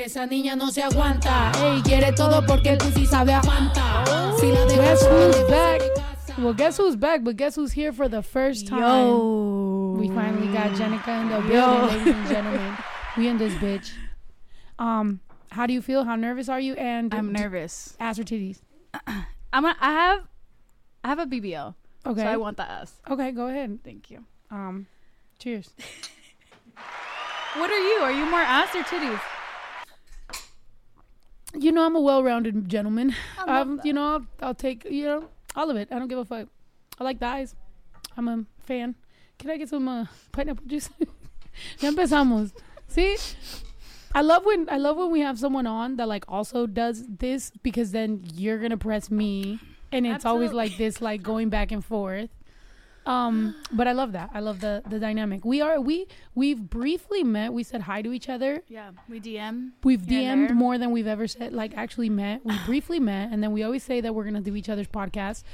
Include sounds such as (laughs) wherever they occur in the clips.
Que esa niña no se aguanta. Ey, quiere todo porque el pussy sabe a Fanta. Si la Guess dejas who's back? Well, guess who's back? But guess who's here for the first time? Yo. We finally got Jenicka in the Yo. building, ladies and gentlemen. We in this bitch. Um, how do you feel? How nervous are you? And I'm nervous. Ass or titties? (clears throat) I'm a, I have I have a BBL. Okay. So I want the ass. okay, go ahead. Thank you. Um, cheers. (laughs) What are you? Are you more ass or titties? You know I'm a well-rounded gentleman. Um, you know I'll, I'll take you know all of it. I don't give a fuck. I like thighs. I'm a fan. Can I get some uh, pineapple juice? (laughs) ya empezamos. See, I love when I love when we have someone on that like also does this because then you're gonna press me, and it's always like this, like going back and forth. Um, but I love that. I love the the dynamic. We are we we've briefly met. We said hi to each other. Yeah. We DM. We've DM'd more than we've ever said, like actually met. We (sighs) briefly met, and then we always say that we're gonna do each other's podcast,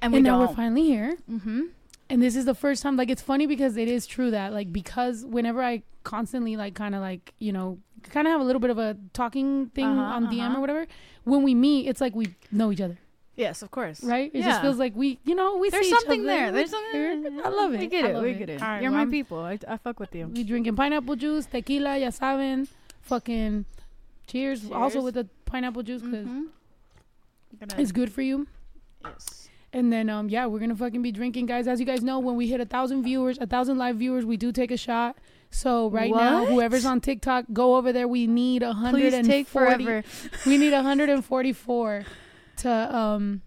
And and, we now we're finally here. mm-hmm. And this is the first time. Like it's funny because it is true that like because whenever I constantly like kind of like you know kind of have a little bit of a talking thing Uh-huh, on DM uh-huh. or whatever, when we meet, it's like we know each other, Yes, of course. right? It Yeah. just feels like we, you know, we There's see each something other. there. There's We're- something. I love it. We get it. love We get it. All right, You're well, my people. I, I fuck with you. We drinking pineapple juice, tequila, ya saben. Fucking cheers. Also with the pineapple juice because Mhm. It's good for you. yes. And then um yeah, we're gonna fucking be drinking, guys. As you guys know, when we hit a thousand viewers, a thousand live viewers, we do take a shot. So right now, whoever's on TikTok, go over there. We need a hundred Please and take forever. (laughs) We need a hundred and forty-four to um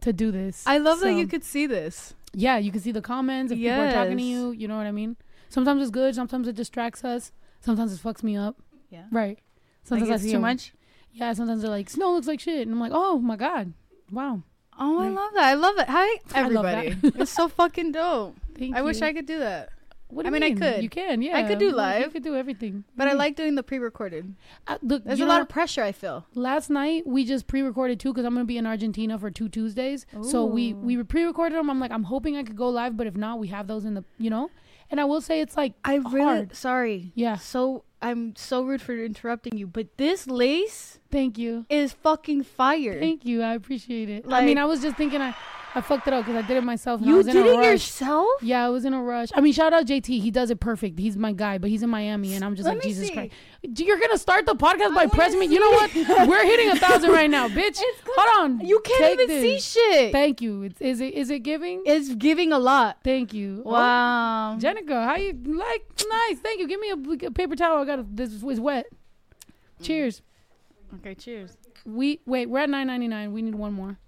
to do this. I love that you could see this. Yeah, you can see the comments if people are talking to you. You know what I mean? Sometimes it's good. Sometimes it distracts us. Sometimes it fucks me up. Yeah. Right. Like Sometimes I see too a- much. Yeah. Sometimes they're like snow looks like shit, and I'm like, oh my god, wow. Oh, I love that. I love it. Hi, (laughs) I love that. everybody. it's so fucking dope. (laughs) Thank I wish. I could do that. What do I you mean, I could. You can, yeah. I could do live. You could do everything. But I Mhm. like doing the pre-recorded. Uh, look, There's a know lot of pressure. I feel. Last night we just pre-recorded two because I'm gonna be in Argentina for two Tuesdays. So we we pre-recorded them. I'm like, I'm hoping I could go live, but if not, we have those in the, you know. And I will say it's like, I really hard. sorry. Yeah. So I'm so rude for interrupting you, but this lace thank you, is fucking fire. thank you. I appreciate it. I mean, I was just thinking I, I fucked it up because I did it myself. And I you was in did a it rush. yourself? Yeah, I was in a rush. I mean, shout out JT. He does it perfect. He's my guy, but he's in Miami, and I'm just Let like, Jesus see. Christ. You're gonna start the podcast by wanna pressing me. You know what? We're hitting a thousand right now, (laughs) bitch. Hold on. You can't Take even this. see shit. Thank you. It's, is it is it giving? it's giving a lot. Thank you. Oh. Wow. Oh, Jenicka, how you like? Nice. Thank you. Give me a, a paper towel. I got a, this is wet. Cheers. okay, cheers. We wait. We're at nine ninety nine. We need one more.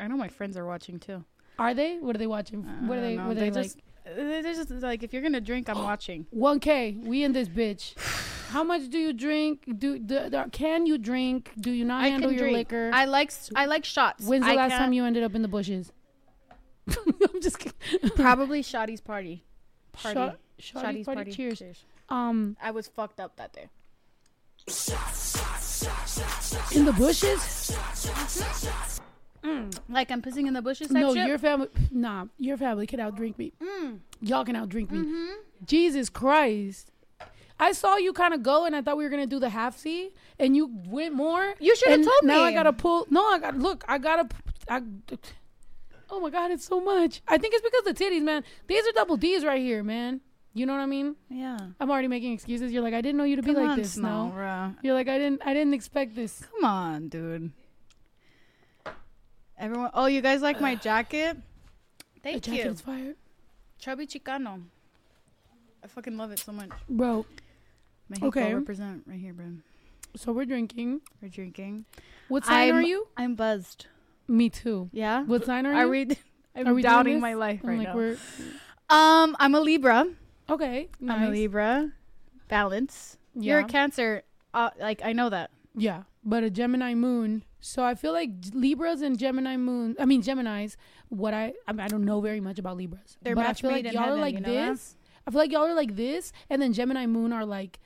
I know my friends are watching too. Are they? What are they watching? What are they? know. What are they, They like? just- They're just like, if you're gonna drink, I'm (gasps) watching. One K. We in this bitch. (sighs) How much do you drink? Do, do, do can you drink? Do you not I handle your drink. liquor? I like I like shots. When's the I last can't- time you ended up in the bushes? (laughs) I'm just kidding. Probably Shotty's party. Party. Shot, shotty Shotty's party. party. Cheers. Um, I was fucked up that day. in the bushes? (laughs) Like I'm pissing in the bushes. No, shit? your family. Nah, your family can outdrink me. Mm. Y'all can outdrink me. Mm-hmm. Jesus Christ. I saw you kind of go, and I thought we were gonna do the half C, and you went more. You should have told now me. Now I gotta pull. No, I got look. I gotta. I, oh my God, it's so much. I think it's because the titties, man. These are double D's right here, man. You know what I mean? Yeah. I'm already making excuses. You're like, I didn't know you to be like on, this. Snow, No, you're like, I didn't. I didn't expect this. Come on, dude. Everyone. Oh, you guys like my (sighs) jacket? Thank jacket you. is fire, Chubby Chicano. I fucking love it so much. bro. Mexico Okay. represent right here, bro. So we're drinking. We're drinking. What sign I'm, are you? I'm buzzed. Me too. Yeah. What sign are you? Are we? I'm Are we doubting my life I'm right like, now. we're Um, I'm a Libra. okay. Nice. I'm a Libra. Balance. You're a Cancer. Uh, like I know that. Yeah, but a Gemini moon. So I feel like Libras and Gemini moon. I mean Gemini's. What I I, mean, I don't know very much about Libras. They're but I match feel made like in y'all are heaven, like you know that? this. I feel like y'all are like this, and then Gemini moon are like,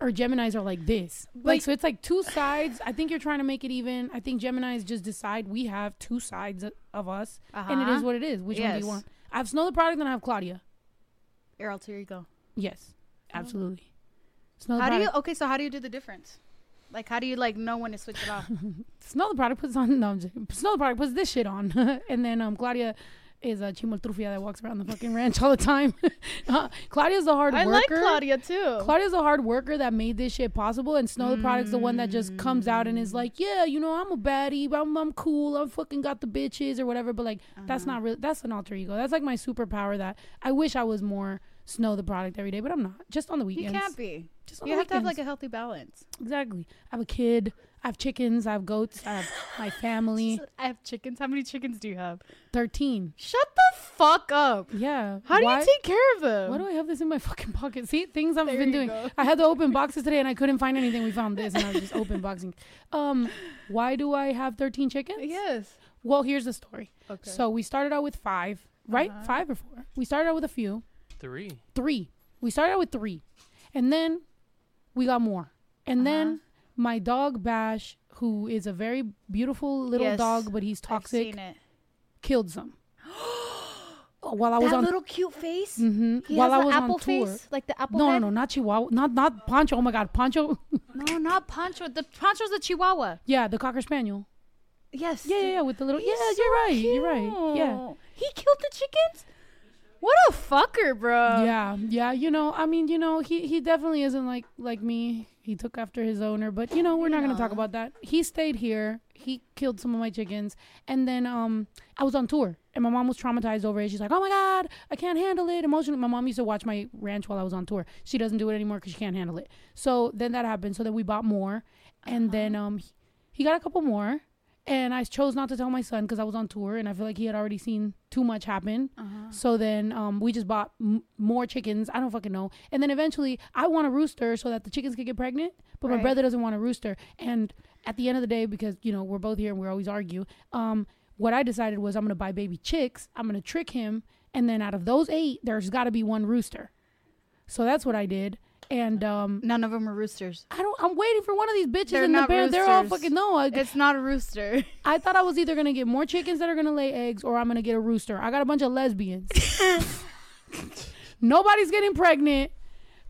or Gemini's are like this. Like Like- so, it's like two sides. I think you're trying to make it even. I think Gemini's just decide we have two sides of- us, and it is Uh-huh. what it is. Which one do Yes. you want? I have Snow the product, and I have Claudia. Your alter ego. Yes, absolutely. Smell the How do you? product. Okay, so how do you do the difference? Like, how do you like know when to switch it off? (laughs) Snow the product. Puts on. (laughs) No, smell the product. Puts this shit on, (laughs) and then um Claudia is a chimoltrufia that walks around the fucking ranch all the time. uh, Claudia's a hard I worker. like Claudia too. Claudia's a hard worker that made this shit possible, and Snow the Product's the one that just comes out and is like, "Yeah, you know, I'm a baddie, but I'm, I'm cool. I'm fucking got the bitches or whatever." But like, that's Uh-huh. not real. That's an alter ego. That's like my superpower. That I wish I was more Snow the Product every day, but I'm not. Just on the weekends. you can't be. Just on You have to have like a healthy balance. exactly. I have a kid. I have chickens. I have goats. I have (laughs) my family. I have chickens. How many chickens do you have? Thirteen. Shut the fuck up. Yeah. How do you take care of them? Why do I have this in my (laughs) fucking pocket? See, things I've There been doing. go. I had to open boxes today and I couldn't find anything. We found this and I was just open boxing. Um, why do I have 13 chickens? Yes. Well, here's the story. Okay. So we started out with five, right? Uh-huh. Five or four. We started out with a few. Three. Three. We started out with three. And then we got more. And then Uh-huh. my dog Bash, who is a very beautiful little Yes, dog, but he's I've toxic, seen it. killed some. (gasps) While I was that on little cute face. hmm He while has I was apple on tour. face, like the apple No, no, head. no, not Chihuahua, not not Poncho. Oh my God, Poncho. (laughs) no, not Pancho. The Pancho's the Chihuahua. yeah, the cocker spaniel. Yes. Yeah, yeah, yeah, with the little. He's yeah, so you're right. You're right. Yeah. He killed the chickens. What a fucker, bro. yeah, yeah. You know, I mean, you know, he he definitely isn't like like me. He took after his owner, but you know, we're not gonna talk about that. He stayed here. He killed some of my chickens, and then um, I was on tour, and my mom was traumatized over it. She's like, "Oh my god, I can't handle it emotionally." My mom used to watch my ranch while I was on tour. She doesn't do it anymore because she can't handle it. So then that happened. So then we bought more, and then um, he, he got a couple more. And I chose not to tell my son because I was on tour, and I feel like he had already seen too much happen. Uh-huh. So then um, we just bought m- more chickens. I don't fucking know. And then eventually, I want a rooster so that the chickens could get pregnant, but my brother doesn't want a rooster. And at the end of the day, because you know we're both here and we always argue, um, what I decided was I'm gonna buy baby chicks. I'm gonna trick him, and then out of those eight, there's got to be one rooster. So that's what I did. And um, None of them are roosters. I don't. I'm waiting for one of these bitches They're in the band. They're all fucking no. I, It's not a rooster. (laughs) I thought I was either gonna get more chickens that are gonna lay eggs or I'm gonna get a rooster. I got a bunch of lesbians. (laughs) Nobody's getting pregnant.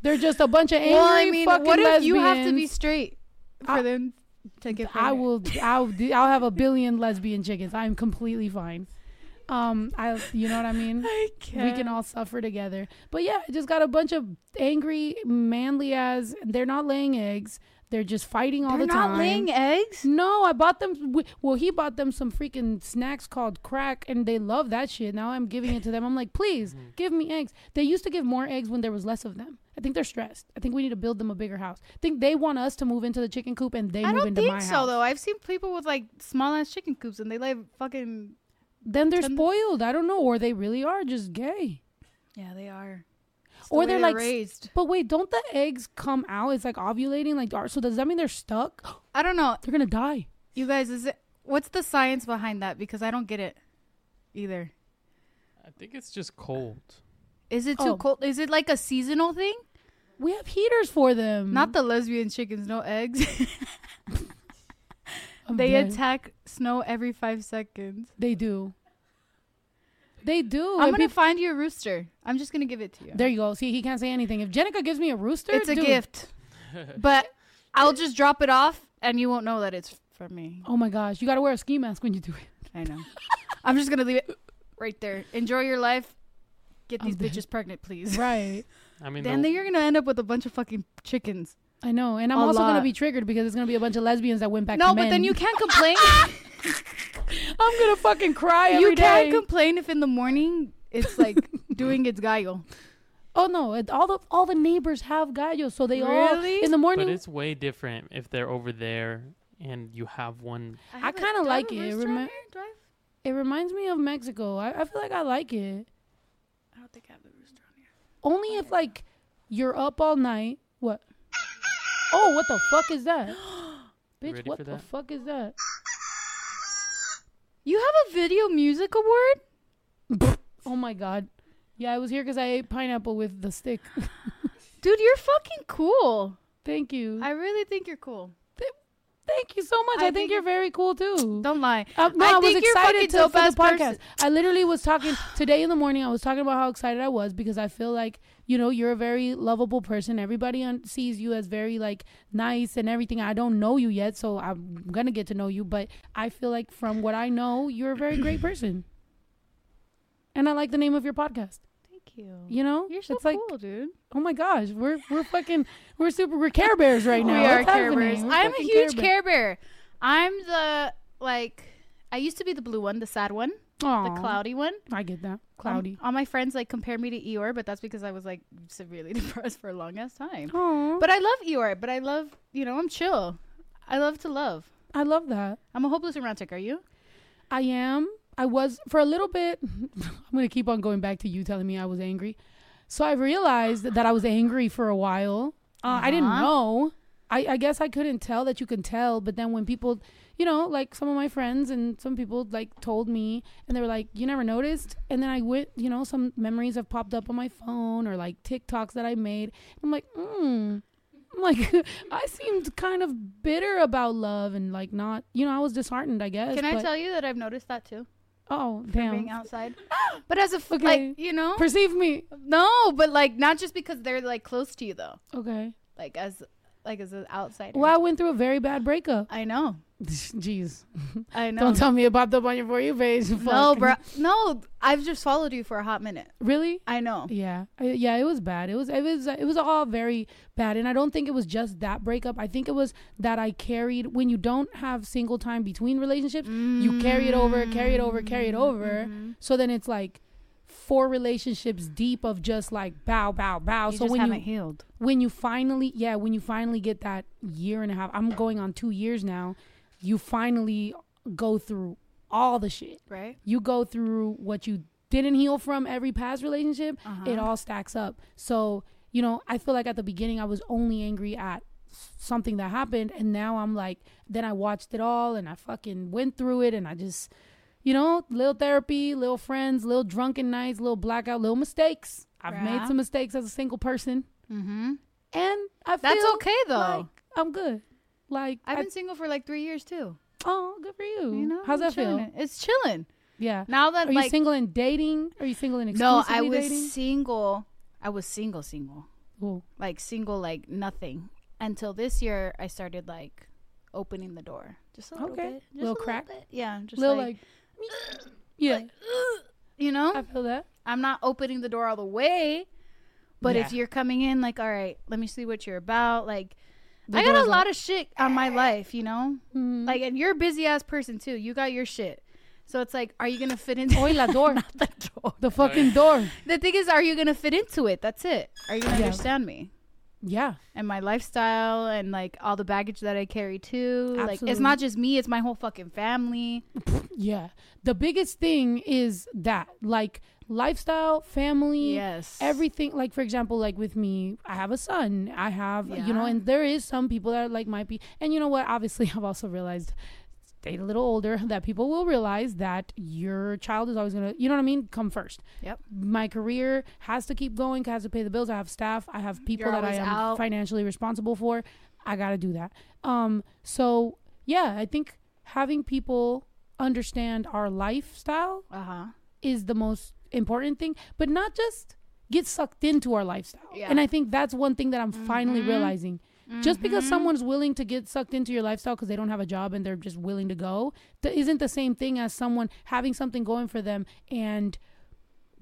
They're just a bunch of angry well, I mean, fucking what if lesbians. you have to be straight for I- them to get I will. I'll. I'll have a billion lesbian chickens. I'm completely fine. Um, I. You know what I mean? (laughs) I We can all suffer together. But yeah, I just got a bunch of angry, manly as. They're not laying eggs. They're just fighting all They're the time. They're not laying eggs. No, I bought them. Well, he bought them some freaking snacks called crack, and they love that shit. Now I'm giving it to them. I'm like, please give me eggs. They used to give more eggs when there was less of them. I think they're stressed. I think we need to build them a bigger house. I think they want us to move into the chicken coop, and they I move don't into think my so though. I've seen people with like small ass chicken coops and they lay fucking. Then they're spoiled. I don't know, or they really are just gay. Yeah, they are. It's Or the way they're, like, s- raised. But wait, don't the eggs come out? It's like ovulating, like are- so. Does that mean they're stuck? (gasps) I don't know. They're gonna die. You guys, is it? What's the science behind that? Because I don't get it either. I think it's just cold. Is it too Oh. cold? Is it like a seasonal thing? We have heaters for them. Not the lesbian chickens, no eggs. (laughs) They dead. attack snow every five seconds. They do. They do. I'm gonna peop- find you a rooster. I'm just gonna give it to you. There you go. See, he can't say anything. If Jenicka gives me a rooster, it's a dude- gift, (laughs) but I'll just drop it off, and you won't know that it's from me. Oh my gosh, you gotta wear a ski mask when you do it. I know. I'm just gonna leave it right there. Enjoy your life. Get I'm these dead. bitches pregnant, please. Right. I mean, Then the- you're gonna end up with a bunch of fucking chickens. I know, and I'm A also gonna be triggered because it's gonna be a bunch of lesbians that went back. no, to but then you can't complain. (laughs) I'm gonna fucking cry every you can't day. complain if in the morning it's like (laughs) doing its gallo. oh no, it- all the all the neighbors have gallos, so they all Really? in the morning. but it's way different if they're over there and you have one. I have a- kinda like have a it. Remi- here? Do I? It reminds me of Mexico. I, I feel like I like it. I don't think I have the rooster on here. Only if like you're up all night. Oh, what the fuck is that? (gasps) Bitch, what the that? fuck is that? You have a video music award, (laughs) Oh my god. Yeah, I was here because I ate pineapple with the stick. (laughs) dude. You're fucking cool. Thank you. I really think you're cool. Thank you so much. I, I think, think you're very cool too. Don't lie. Uh, no, I I, was excited to, for the podcast. person. I literally was talking (sighs) today in the morning. I was talking about how excited I was because I feel like you know you're a very lovable person everybody un- sees you as very like nice and everything i don't know you yet so i'm gonna get to know you but i feel like from what i know you're a very (clears throat) great person and i like the name of your podcast Thank you. you know You're so it's like cool, dude. oh my gosh we're we're fucking we're super we're care bears right now we are What's Care happening? Bears. We're I'm a huge Bear. Care Bear. I'm the like. I used to be the blue one, the sad one, the cloudy one. i get that Um, cloudy all my friends like compare me to Eeyore, but that's because I was like severely (laughs) depressed for a long ass time. oh But I love Eeyore. But I love, you know, I'm chill. I love to love. i love that I'm a hopeless romantic. Are you? I am. I was for a little bit. (laughs) I'm gonna keep on going back to you telling me I was angry. So I realized that I was angry for a while. Uh, I didn't Uh-huh. know. I, I guess I couldn't tell that you can tell. But then when people, you know, like some of my friends and some people like told me, and they were like, "You never noticed." And then I went, you know, some memories have popped up on my phone or like TikToks that I made. I'm like, hmm. I'm like, (laughs) I seemed kind of bitter about love and like not, you know, I was disheartened. I guess. Can I tell you that I've noticed that too? Oh, damn. Being outside. (gasps) But as a f- Okay. like, you know, Perceive me. no, but like not just because they're like close to you though. Okay. Like as like as an outsider. Well, I went through a very bad breakup. I know. (laughs) Jeez. I know. Don't tell me it popped up on your For You page. (laughs) no, bro. No, I've just followed you for a hot minute. Really? I know. Yeah. I, yeah, it was bad. It was it was it was all very bad and I don't think it was just that breakup. I think it was that I carried when you don't have single time between relationships, you carry it over, carry it over, carry it over. Mhm. So then it's like four relationships deep of just like bow bow bow. You so when haven't you healed. when you finally yeah when you finally get that year and a half i'm going on two years now you finally go through all the shit Right? you go through what you didn't heal from every past relationship Uh-huh. it all stacks up so you know i feel like at the beginning i was only angry at something that happened and now i'm like then i watched it all and i fucking went through it and i just you know little therapy little friends little drunken nights little blackout little mistakes i've made some mistakes as a single person Mm-hmm. and I feel That's okay though. like I'm good. Like I've I- been single for like three years too. oh, good for you. You know, how's I'm that feel? It's chilling. Yeah. Now that Are you like single and dating? Are you single and no, I was dating? single. I was single, single, Ooh. like single, like nothing. Until this year, I started like opening the door, just a little Okay. bit, just Little a crack? bit. Yeah, just a Little like, like, yeah, (gasps) you know, I feel that. I'm not opening the door all the way. But if you're coming in, like, all right, let me see what you're about. Like, The I got a door's lot of shit on my life, you know. Mhm. Like, and you're a busy ass person too. You got your shit. So it's like, are you gonna fit into Oy, la (laughs) door. Not the door. the fucking door. The thing is, are you gonna fit into it? That's it. Are you gonna Yeah. understand me Yeah. and my lifestyle and like all the baggage that I carry too? Like, it's not just me; it's my whole fucking family. (laughs) Yeah. The biggest thing is that like lifestyle, family, Yes, everything like for example like with me i have a son i have you know and there is some people that like might be and you know what obviously (laughs) i've also realized stayed a little older (laughs) that people will realize that your child is always gonna you know what i mean come first Yep. my career has to keep going has to pay the bills i have staff i have people You're that i am out. financially responsible for i gotta do that um so yeah i think having people understand our lifestyle Uh huh. is the most important thing, but not just get sucked into our lifestyle. Yeah. And I think that's one thing that I'm finally Mhm. Just because Mhm. someone's willing to get sucked into your lifestyle because they don't have a job and they're just willing to go, that isn't the same thing as someone having something going for them and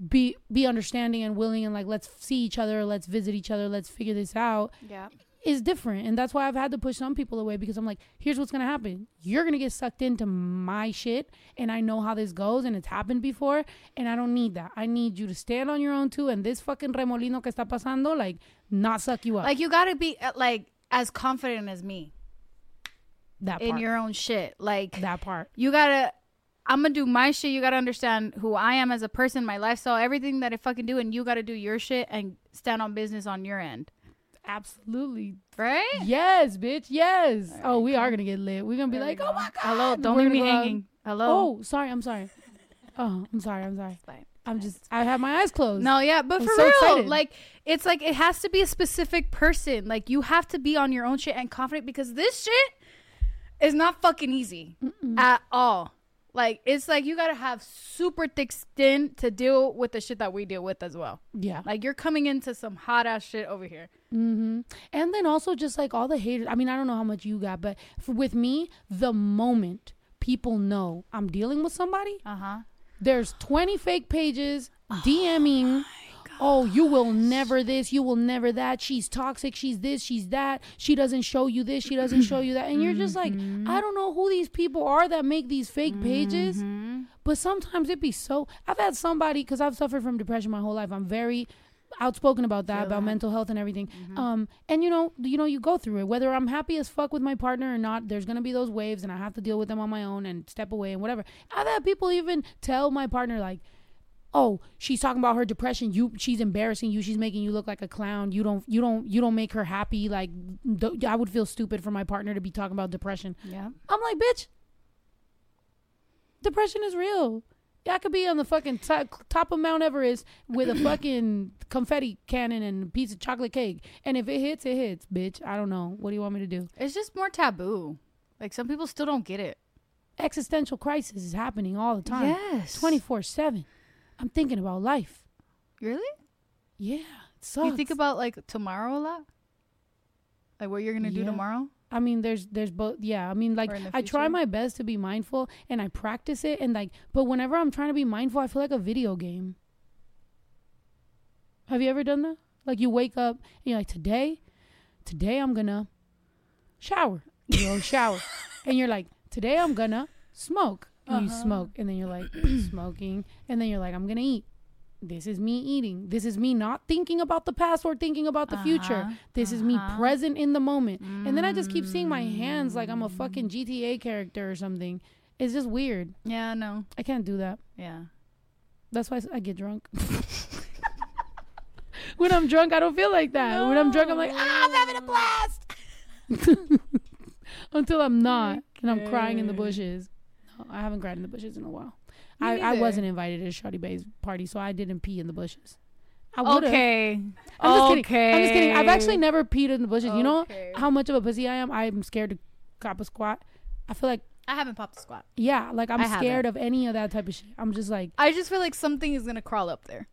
be be understanding and willing and like let's see each other, let's visit each other, let's figure this out Yeah. is different. And that's why I've had to push some people away because I'm like, here's what's to happen. You're to get sucked into my shit. And I know how this goes and it's happened before. And I don't need that. I need you to stand on your own too. And this fucking remolino que está pasando, like, not suck you up. Like you gotta be uh, like as confident as me that in your own shit. Like that part. you gotta. I'm gonna do my shit. You gotta understand who I am as a person, my lifestyle, everything that I fucking do, and you gotta do your shit and stand on business on your end, Absolutely. right? Yes, bitch. Yes. All oh, we cool. are to get lit. We're to be There like, oh my God. Hello, don't leave me hanging. Hello. Oh, sorry. I'm sorry. Oh, I'm sorry. I'm sorry. I'm just, I have my eyes closed. No, yeah, but I'm for so real, excited. like it's like it has to be a specific person. Like you have to be on your own shit and confident because this shit is not fucking easy Mm-mm. at all. Like it's like you gotta have super thick skin to deal with the shit that we deal with as well. Yeah. Like you're coming into some hot ass shit over here. Mm-hmm. And then also just like all the haters. I mean, I don't know how much you got, but for, with me, the moment people know I'm dealing with somebody, Uh huh. There's 20 fake pages oh DMing. Oh, you will never this, you will never that. She's toxic, she's this, she's that. She doesn't show you this, she doesn't show you that. And you're just like, mm-hmm. I don't know who these people are that make these fake pages. Mm-hmm. But sometimes it be so. I've had somebody because I've suffered from depression my whole life. I'm very outspoken about that, Feel about that. mental health and everything. Um, and you know, you know, you go through it. Whether I'm happy as fuck with my partner or not, there's gonna be those waves, and I have to deal with them on my own and step away and whatever. I've had people even tell my partner like. Oh, she's talking about her depression. You, she's embarrassing you. She's making you look like a clown. You don't, you don't, you don't make her happy. Like, I would feel stupid for my partner to be talking about depression. Yeah. I'm like, bitch, depression is real. Yeah, I could be on the fucking top, top of Mount Everest with a (clears throat) fucking confetti cannon and a piece of chocolate cake. And if it hits, it hits, bitch. I don't know. What do you want me to do? It's just more taboo. Like some people still don't get it. Existential crisis is happening all the time. Yes. 24 7. I'm thinking about life. Really? Yeah. It sucks. You think about like tomorrow a lot? Like what you're gonna do tomorrow? I mean, there's there's both. Yeah, I mean, like Or in the I try my best to be mindful and I practice it, and like, but whenever I'm trying to be mindful, I feel like a video game. Have you ever done that? Like you wake up and you're like, today, today I'm gonna shower. You go shower, and you're like, today I'm gonna smoke. And you Uh-huh. smoke, and then you're like (clears throat) smoking, and then you're like, I'm gonna eat. This is me eating. This is me not thinking about the past or thinking about the future. Uh-huh. This is me Uh-huh. present in the moment. And then I just keep seeing my hands like I'm a fucking GTA character or something. It's just weird. Yeah, no. I can't do that. Yeah. That's why I get drunk. (laughs) when I'm drunk, I don't feel like that. When I'm drunk, I'm like, ah, I'm having a blast. (laughs) Until I'm not, and I'm crying in the bushes. No, I haven't cried in the bushes in a while. I, I wasn't invited to Shawty Bay's party, so I didn't pee in the bushes. I would've. Okay. I'm just okay. kidding. I'm just kidding. I've actually never peed in the bushes. You know how much of a pussy I am? I'm scared to cop a squat. I feel like, I haven't popped a squat. yeah, like I'm I haven't. scared of any of that type of shit. I'm just like, I just feel like something is gonna crawl up there.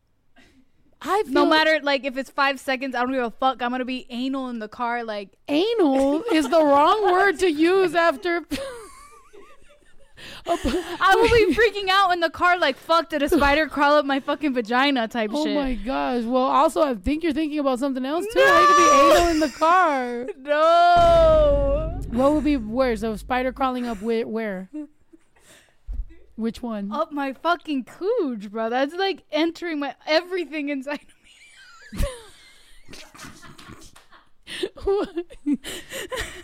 I feel No matter like if it's five seconds, I don't give a fuck. I'm gonna be anal in the car. Like anal is the wrong word to use after. (laughs) I will be (laughs) freaking out in the car. Like fuck, did a spider crawl up my fucking vagina? Type Oh shit. Oh my gosh. Well, also, I think you're thinking about something else too. It could be anal in the car. (laughs) No. What would be worse? A spider crawling up where? where? Which one? Up my fucking cooch, bro. That's like entering my everything inside of me. (laughs)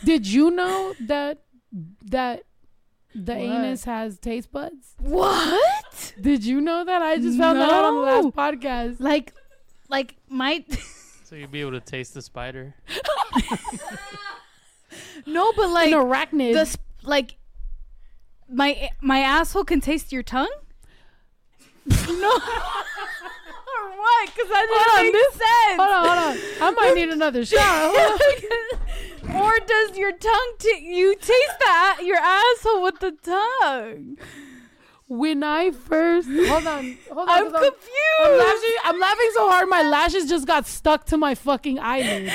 Did you know that that the What? anus has taste buds? What? Did you know that? I just found that out on the last podcast. Like, like my. (laughs) So you'd be able to taste the spider. (laughs) no, but like An arachnid. the sp- like my my asshole can taste your tongue. (laughs) no. Or what? Because that Hold on, didn't this- make sense. hold on, hold on. I might (laughs) need another shot. (laughs) Or does your tongue t- you taste that your asshole with the tongue? When I first hold on, hold on. I'm confused. I'm laughing. I'm laughing so hard, my lashes just got stuck to my fucking eyelid.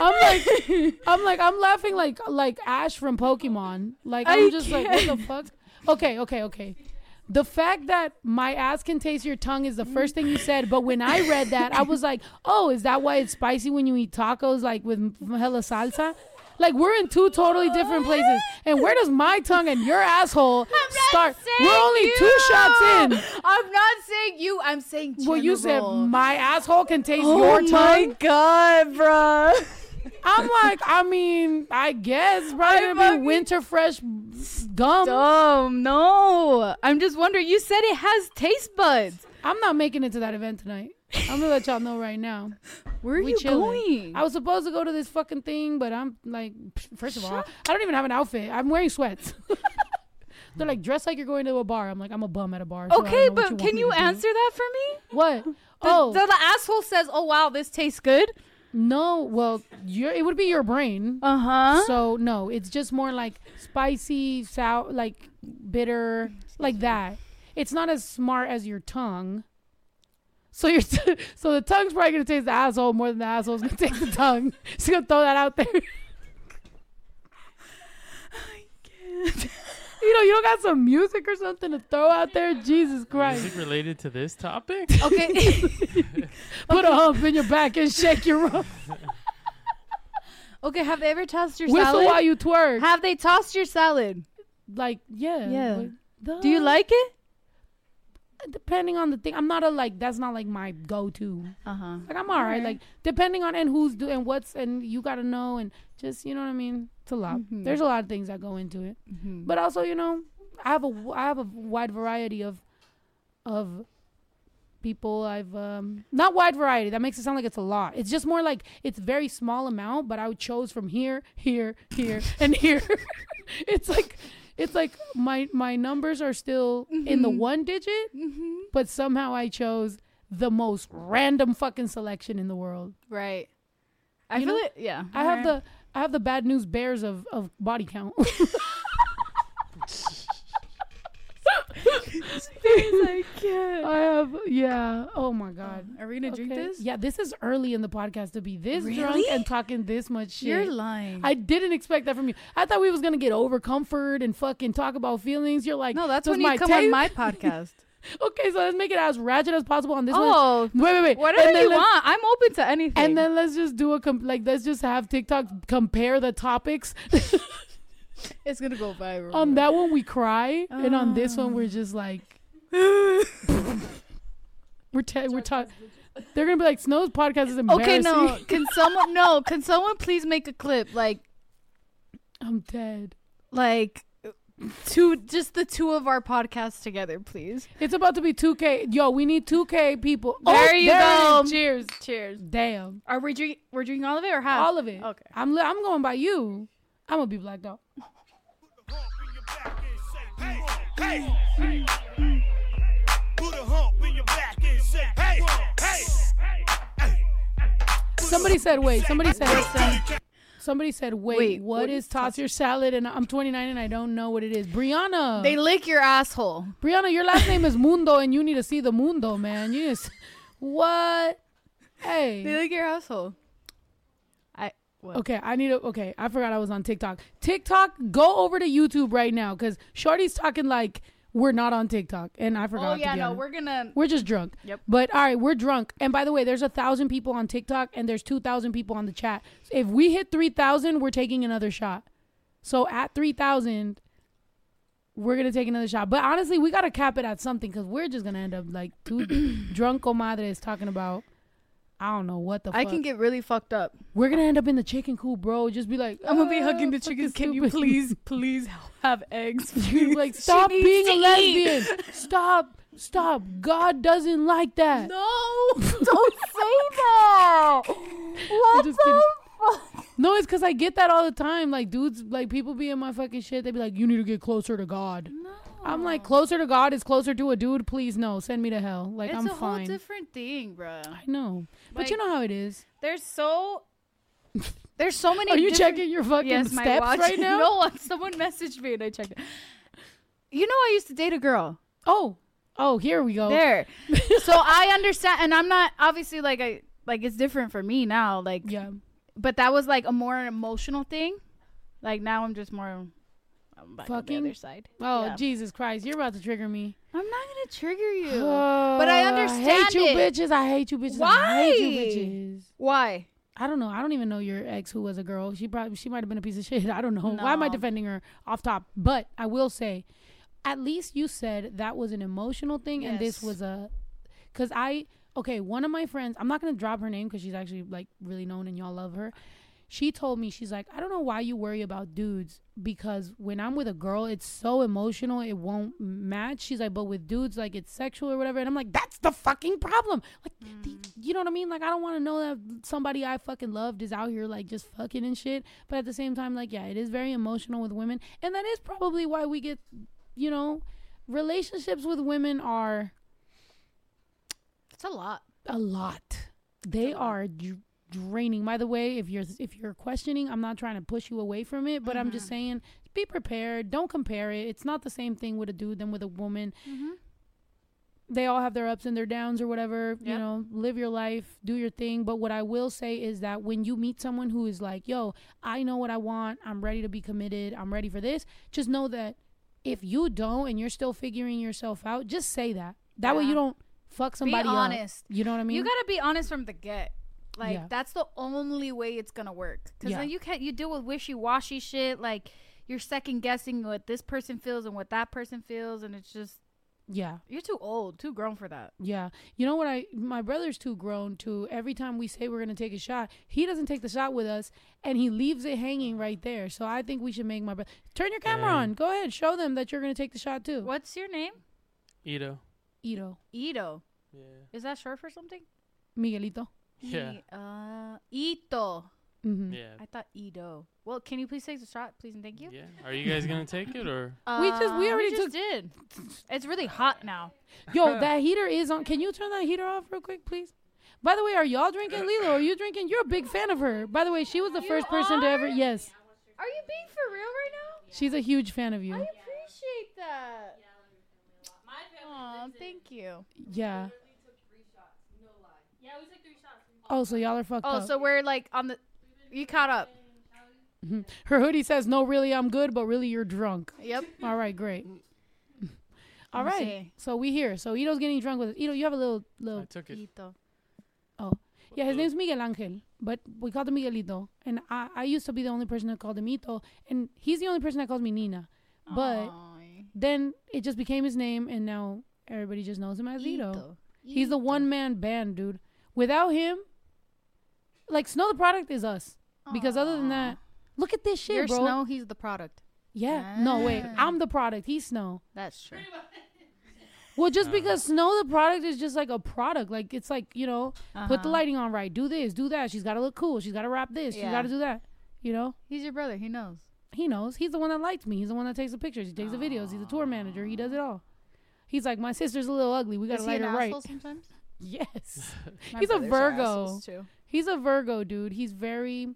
I'm like, (laughs) I'm like, I'm laughing like like Ash from Pokemon. Like I'm I just like, what the fuck? Okay, okay, okay. The fact that my ass can taste your tongue is the first thing you said, but when I read that, I was like, oh, is that why it's spicy when you eat tacos like with hella salsa? Like we're in two totally different places, and where does my tongue and your asshole start? We're only two shots in. I'm not saying you. I'm saying Well, you said my asshole can taste Oh your my tongue. god, bro. I'm like, I mean, I guess probably gonna be winter fresh gum. Dumb. No. I'm just wondering. You said it has taste buds. I'm not making it to that event tonight. I'm gonna let y'all know right now. Where are We you chilling. going? I was supposed to go to this fucking thing, but I'm like, first of all, I don't even have an outfit. I'm wearing sweats. (laughs) They're like, dress like you're going to a bar. I'm like, I'm a bum at a bar. so okay, don't know what but want can you to do. answer that for me? What? The, oh, the, the asshole says, "Oh wow, this tastes good." No, well, your it would be your brain. Uh huh. So no, it's just more like spicy, sour, like bitter, like that. It's not as smart as your tongue. So your t- (laughs) so the tongue's probably gonna taste the asshole more than the asshole's gonna taste the tongue. (laughs) Just gonna throw that out there. (laughs) You know, you don't got some music or something to throw out there. Jesus Christ! Music related to this topic? okay. (laughs) (laughs) Put a hump in your back and shake your rump. okay. Have they ever tossed your Whistle salad? while you twerk. have they tossed your salad? like yeah, Yeah. like. Do you like it? Depending on the thing, I'm not a like. That's not like my go-to. Uh huh. Like I'm alright. Alright. Like depending on and who's doing what's and you gotta know and just you know what I mean. It's a lot. Mhm. There's a lot of things that go into it. Mm-hmm. But also, you know, I have a i have a wide variety of of people. I've um not wide variety. That makes it sound like it's a lot. It's just more like it's very small amount. But I would chose from here, here, here, and here. (laughs) it's like it's like my my numbers are still in the Mhm. one digit, mm-hmm. but somehow I chose the most random fucking selection in the world. Right. I You feel know, it. Yeah. I have the I have the bad news bears of of body count. (laughs) I can't. I have yeah. Oh my god. Oh, are we gonna drink Okay. this? Yeah, this is early in the podcast to be this drunk Really? and talking this much shit. You're lying. I didn't expect that from you. I thought we was gonna get over comfort and fucking talk about feelings. You're like, no, that's does when you my come on tape- my (laughs) podcast. Okay, so let's make it as ratchet as possible on this one. oh, Wait, wait, wait. whatever And then you let's- want. I'm open to anything. And then let's just do a comp- like let's just have TikTok compare the topics. (laughs) it's gonna go viral. on that one we cry, and on this one Ah. we're just like (laughs) we're te- we're talking. They're gonna be like, Snow's podcast is embarrassing. okay, no. Can (laughs) someone no? Can someone please make a clip like I'm dead. like two just the two of our podcasts together, please? It's about to be 2K. Yo, we need 2K people. There you it go. Cheers. Cheers. Damn. Are we drink? We're drinking all of it or half? All of it. Okay. I'm li- I'm going by you. I'm gonna be blacked out. Hey, hey, put a hump in your back and say, hey, hey, Somebody said, wait. Somebody said, somebody said, wait. Wait, what what is is toss your salad? And I'm 29 and I don't know what it is. Brianna. They lick your asshole. Brianna, your last name is Mundo, and you need to see the Mundo, man. You just what? Hey. They lick your asshole. What? Okay, I need to. Okay, I forgot I was on TikTok. TikTok, go over to YouTube right now because Shorty's talking like we're not on TikTok, and I forgot. Oh yeah, no, honest. we're gonna. We're just drunk. Yep. But all right, we're drunk. And by the way, there's a thousand people on TikTok and there's two thousand people on the chat. If we hit three thousand, we're taking another shot. So at three thousand, we're gonna take another shot. But honestly, we gotta cap it at something because we're just gonna end up like two (coughs) drunk comadres talking about I don't know what the fuck. I fuck. can get really fucked up. we're gonna end up in the chicken coop, bro. Just be like, I'm gonna be "Ah, hugging the chickens. Can you please, (laughs) please have eggs? (laughs) You're like, stop being a lesbian. (laughs) Stop, stop. God doesn't like that. No, don't say that. What the fuck? No, it's because I get that all the time. Like, dudes, like, people be in my fucking shit. They be like, you need to get closer to God. No. I'm like, closer to God is closer to a dude. Please, no. Send me to hell. Like, it's I'm fine. It's a whole different thing, bro. I know. but you know how it is. There's so there's so many. Are you checking your fucking yes, steps watch. right (laughs) now? no, someone messaged me and I checked it. You know, I used to date a girl. Oh. Oh, here we go. There. (laughs) so I understand, and I'm not obviously like I like it's different for me now. Like, Yeah. but that was like a more emotional thing. Like now I'm just more. I'm back on Fucking? the other side. Oh, Yeah. Jesus Christ. You're about to trigger me. I'm not gonna trigger you. (sighs) but I I understand hate you it. bitches. I hate you bitches. I hate you bitches. Why? I don't know. I don't even know your ex who was a girl. She probably she might have been a piece of shit. (laughs) I don't know. Why am I defending her off top? But I will say, at least you said that was an emotional thing, and this was a, because I okay. One of my friends, I'm not gonna drop her name because she's actually like really known and y'all love her. She told me she's like, I don't know why you worry about dudes because when I'm with a girl, it's so emotional, it won't match. She's like, but with dudes, like it's sexual or whatever. And I'm like, that's the fucking problem. Like, the, mm. you know what I mean? Like, I don't want to know that somebody I fucking loved is out here like just fucking and shit. But at the same time, like, yeah, it is very emotional with women, and that is probably why we get, you know, relationships with women are It's a lot. a lot. They are draining. By the way, if you're if you're questioning, I'm not trying to push you away from it, but I'm just saying be prepared. Don't compare it. It's not the same thing with a dude than with a woman. Mm-hmm. They all have their ups and their downs or whatever. You know, live your life, do your thing. But what I will say is that when you meet someone who is like, "Yo, I know what I want. I'm ready to be committed. I'm ready for this." Just know that if you don't and you're still figuring yourself out, just say that. That way you don't fuck somebody up. honest. You know what I mean? you gotta be honest from the get. Like Yeah. that's the only way it's gonna work. Because Yeah. then you can't you deal with wishy washy shit. Like you're second guessing what this person feels and what that person feels, and it's just yeah. you're too old, too grown for that. Yeah. You know what I my brother's too grown to every time we say we're going to take a shot, he doesn't take the shot with us and he leaves it hanging right there. So I think we should make my brother Turn your camera Dang. on. Go ahead. Show them that you're going to take the shot too. What's your name? Ito. Ito. Ito. Yeah. Is that short for something? Miguelito. Yeah. Me- Uh, Ito. Mhm. Yeah. I thought Ito. Well, can you please take the shot, please and thank you? Yeah. Are you guys gonna take it or? (laughs) We just- we Uh, already just did. It's really hot now. Yo, (laughs) that heater is on. Can you turn that heater off real quick, please? By the way, are y'all drinking Lilo? Are you drinking? You're a big fan of her. By the way, she was the You first person to ever. Yes, Are you being for real right now? she's a huge fan of you. I appreciate that. Aw, thank you. Yeah. Oh, so y'all are fucked Oh, up. so we're like on the. You caught up. Mm-hmm. Her hoodie says, "No, really, I'm good, but really, you're drunk." Yep. All right, great. Mm. All Let me right, see. so we here. So Ito's getting drunk with us. Ito, you have a little, I little. took it. Ito. Oh, yeah, his name's Miguel Angel, but we called him Miguelito. And I, I used to be the only person that called him Ito, and he's the only person that calls me Nina. But Aw. then it just became his name, and now everybody just knows him as Ito. Ito. He's the one man band, dude. Without him, like Snow the product is us. Because other than that, look at this shit, You're bro. Snow, he's the product. Yeah. No, wait. I'm the product. He's Snow. That's true. (laughs) Well, just Uh. because Snow the product is just like a product. Like it's like, you know, put the Uh-huh. lighting on right. Do this, do that. She's got to look cool. She's got to rap this. She's Yeah. got to do that. You know? He's your brother. He knows. He knows. He's the one that lights me. He's the one that takes the pictures. He takes the videos. He's a tour manager. He does it all. He's like, my sister's a little ugly. We got to Is he light an her right. asshole sometimes? (laughs) Yes. He's a brothers are Virgo. He's a Virgo, dude. He's very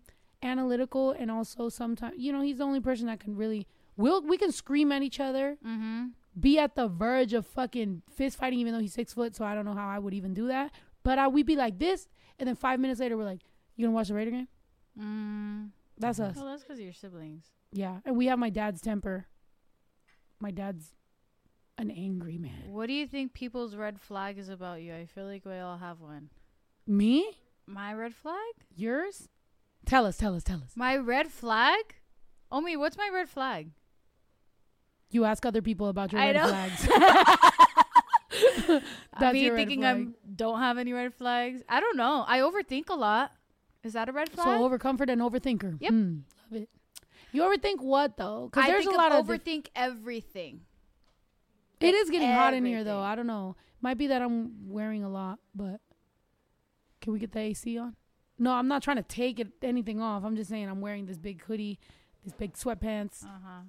analytical and also sometimes, you know, he's the only person that can really. We'll, we can scream at each other, Mm-hmm. be at the verge of fucking fist fighting, even though he's six foot. So I don't know how I would even do that. But I, we'd be like this, and then five minutes later, we're like, "You gonna watch the Raider game?" Mm. That's us. Well, that's because of your siblings. Yeah, and we have my dad's temper. My dad's an angry man. What do you think people's red flag is about you? I feel like we all have one. Me? My red flag? Yours? Tell us, tell us, tell us. My red flag? Omi, what's my red flag? You ask other people about your I red know. flags. (laughs) (laughs) That's Me your red thinking flag. I'm don't have any red flags. I don't know. I overthink a lot. Is that a red flag? So overcomfort and overthinker. Yep. Hmm, love it. You overthink what though? Because there's a lot of diff- overthink everything. it is getting hot in here though. I don't know. Might be that I'm wearing a lot, but can we get the AC on? No, I'm not trying to take it anything off. I'm just saying I'm wearing this big hoodie, this big sweatpants. Uh huh.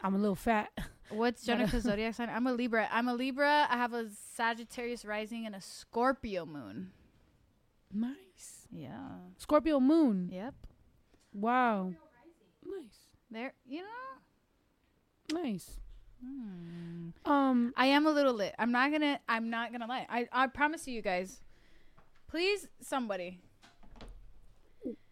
I'm a little fat. (laughs) What's uh, zodiac sign? I'm a Libra. I'm a Libra. I have a Sagittarius rising and a Scorpio moon. nice. Yeah. Scorpio moon. Yep. Wow. Nice. There. You know. Nice. Hmm. Um, I am a little lit. I'm not gonna. I'm not gonna lie. I I promise you guys. Please, somebody.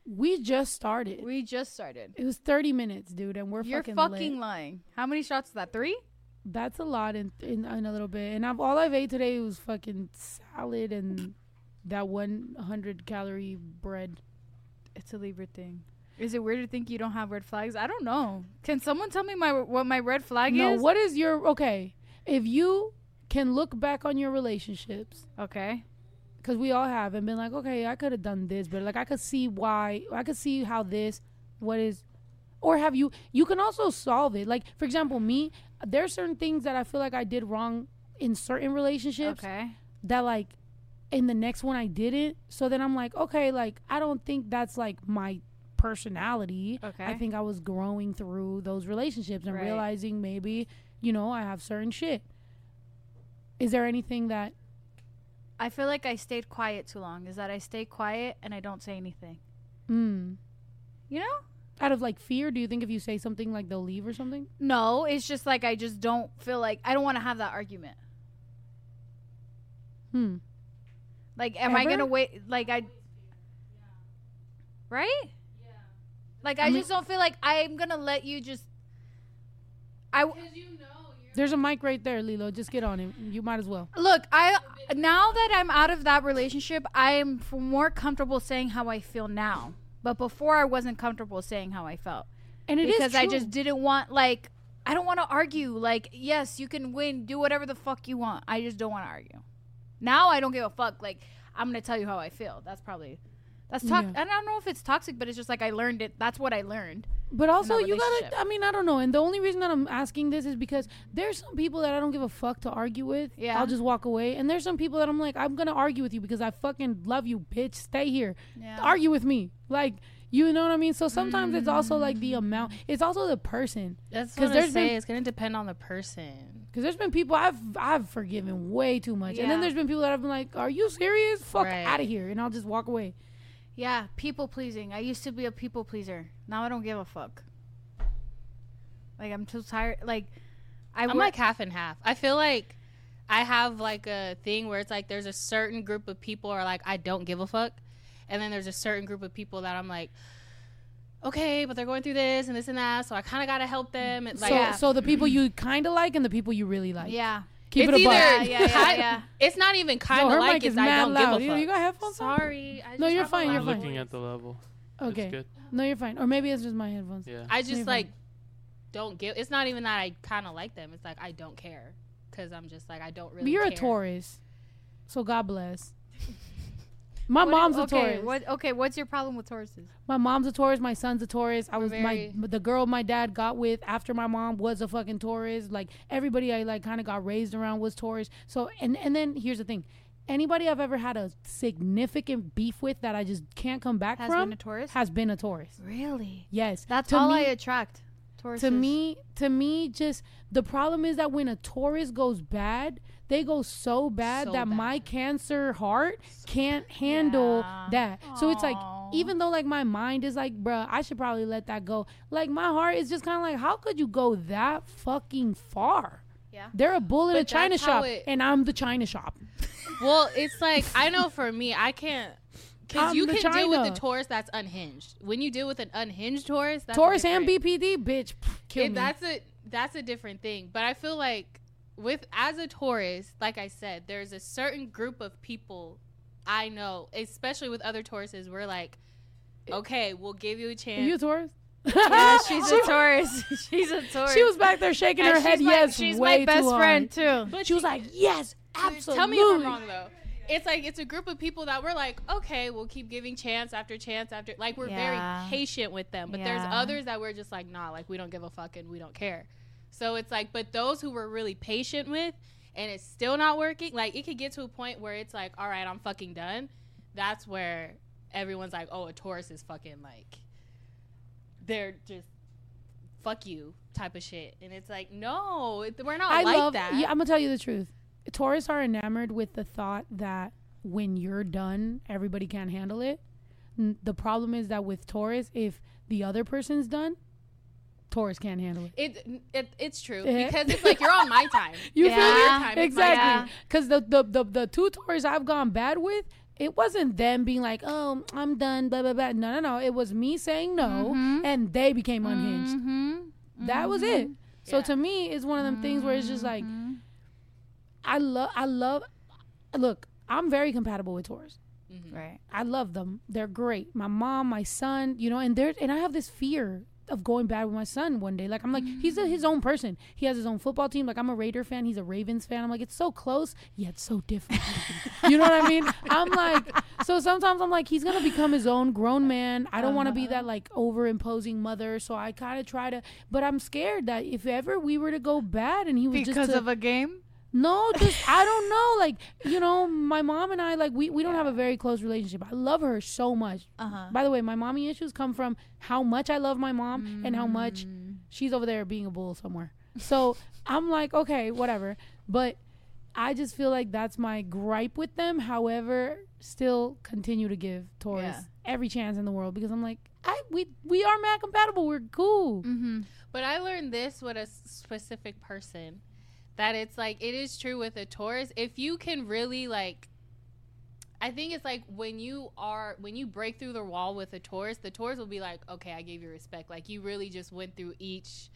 we just started. We just started. It was 30 minutes, dude, and we're fucking You're fucking, fucking lying. How many shots is that? Three? That's a lot in, in in a little bit. And I've all I've ate today was fucking salad and that 100 calorie bread. It's a Libra thing. Is it weird to think you don't have red flags? I don't know. Can someone tell me my what my red flag no, is? No. What is your okay? If you can look back on your relationships, Okay. Because we all have, and been like, okay, I could have done this, but like I could see why, I could see how this, what is, or have you? You can also solve it. Like for example, me, there are certain things that I feel like I did wrong in certain relationships. Okay. that like in the next one I didn't. So then I'm like, okay, like I don't think that's like my personality. Okay. I think I was growing through those relationships and Right. realizing maybe, you know, I have certain shit. Is there anything that I feel like I stayed quiet too long. Is that I stay quiet and I don't say anything. Mm. You know? Out of like fear, do you think if you say something like they'll leave or something? No, it's just like I just don't feel like I don't want to have that argument. Hmm. Like, am I gonna wait? Like, I. Right? Yeah. Like, I, I mean- just don't feel like I'm gonna let you just. I There's a mic right there, Lilo. Just get on it. You might as well. look. I now that I'm out of that relationship, I am f- more comfortable saying how I feel now. But before, I wasn't comfortable saying how I felt And it is because I true. just didn't want like. I don't want to argue. Like, yes, you can win, do whatever the fuck you want. I just don't want to argue. Now I don't give a fuck. Like, I'm gonna tell you how I feel. That's probably that's toxic. Yeah. I don't know if it's toxic, but it's just like I learned it. That's what I learned. But also, you gotta. I mean, I don't know. And the only reason that I'm asking this is because there's some people that I don't give a fuck to argue with. Yeah. I'll just walk away. And there's some people that I'm like, I'm gonna argue with you because I fucking love you, bitch. Stay here. Yeah. Argue with me. Like, you know what I mean? So sometimes it's also like the mm. amount. It's also the person. That's what I say. been- it's gonna depend on the person. Because there's been people I've I've forgiven way too much, and then there's been people that I've been like, "Are you serious? Fuck Right. out of here!" And I'll just walk away. Yeah, people pleasing. I used to be a people pleaser. Now I don't give a fuck. Like I'm too tired. Like I I'm work- like half and half. I feel like I have like a thing where it's like there's a certain group of people are like I don't give a fuck, and then there's a certain group of people that I'm like, okay, but they're going through this and this and that, so I kind of gotta help them. And like, so yeah. so the people you kind of like and the people you really like. yeah. Keep it's it a buck. either Yeah, yeah, yeah, yeah. it's not even kind Yo, of her like mic it's is I don't loud. give You, a you fuck. got headphones on? Sorry, I No, you're fine, you're fine. looking at the level. Okay. It's good. No, you're fine. Or maybe it's just my headphones. Yeah. I You're just fine. like don't give. It's not even that I kind of like them. It's like I don't care because I'm just like I don't really. But you're a. Taurus, so God bless. (laughs) My What- mom's a okay, Taurus. What okay, what's your problem with Tauruses? My mom's a Taurus. My son's a Taurus. I was very- my the girl my dad got with after my mom was a fucking Taurus. Like everybody I like kind of got raised around was Taurus. So and and then here's the thing. Anybody I've ever had a significant beef with that I just can't come back Has from been a Taurus? has been a Taurus. Really? Yes, That's To all me- I attract. Tauruses. to me to me just the problem is that when a taurus goes bad they go so bad So that my cancer heart can't handle Yeah. that so it's like even though like my mind is like bruh i should probably let that go like my heart is just kind of like how could you go that fucking far Yeah. they're a bull in a china shop it- and i'm the china shop (laughs) Well, it's like I know for me, I can't. Because you the can deal with China. a Taurus that's unhinged. When you deal with an unhinged Taurus, that's taurus and bpd bitch kill it- me that's a that's a different thing. But I feel like with as a Taurus, like I said, there's a certain group of people I know, especially with other Tauruses, we're like, eh, okay, we'll give you a chance. Are you a taurus Yeah, (laughs) she's a Taurus. (laughs) she's a Taurus. she was back there shaking And her head my- yes she's my best too friend too. But She was like, yes, absolutely. Tell me if I'm wrong though. It's like it's a group of people that we're like, okay, we'll keep giving chance after chance after. Like we're Yeah. very patient with them, but there's others that we're just like, nah, like we don't give a fuck and we don't care. So it's like, but those who we're really patient with, and it's still not working, like it could get to a point where it's like, all right, I'm fucking done. That's where everyone's like, oh, a Taurus is fucking like, they're just fuck you type of shit, and it's like, no, we're not I like love. that. Yeah, I'm gonna tell you the truth. Taurus are enamored with the thought that when you're done, everybody can't handle it. The problem is that with Taurus, if the other person's done, Taurus can't handle it. It, it it's true Yeah. because it's like you're on my (laughs) time. You Yeah. feel Your time, Exactly. time. Because the, the the the two Taurus I've gone bad with, it wasn't them being like, "Oh, I'm done," blah blah blah. No, no, no. It was me saying no, Mhm. and they became unhinged. Mm-hmm. That was it. So to me, it's one of them things where it's just like, I love, I love. Look, I'm very compatible with Taurus. Right. I love them. They're great. My mom, my son, you know, and they're and I have this fear of going bad with my son one day. Like I'm like, he's a, his mm. own person. He has his own football team. Like I'm a Raider fan. He's a Ravens fan. I'm like, it's so close yet so different. (laughs) you know what I mean? I'm like, so sometimes I'm like, he's gonna become his own grown man. I don't want to be that uh-huh. like over imposing mother. So I kind of try to, but I'm scared that if ever we were to go bad and he was Because just to- of a game. No, just I don't know. Like you know, my mom and I like we we don't have a very close relationship. I love her so much. Uh huh. By the way, my mommy issues come from how much I love my mom and how much Mm. she's over there being a bull somewhere. So I'm like, okay, whatever. But I just feel like that's my gripe with them. However, still continue to give Taurus Yeah. every chance in the world because I'm like, I we we are mad compatible. We're cool. Mm-hmm. But I learned this with a specific person that it's like it is true with a Taurus. If you can really like I think it's like when you are when you break through the wall with a Taurus, the Taurus will be like, "Okay, I gave you respect." Like you really just went through each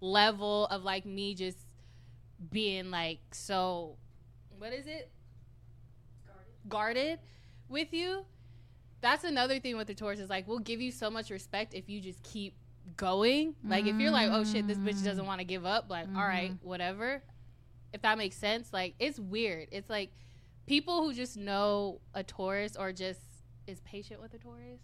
level of like me just being like so what is it? Guarded with you. That's another thing with the Taurus is like we'll give you so much respect if you just keep going. Like if you're like, oh shit, this bitch doesn't mm. want to give up, like, all right, mm-hmm. whatever. If that makes sense, like it's weird. It's like people who just know a Taurus or just is patient with a Taurus,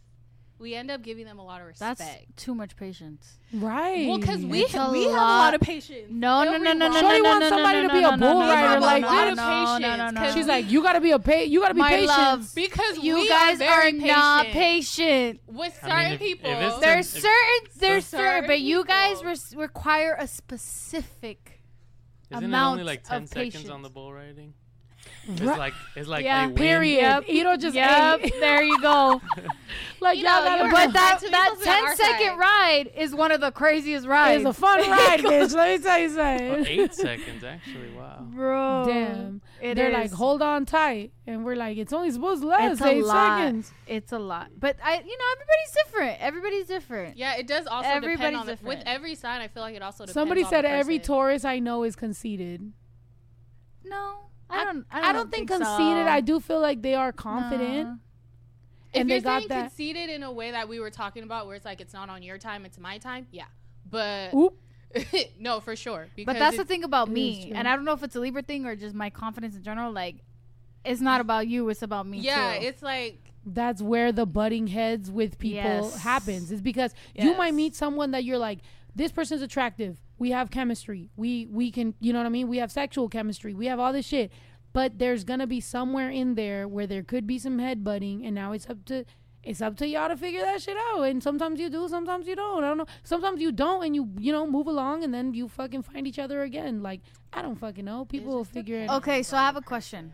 we end up giving them a lot of respect. That's too much patience. Right. well, because we It's a we have a lot. lot of patience. No, no, no, no, no, no, Shorty no, wants no, somebody no, to be no, a bull no, rider, no, like- no, Lot of no, no, no, patience, She's like, you gotta be a pa- you gotta be My patient. love, because you we guys are, are very not patient. patient. with I mean, certain if- if people. it's the- There's certain, there's certain, but you guys require a specific. Isn't amount it only like ten seconds patience. on the bull riding? It's like it's like Yeah. they win. Period. Yep. Ito just Yep, ate. (laughs) there you go. (laughs) like You y'all know, gotta but right. That that supposed to be on 10 our second side. ride is one of the craziest rides. It's a fun (laughs) ride, bitch. Let me tell you something. eight seconds actually. Wow. Bro. Damn. It They're is. like, hold on tight. And we're like, it's only supposed to last It's eight lot. seconds. It's a lot. But I you know, everybody's different. Everybody's different. Yeah, it does also depend Everybody's on the, with every sign. I feel like it also depends Somebody on said the every person. Taurus I know is conceited. No. I don't I I don't, don't, think, so. conceited. I do feel like they are confident. No. If And you're they got saying that. conceited in a way that we were talking about, where it's like it's not on your time, it's my time. Yeah, but Oop. (laughs) no, for sure. But that's the thing about me. And I don't know if it's a Libra thing or just my confidence in general. Like, it's not about you, it's about me Yeah, too. it's like That's where the butting heads with people Yes. happens. Is because you might meet someone that you're like, this person's attractive. We have chemistry. We we can, you know what I mean? We have sexual chemistry. We have all this shit. But there's gonna be somewhere in there where there could be some head butting, and now it's up to it's up to y'all to figure that shit out. And sometimes you do, sometimes you don't. I don't know. Sometimes you don't, and you you know move along, and then you fucking find each other again. Like I don't fucking know. People will figure it. out. Okay, so I have a question.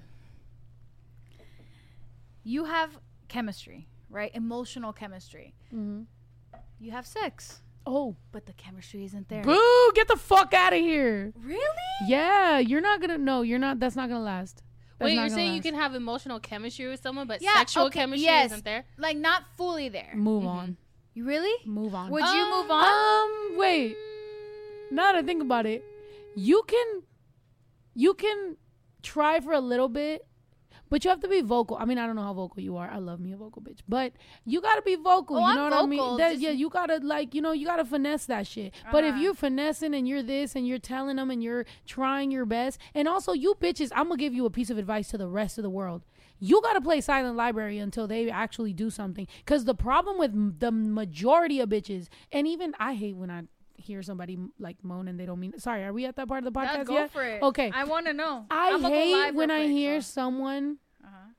You have chemistry, right? Emotional chemistry. Mhm. You have sex, Oh, but the chemistry isn't there. boo! Get the fuck out of here. Really? Yeah, you're not gonna. No, you're not. That's not gonna last. That's wait, you're gonna saying you can have emotional chemistry with someone, but Yeah, sexual okay, chemistry yes. isn't there. Like not fully there. move on. You really? Move on. Would you move on? Um, wait. Now that I think about it, you can, you can try for a little bit, but you have to be vocal. I mean, I don't know how vocal you are. I love me a vocal bitch, but you gotta be vocal. Oh, you I'm know what I mean? That, yeah, you gotta like, you know, you gotta finesse that shit. But if Uh-huh. you're finessing and you're this and you're telling them and you're trying your best, and also you bitches, I'm gonna give you a piece of advice to the rest of the world. You gotta play silent library until they actually do something. Cause the problem with m- the majority of bitches, and even I hate when I hear somebody like moan and they don't mean. Sorry, are we at that part of the podcast Yeah, go yet? for it. Okay. I want to know. I hate when I hear so- someone Uh-huh.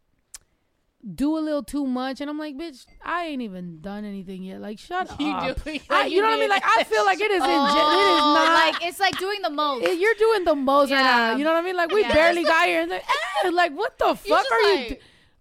do a little too much, and I'm like, bitch, I ain't even done anything yet. Like, shut (laughs) You up. (laughs) do. I, you know what I mean? Like, I feel like it is. (laughs) in, it is Oh, not. like it's like doing the most. it- you're doing the most right now. You know what I mean? Like we Yeah. barely got here, and like, eh, like what the fuck are you? like- do-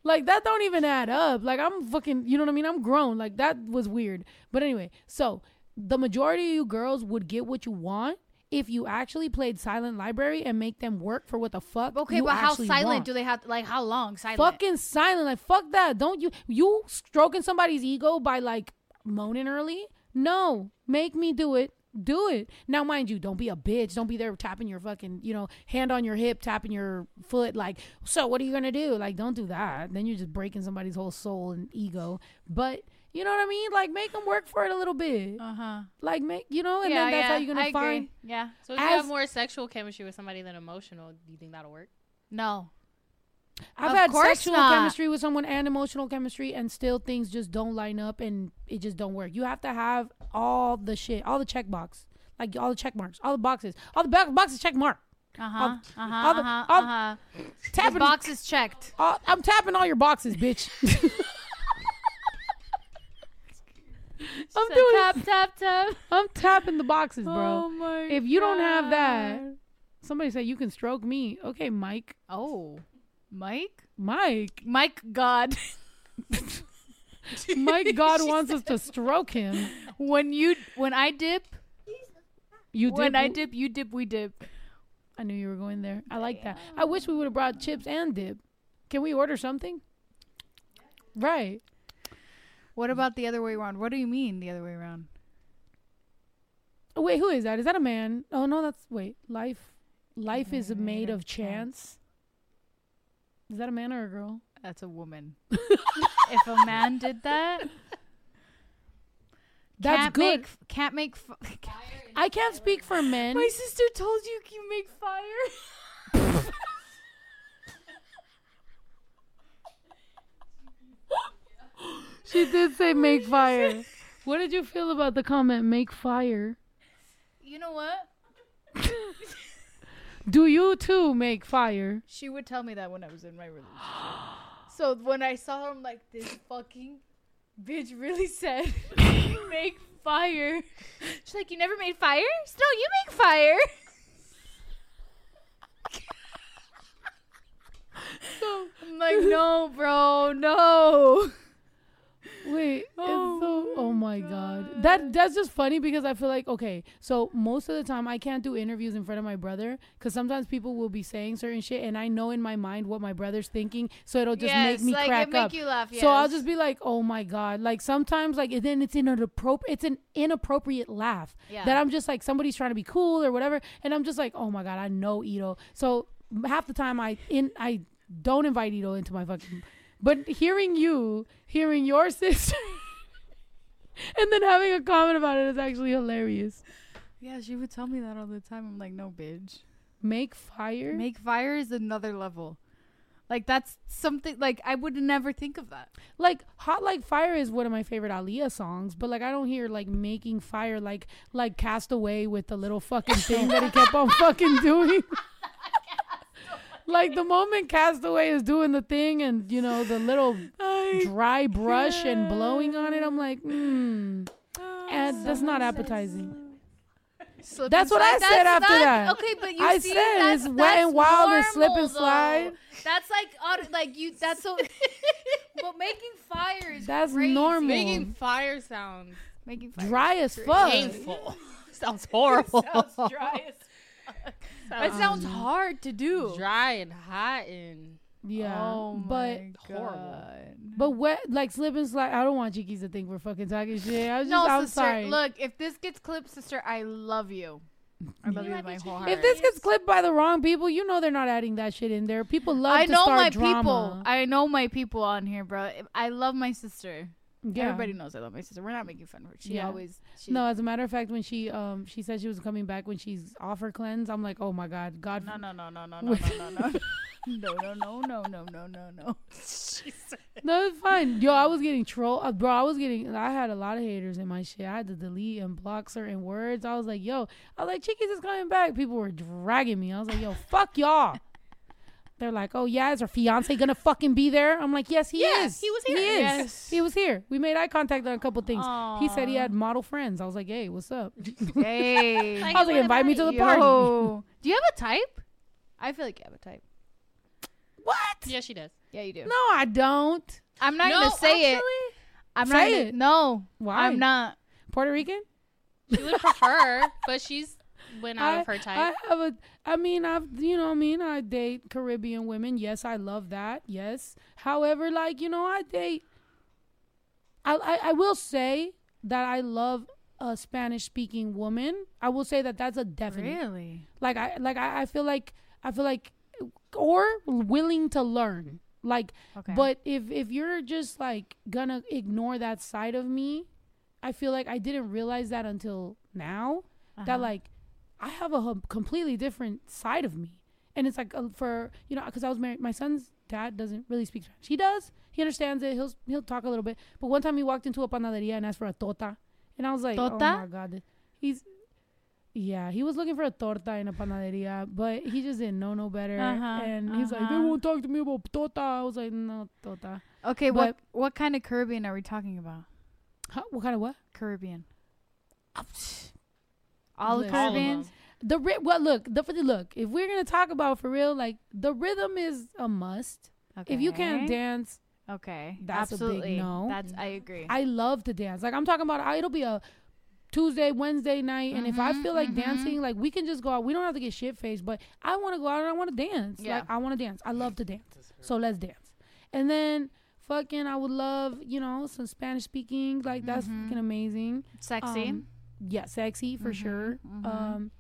like that don't even add up. Like I'm fucking. You know what I mean? I'm grown. Like that was weird. But anyway, so the majority of you girls would get what you want if you actually played silent library and make them work for what the fuck. okay, but how silent want. do they have? Like how long silent? fucking silent. Like fuck that. Don't you you stroking somebody's ego by like moaning early? No, make me do it. Do it. Now, mind you, don't be a bitch. Don't be there tapping your fucking, you know, hand on your hip, tapping your foot. Like, so what are you gonna do? Like, don't do that. Then you're just breaking somebody's whole soul and ego. But you know what I mean? Like, make them work for it a little bit. Uh huh. Like, make you know, and yeah, then that's yeah, how you're gonna I find. Agree. Yeah. So if you have more sexual chemistry with somebody than emotional, do you think that'll work? No. I've Of had sexual not. chemistry with someone and emotional chemistry, and still things just don't line up, and it just don't work. You have to have all the shit, all the check box, like all the check marks, all the boxes, all the back boxes check mark. Uh huh. Uh huh. all the- Uh huh. all- Uh huh. Tapping, The box is checked. all- I'm tapping all your boxes, bitch. (laughs) I'm doing. tap tap tap. I'm tapping the boxes, bro. Oh my if you don't have that, Somebody said you can stroke me. Okay, Mike. Oh, Mike, Mike. Mike, God. (laughs) Mike (laughs) God wants us to stroke him. when you when I dip, You did. when I dip, you dip, we dip. I knew you were going there. I like that. I wish we would have brought chips and dip. Can we order something? Right. What mm. about the other way around? What do you mean the other way around? Oh, wait, who is that? Is that a man? Oh no, that's wait. Life, life is made of chance. Is that a man or a girl? That's a woman. (laughs) if a man did that, That's can't good. Make, can't make. F- I can't speak for men. My sister told you you can make fire. (laughs) She did say make (laughs) fire. What did you feel about the comment make fire? You know what? (laughs) Do you too make fire? She would tell me that when I was in my relationship. (gasps) so when I saw her, I'm like, this fucking bitch really said (laughs) make fire. She's like, you never made fire? No, you make fire. I'm like, no, bro, no. Wait, it's Oh so oh my god. That that's just funny because I feel like okay, so most of the time I can't do interviews in front of my brother because sometimes people will be saying certain shit and I know in my mind what my brother's thinking, so it'll just make me like crack it make up. you laugh. So I'll just be like, oh my god, like sometimes like and then it's in an appropriate, it's an inappropriate laugh yeah. that I'm just like somebody's trying to be cool or whatever, and I'm just like, oh my god, I know Ito. So half the time I in I don't invite Ito into my fucking. But hearing you, hearing your (laughs) sister, and then having a comment about it is actually hilarious. yeah, she would tell me that all the time. I'm like, no, bitch. Make fire. Make fire is another level. Like that's something like I would never think of that. like hot like fire is one of my favorite Aaliyah songs, but like I don't hear like making fire like like Castaway with the little fucking thing that he kept on (laughs) fucking doing. (laughs) like the moment Castaway is doing the thing and you know the little (laughs) dry brush and blowing on it, I'm like, mm. And that's not appetizing. Slip That's what I slide. said That's after not- that. Okay, but you I see, said that's, it's wet that's and wild and slip and normal, though. slide. That's like auto- like you. That's so. (laughs) but making fire is That's crazy. normal. Making fire sounds Making fire. Dry as fuck. painful. (laughs) sounds horrible. sounds dry as fuck. It sounds mm. hard to do. dry and hot and Yeah. Oh but my horrible. But wet, like slip and slide. I don't want Chiquis to think we're fucking talking shit. I was just, No, I'm sister. sorry. Look, if this gets clipped, sister, I love you. I love you with my whole heart. if this gets clipped by the wrong people, you know they're not adding that shit in there. People love I to know start my drama. people. I know my people on here, bro. I love my sister. Yeah. Everybody knows I love my sister. We're not making fun of her. She Yeah. always. She, No, as a matter of fact, when she um she said she was coming back when she's off her cleanse, I'm like, oh my god, God, No, no, no, no, no, no, no, no, no. No, no, no, no, no, no, no, no. no, it's fine. Yo, I was getting troll, uh, bro. I was getting, I had a lot of haters in my shit. I had to delete and block certain words. I was like, yo, I was like, Chiquis is coming back. People were dragging me. I was like, yo, fuck y'all. They're like, oh yeah, is her fiance gonna fucking be there? I'm like, yes, he Yeah, is. he was here. He is. Yes. He was here. We made eye contact on a couple things. He said he had model friends. I was like, hey, what's up? (laughs) Hey. (laughs) I was like, invite me to the party. (laughs) Do you have a type? I feel like you have a type. What? yeah, she does. Yeah, you do. No, I don't. I'm not no, gonna say it. I'm Say not. Gonna, it. No, Why? I'm not. Puerto Rican? She would prefer, but she's went out of her type. I have a. I mean, I've you know, I mean, I date Caribbean women. Yes, I love that. Yes. However, like you know, I date. I I, I will say that I love a Spanish speaking woman. I will say that that's a definite. Really? Like I like I, I feel like I feel like or willing to learn. Like Okay. but if if you're just like gonna ignore that side of me, I feel like I didn't realize that until now that Uh-huh. like I have a completely different side of me. And it's like uh, for you know because I was married. My son's dad doesn't really speak Spanish. He does. He understands it. He'll he'll talk a little bit. But one time he walked into a panaderia and asked for a torta, and I was like, oh Torta? my god, he's yeah. He was looking for a torta in a panaderia, but he just didn't know no better. Uh-huh, and he's like, they uh-huh. won't talk to me about torta. I was like, no torta. okay, what but- what kind of Caribbean are we talking about? Huh? What kind of what? Caribbean. All the Listen. All of Caribbeans. them. the ri- well, look, the look. If we're gonna talk about for real, like the rhythm is a must. Okay. If you can't dance, okay, That's a big absolutely. no. That's I agree. I love to dance. Like I'm talking about, I, it'll be a Tuesday, Wednesday night, and if I Mhm, feel like mhm. dancing, like we can just go out. We don't have to get shit faced, but I want to go out and I want to dance. Yeah. Like I want to dance. I love to dance. So let's dance. And then fucking, I would love you know some Spanish speaking. Like that's Mhm. fucking amazing. Sexy. Um, yeah, sexy for Mhm, sure. mhm. Um,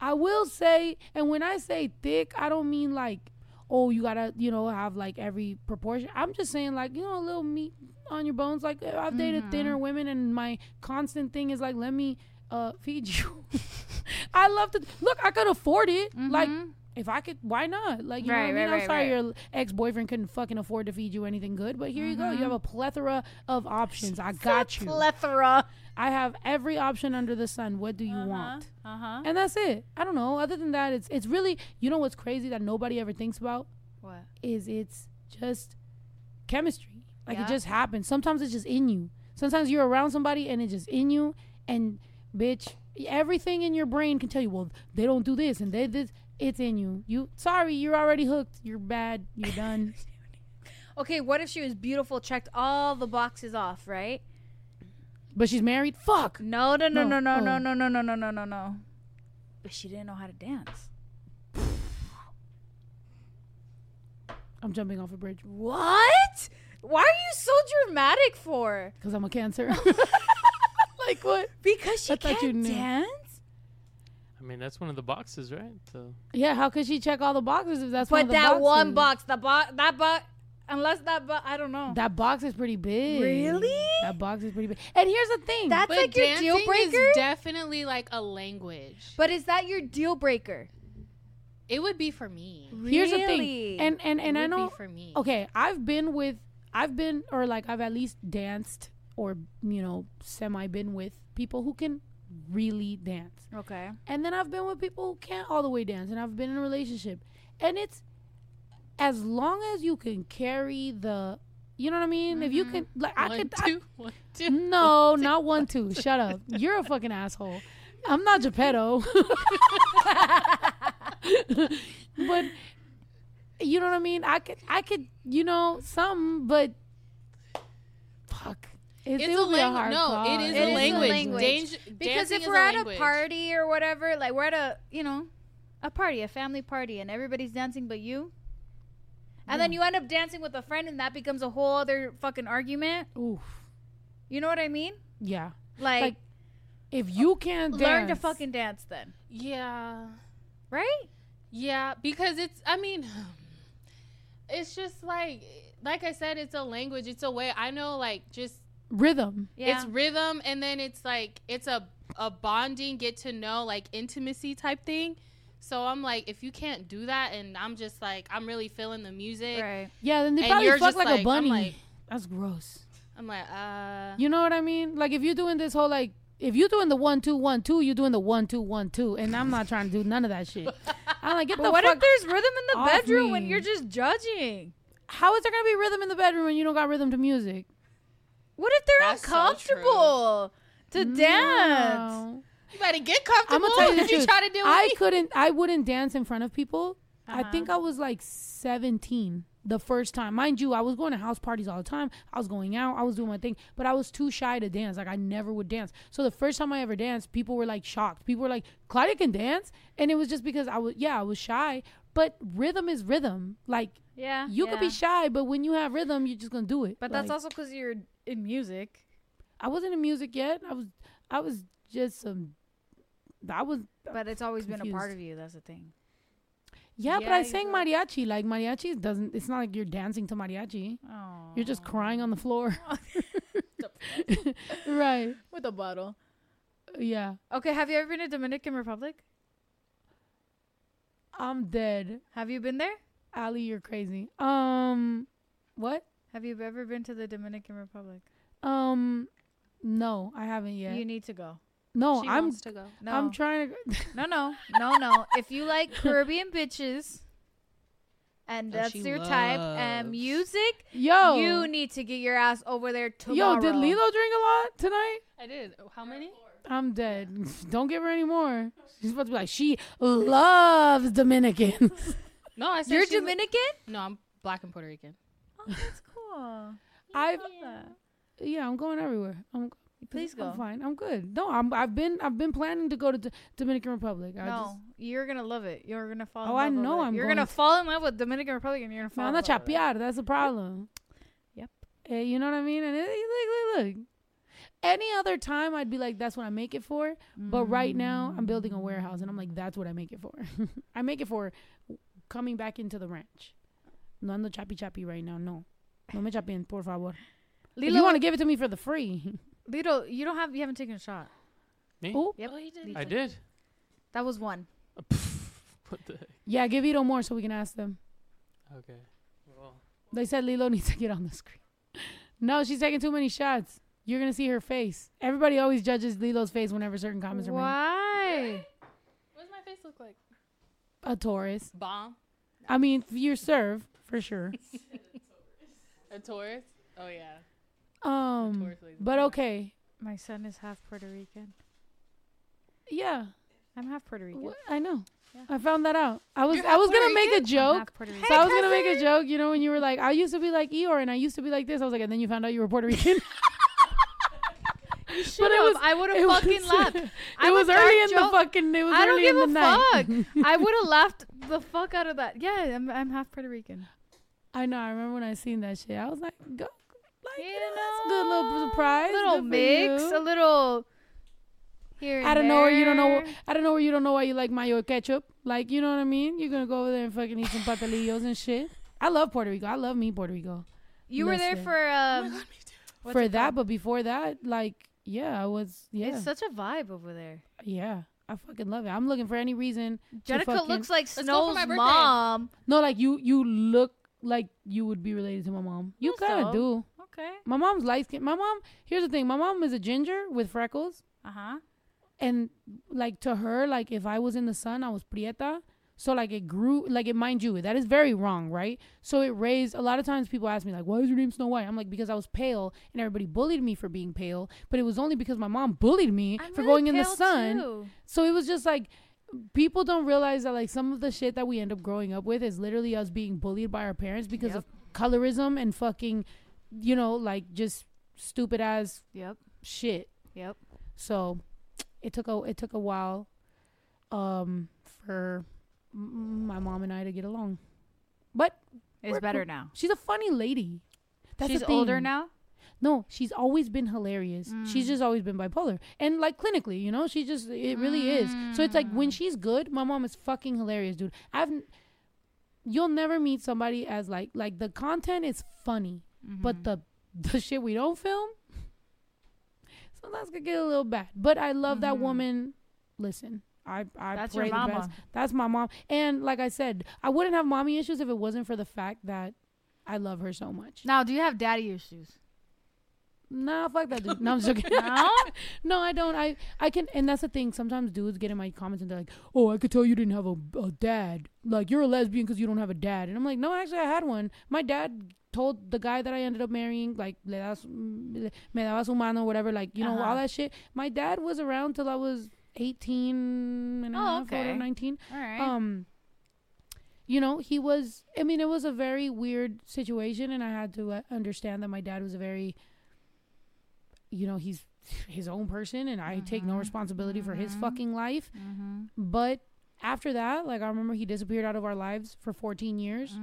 I will say, and when I say thick, I don't mean like, oh, you gotta, you know, have like every proportion. I'm just saying like, you know, a little meat on your bones. Like I've dated Mhm. thinner women, and my constant thing is like, let me uh (laughs) feed you. (laughs) I love to look. I could afford it. Like Mhm. If I could, why not? Like you know what I mean? right, I'm sorry right. your ex boyfriend couldn't fucking afford to feed you anything good, but here you go. You have a plethora of options. I got you. Plethora. I have every option under the sun. What do you want? Uh huh. And that's it. I don't know. Other than that, it's it's really you know what's crazy that nobody ever thinks about What? is it's just chemistry. Like Yeah. it just happens. Sometimes it's just in you. Sometimes you're around somebody and it's just in you and bitch, everything in your brain can tell you, well, they don't do this and they this it's in you. You sorry, you're already hooked. You're bad. You're done. (laughs) Okay, what if she was beautiful, checked all the boxes off, right? but she's married? Fuck. No, no, no, No, no, no, oh. no, no, no, no, no, no, no. But she didn't know how to dance. I'm jumping off a bridge What? Why are you so dramatic for? because I'm a cancer. (laughs) (laughs) like what? Because she I can't knew. dance? I mean, that's one of the boxes, right? So Yeah, how could she check all the boxes if that's one But of the boxes? But that one box, the box, that box, unless that box, I don't know. That box is pretty big. Really? That box is pretty big. And here's the thing. That's But like your deal breaker? is definitely like a language. but is that your deal breaker? It would be for me. here's the thing. And and and it I know be for me. okay, I've been with I've been or like I've at least danced or you know, semi been with people who can really dance. Okay. And then I've been with people who can't all the way dance and I've been in a relationship. And it's as long as you can carry the you know what I mean? If you mm-hmm. can like I One, could I- two, one, two. No, not one two. Shut up. (laughs) You're a fucking asshole. I'm not Geppetto. (laughs) but you know what I mean? I could I could, you know, some, but fuck. It, It's a would a language. hard No, call. it is It a is a language. language. Because if we're a at a party or whatever, like we're at a, you know, a party, a family party, and everybody's dancing but you, and then you end up dancing with a friend, and that becomes a whole other fucking argument. Oof. You know what I mean? Yeah. Like, Like, If you can't learn to fucking dance then, Yeah. right? Yeah, because it's I mean (sighs) it's just like like I said, it's a language, it's a way. I know like just rhythm. Yeah. it's rhythm and then it's like it's a a bonding, get to know, like intimacy type thing. So I'm like, if you can't do that and I'm just like I'm really feeling the music right. Yeah, then they and probably fuck like, like, a bunny. Like That's gross. I'm like, uh You know what I mean? Like if you're doing this whole like if you're doing the one two one two, you're doing the one two one two, and I'm not trying to do none of that shit. I'm like, get But the what fuck. if there's rhythm in the off bedroom when you're just judging? How is there gonna be rhythm in the bedroom when you don't got rhythm to music? What if they're That's so uncomfortable to dance? No. you better get comfortable I'ma tell you the if you truth. try to do I it. couldn't. I wouldn't dance in front of people. I Uh-huh. think I was like 17 the first time. Mind you, I was going to house parties all the time. I was going out. I was doing my thing, but I was too shy to dance. Like I never would dance. So the first time I ever danced, people were like shocked. People were like, "Claudia can dance," and it was just because I was. Yeah, I was shy. But rhythm is rhythm. Like Yeah. you could be shy, but when you have rhythm, you're just gonna do it. But that's also because you're in music. I wasn't in music yet. I was. I was just some. I was. But it's always been a part of you. That's the thing. Yeah, but I sang were. mariachi. Like mariachi doesn't. It's not like you're dancing to mariachi. Oh. You're just crying on the floor. (laughs) right. with a bottle. Yeah. Okay, have you ever been to Dominican Republic? I'm dead. Have you been there? Ali, you're crazy. Um, what? Have you ever been to the Dominican Republic? Um, no, I haven't yet. You need to go. no, she I'm. wants to go. No, I'm trying to. (laughs) no, no, no, no. If you like (laughs) Caribbean bitches, and that's she your type, and music, Yo, you need to get your ass over there tomorrow. yo, did Lilo drink a lot tonight? I did. How many? I'm dead. (laughs) Don't give her any more. She's supposed to be like, she loves Dominicans. No, I said You're she's- Dominican? No, I'm black and Puerto Rican. Oh, that's cool. I've, Yeah. yeah, I'm going everywhere. I'm, Please I'm fine. I'm good. No, I'm, I've been, I've been planning to go to D- Dominican Republic. I no, just, you're gonna love it. You're gonna fall. Oh, in I know. I'm You're going gonna to. fall in love with Dominican Republic, and you're gonna fall. love with it. chapear. That's the problem. Yep. Eh, you know what I mean? And it, look, look, look. Any other time, I'd be like, that's what I make it for. But right now, I'm building a warehouse, and I'm like, that's what I make it for. (laughs) I make it for coming back into the ranch. No ando chapi chapi right now. No. No me chapien, por favor. If Lilo, you want to give it to me for the free. (laughs) Lilo, you don't have. You haven't taken a shot. Me? Oh, Yep. Oh, he did. I did. That was one. (laughs) What the heck? yeah, give Ito more so we can ask them. Okay. Well, They said Lilo (laughs) needs to get on the screen. No, she's taking too many shots. You're gonna see her face. Everybody always judges Lilo's face whenever certain comments are made. Why? What does my face look like? A Taurus. Bomb. I mean, you serve for sure. A Taurus. Oh yeah. Um, Taurus lazy. but okay, My son is half Puerto Rican. yeah, I'm half Puerto Rican. wh- I know. Yeah. I found that out. I was You're I half was gonna Puerto make a joke. half Puerto So I was gonna make a joke, you know, when you were like, I used to be like Eeyore and I used to be like this. I was like, and then you found out you were Puerto Rican. Shut it up. was- I would it have was- fucking laughed. (laughs) it I'm was early in joke. the fucking. It was I don't early give in a night. fuck. (laughs) I would have laughed the fuck out of that. Yeah, I'm, I'm half Puerto Rican. I know. I remember when I seen that shit. I was like, go, like, You you know, that's a good little know, surprise. little mix, you. a little here. I don't know where you don't know. I don't know where you don't know why you like mayo ketchup. Like, you know what I mean? You're gonna go over there and fucking eat some pastelillos and shit. I love Puerto Rico. I love me Puerto Rico You were there for um. what's for that, called? but before that, like, yeah, I was. Yeah, It's such a vibe over there. yeah. I fucking love it. I'm looking for any reason. to Jenicka fucking- looks like go Snow's mom. No, like you. You look like you would be related to my mom. You kind of do. Okay. My mom's light skin. My mom. Here's the thing. My mom is a ginger with freckles. Uh huh. and like to her like if i was in the sun i was prieta so like it grew like it mind you that is very wrong right so it raised a lot of times people ask me like why is your name snow white i'm like because i was pale and everybody bullied me for being pale but it was only because my mom bullied me I'm for really going in the sun too. so it was just like people don't realize that like some of the shit that we end up growing up with is literally us being bullied by our parents because Yep. of colorism and fucking you know like just stupid ass Yep. shit Yep. so it took a it took a while um for m- my mom and I to get along. But It's better now. she's a funny lady. That's the She's older now. No, she's always been hilarious. She's Mm. just always been bipolar. And like clinically, you know, she just it really is. So it's like when Mm. she's good, my mom is fucking hilarious, dude. I've you'll never meet somebody as like like the content is funny, but Mhm. the the shit we don't film sometimes could get a little bad. But I love that Mhm. woman. Listen, I I that's pray your the mama. best. That's my mom. And like I said, I wouldn't have mommy issues if it wasn't for the fact that I love her so much. Now, do you have daddy issues? Nah, fuck that dude. No, I'm (laughs) joking. No? (laughs) no, I don't. I I can, and that's the thing. Sometimes dudes get in my comments and they're like, "Oh, I could tell you didn't have a, a dad. Like you're a lesbian because you don't have a dad." And I'm like, "No, actually, I had one. My dad told the guy that I ended up marrying, like, le das, me daba su mano, whatever, like, you know, Uh-huh. all that shit. My dad was around till I was 18 and a Oh, or okay. 19. All right. Um, you know, he was. I mean, it was a very weird situation, and I had to uh, understand that my dad was a very, you know, he's his own person, and I take no Mhm. responsibility for his Mhm. fucking life. mm-hmm. But after that, like I remember, he disappeared out of our lives for 14 years.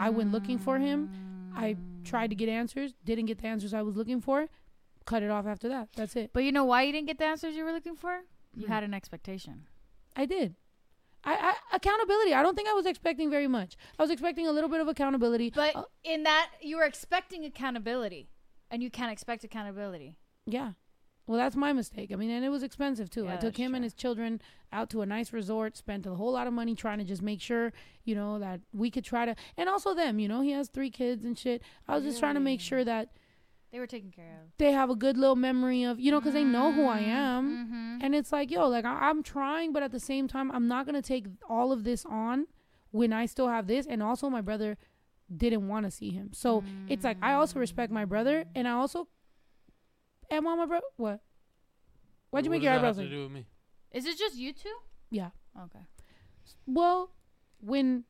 I went looking for him. I tried to get answers, didn't get the answers I was looking for. Cut it off after that. That's it. But you know why you didn't get the answers you were looking for? You had an expectation. I did. I, I accountability. I don't think I was expecting very much. I was expecting a little bit of accountability. But Uh, in that, you were expecting accountability, and you can't expect accountability. Yeah. Well, that's my mistake. I mean, and it was expensive too. Yeah, I took him and his children out to a nice resort, spent a whole lot of money trying to just make sure, you know, that we could try to, and also them, you know, he has three kids and shit. I was just trying to make sure that They were taken care of. they have a good little memory of, you know, because they know who I am. Mm-hmm. And it's like, yo, like I- I'm trying, but at the same time, I'm not gonna take all of this on when I still have this. And also, my brother didn't want to see him, so it's like I also respect my brother, and I also am on my brother. What? Why'd you make does your eyebrows have like? to do with me? Is it just you two? Yeah. Okay. Well, when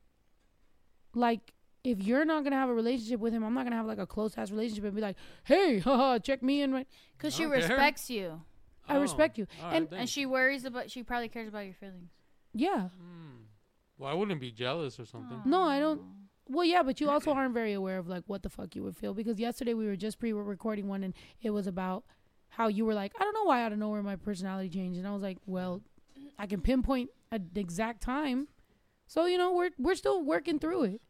like if you're not gonna have a relationship with him, I'm not gonna have like a close ass relationship and be like, hey, (laughs) haha, check me in. Right? Because she Okay. respects you, I respect you. all right, And- thanks. and she worries about. She probably cares about your feelings. Yeah. Hmm. Well, I wouldn't be jealous or something. No, I don't. Well, yeah, but you also aren't very aware of like what the fuck you would feel because yesterday we were just pre-recording one and it was about how you were like, I don't know why out of nowhere my personality changed, and I was like, well, I can pinpoint an exact time, so you know we're we're still working through it.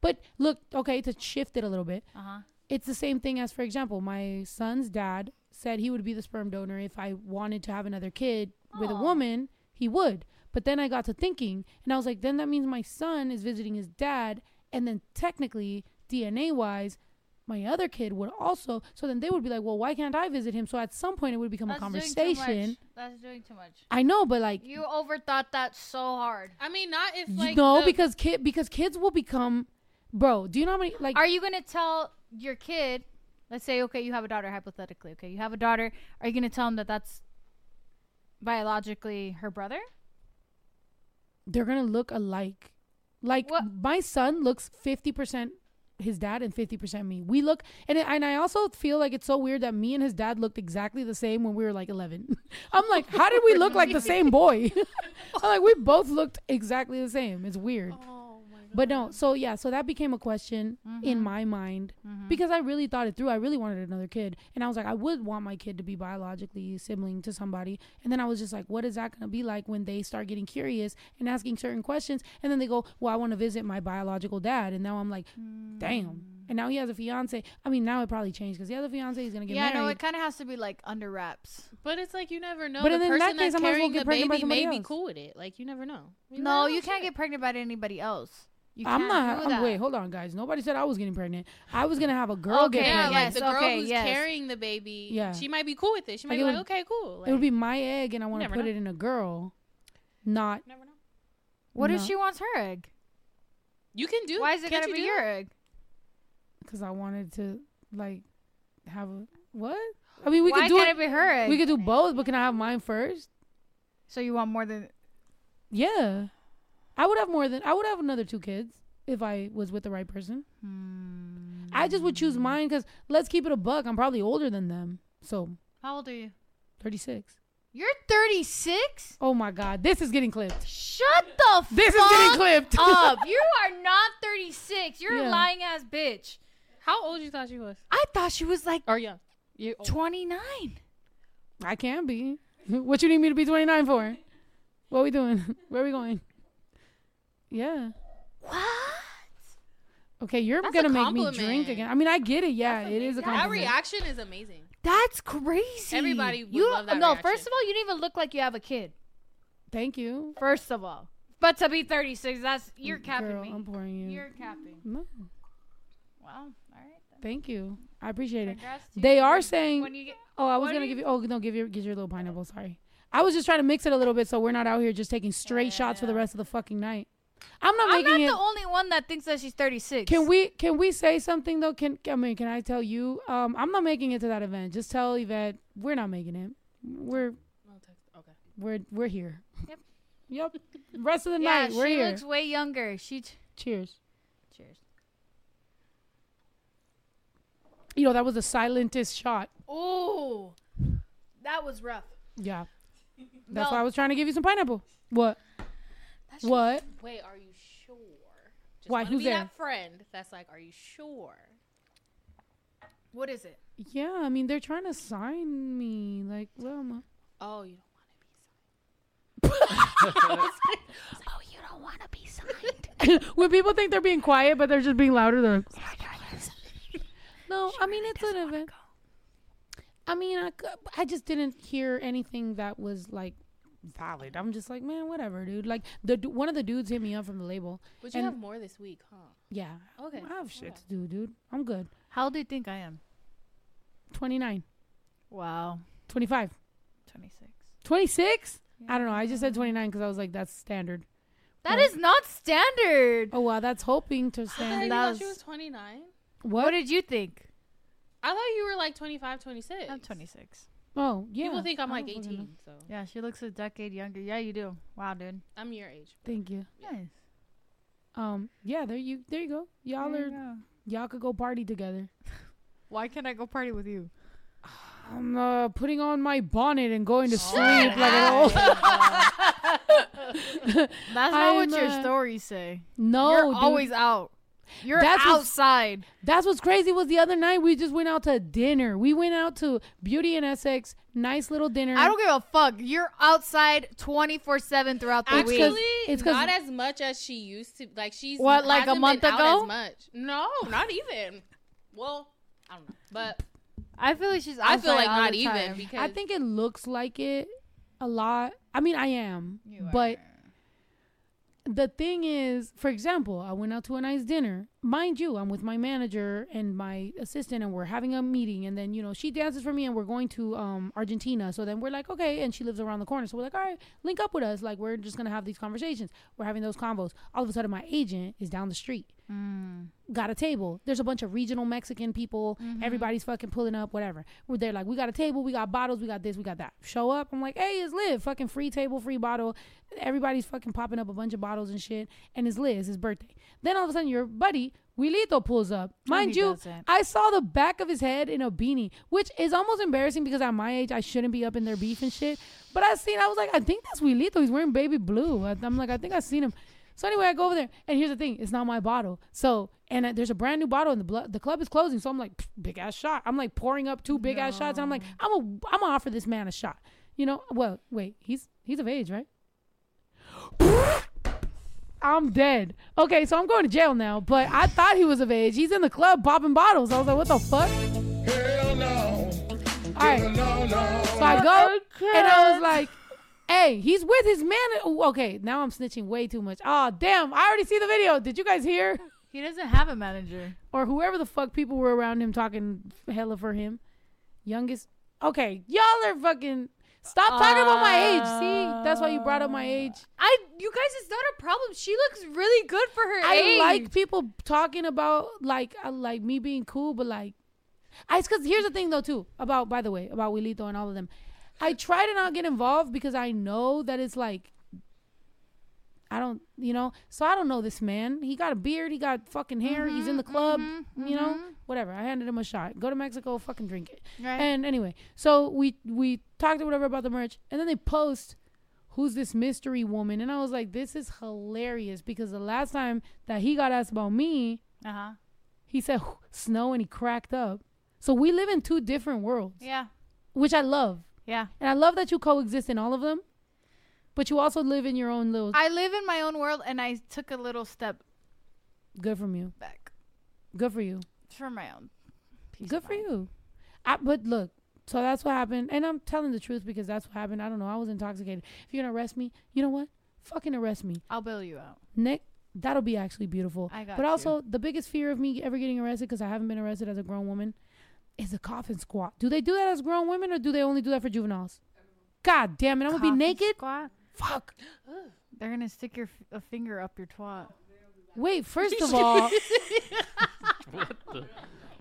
But look, okay, to shift it a little bit, Uh huh. it's the same thing as, for example, my son's dad said he would be the sperm donor if I wanted to have another kid with a woman, he would. But then I got to thinking, and I was like, then that means my son is visiting his dad, and then technically, DNA wise, my other kid would also. So then they would be like, well, why can't I visit him? So at some point, it would become a conversation. That's doing too much. I know, but like, You overthought that so hard. I mean, not if you like know, the- because kid because kids will become, bro. Do you know how many like? Are you gonna tell your kid? Let's say, okay, you have a daughter. Hypothetically, okay, you have a daughter. Are you gonna tell him that that's biologically her brother? they're gonna look alike. Like What- my son looks fifty percent his dad and fifty percent me. We look, and and I also feel like it's so weird that me and his dad looked exactly the same when we were like eleven. (laughs) I'm like, how did we look like the same boy? (laughs) I'm like, we both looked exactly the same. It's weird. God. But no, so yeah, so that became a question in Mhm. my mind Mhm. because I really thought it through. I really wanted another kid, and I was like, I would want my kid to be biologically sibling to somebody. And then I was just like, what is that going to be like when they start getting curious and asking certain questions? And then they go, well, I want to visit my biological dad, and now I'm like, damn. And now he has a fiance. I mean, now it probably changed because he has a fiance. He's gonna get yeah, married. no, it kind of has to be like under wraps. But it's like you never know. But the in that person case, that's I might as well carrying get the pregnant baby may somebody be cool with it. Like you never know. You no, never you can't shit. get pregnant by anybody else. You I'm can't not. do I'm, that. wait, hold on, guys. Nobody said I was getting pregnant. I was gonna have a girl get Okay, Yeah, pregnant. like yes, the girl okay, who's yes. carrying the baby. Yeah. she might be cool with it. She might Like, be it like, would- okay, cool. Like, it would be my egg, and I want to put know. it in a girl, not never know. What if she wants her egg? You can do. Why is it can't gotta you be your that? egg? because I wanted to like have a what? I mean, we Why could do can't it. it be her egg? We could do both, but can I have mine first? so you want more than? Yeah, I would have more than I would have another two kids if I was with the right person. Hmm. I just would choose mine because let's keep it a buck. I'm probably older than them, so How old are you? 36. You're 36. Oh my god, this is getting clipped. Shut the This is getting clipped. (laughs) up. You are not 36. You're Yeah. a lying ass bitch. How old you thought she was? I thought she was like Or young? You Oh. 29. I can be. (laughs) What you need me to be 29 for? What are we doing? (laughs) Where are we going? Yeah. What? Okay, you're That's a gonna make me drink again. I mean, I get it. Yeah, it is a that compliment. reaction is amazing. That's crazy. Everybody would you, love that No, reaction. first of all, you don't even look like you have a kid. Thank you. First of all. But to be 36, that's you're capping Girl, me. I'm pouring you. You're capping. no, Wow. All right. Then. thank you. I appreciate it. Congrats to They you. are saying. when you get Oh, I was what gonna do give you. Oh no, give your get your little pineapple. Sorry. I was just trying to mix it a little bit so we're not out here just taking straight yeah, shots for the rest of the fucking night. I'm not making. I'm not the only one that thinks that she's 36. Can we can we say something though? Can I mean can I tell you? Um, I'm not making it to that event. Just tell Yvette we're not making it. We're Okay. we're we're here. Yep. Yep. Rest of the (laughs) Yeah, night we're she here. looks way younger. She t- Cheers. Cheers. You know that was the silentest shot. Oh, That was rough. Yeah. (laughs) That's No. why I was trying to give you some pineapple. What? What? Wait, are you sure? Just Why, who's be there? that friend that's like, are you sure? What is it? Yeah, I mean they're trying to sign me. Like, well, I'm a- Oh, you don't want to be signed. like, (laughs) Oh, you don't want to be signed. (laughs) when people think they're being quiet, but they're just being louder, they're like, no. I mean, it's an event. I mean, I, I just didn't hear anything that was like valid. I'm just like, man, whatever, dude. Like the du- one of the dudes hit me up from the label. But you have more this week, huh? Yeah, Okay. I have shit to do, dude. I'm good. How old do you think I am? 29, Wow. 25, 26. 26. I don't know. I just said 29 because I was like, that's standard. That Yeah. is not standard. Oh wow, that's hoping to I standard. that thought was- she was 29. What did you think? I thought you were like 25, 26. I'm 26. Oh yeah. People think I'm I like don't fucking know. 18, so Yeah, she looks a decade younger. Yeah, you do. Wow, dude. I'm your age. Thank you. Nice. Um. Yeah. There you. There you go. Y'all There are. you go. Y'all could go party together. (laughs) Why can't I go party with you? I'm uh, putting on my bonnet and going to sleep like an old. (laughs) That's not I'm, what your uh, stories say. No, You're dude. always out. You're That's what's- outside. That's what's crazy. Was the other night we just went out to dinner. We went out to Beauty and Essex, nice little dinner. I don't give a fuck. You're outside 24 7 throughout the Actually, week. it's 'cause- not as much as she used to. Like she's What, like a month ago? As much? No, not even. Well, I don't know, but I feel like she's I feel like all not even because I think it looks like it a lot. I mean, I am, You but are. The thing is, for example, I went out to a nice dinner. Mind you, I'm with my manager and my assistant, and we're having a meeting. And then, you know, she dances for me, and we're going to um, Argentina. So then we're like, okay. And she lives around the corner. So we're like, all right, link up with us. Like, we're just going to have these conversations. We're having those convos. All of a sudden, my agent is down the street. Mm. Got a table. There's a bunch of regional Mexican people. Everybody's fucking pulling up, whatever. We're there like, we got a table, we got bottles, we got this, we got that. Show up. I'm like, hey, it's Liv. Fucking free table, free bottle. Everybody's fucking popping up a bunch of bottles and shit. And it's Liz, his birthday. Then all of a sudden, your buddy, Wilito, pulls up. Mind you, doesn't. I saw the back of his head in a beanie, which is almost embarrassing because at my age, I shouldn't be up in their beef and shit. But I seen, I was like, I think that's Wilito. He's wearing baby blue. I- I'm like, I think I seen him. So anyway, I go over there, and here's the thing: it's not my bottle. So and uh, there's a brand new bottle, and the blo- the club is closing. So I'm like, big ass shot. I'm like pouring up two big ass shots, and I'm like, I'm a I'm gonna offer this man a shot. You know? Well, wait, he's he's of age, right? I'm dead. Okay, so I'm going to jail now. But I thought he was of age. He's in the club popping bottles. I was like, what the fuck? Hell no. All right. No, no. So I go and I was like, hey, he's with his man. Ooh, okay, now I'm snitching way too much. Oh, damn. I already see the video. Did you guys hear? He doesn't have a manager. Or whoever the fuck people were around him talking hella for him. Youngest. Okay, y'all are fucking. Stop talking about my age. See, that's why you brought up my ah. age. I, you guys, it's not a problem. She looks really good for her age. I age. like people talking about like I like me being cool, but like, I because here's the thing though too about by the way about Wilito and all of them. I try to not get involved because I know that it's like. I don't, you know, so I don't know this man. He got a beard, he got fucking hair, he's in mm-hmm, the club, mm-hmm, you know, mm-hmm. whatever. I handed him a shot. Go to Mexico, fucking drink it. Right. And anyway, so we we talked or whatever about the merch, and then they post who's this mystery woman, and I was like, this is hilarious because the last time that he got asked about me, uh huh. he said snow and he cracked up. So we live in two different worlds, Yeah. which I love, Yeah. and I love that you coexist in all of them, but you also live in your own little. I live in my own world, and I took a little step good from you. back Good for you. for my own. peace Good for you. I, but look, so that's what happened, and I'm telling the truth because that's what happened. I don't know. I was intoxicated. If you're gonna arrest me, you know what? Fucking arrest me. I'll bail you out. Nick, that'll be actually beautiful. I got but you. also, the biggest fear of me ever getting arrested, because I haven't been arrested as a grown woman, is a coffin squat. Do they do that as grown women, or do they only do that for juveniles? God damn it! I'm gonna be Coffin naked. Squat. Fuck. They're gonna stick your f- a finger up your twat. Wait. First of (laughs) all, What the?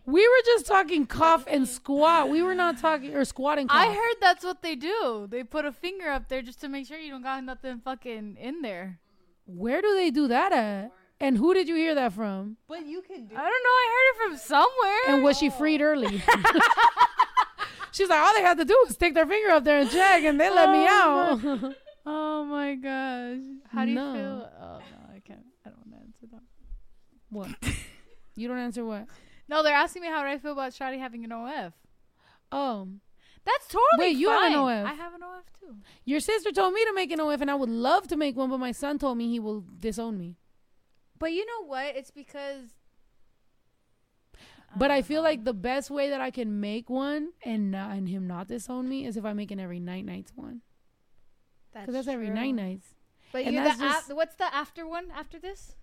we were just talking cough and squat. We were not talking or squatting. Cough. I heard that's what they do. They put a finger up there just to make sure you don't got nothing fucking in there. Where do they do that at? And who did you hear that from? But you can do. I don't know. I heard it from somewhere. And was she freed early? (laughs) She's like, all they had to do was stick their finger up there and check, and they let me oh, out. (laughs) oh my gosh. How do you No. feel? Oh no, I can't. I don't want to answer that. what? You don't answer what? No, they're asking me how do I feel about Shotty having an OF. Oh, That's totally Wait, you have an fine. OF. I have an OF too. your sister told me to make an OF, and I would love to make one, but my son told me he will disown me. But you know what? It's because. But I don't feel know. like the best way that I can make one and not, and him not disown me is if I make an every night nights one, because that's, every night nights. But And you the af- what's the after one after this?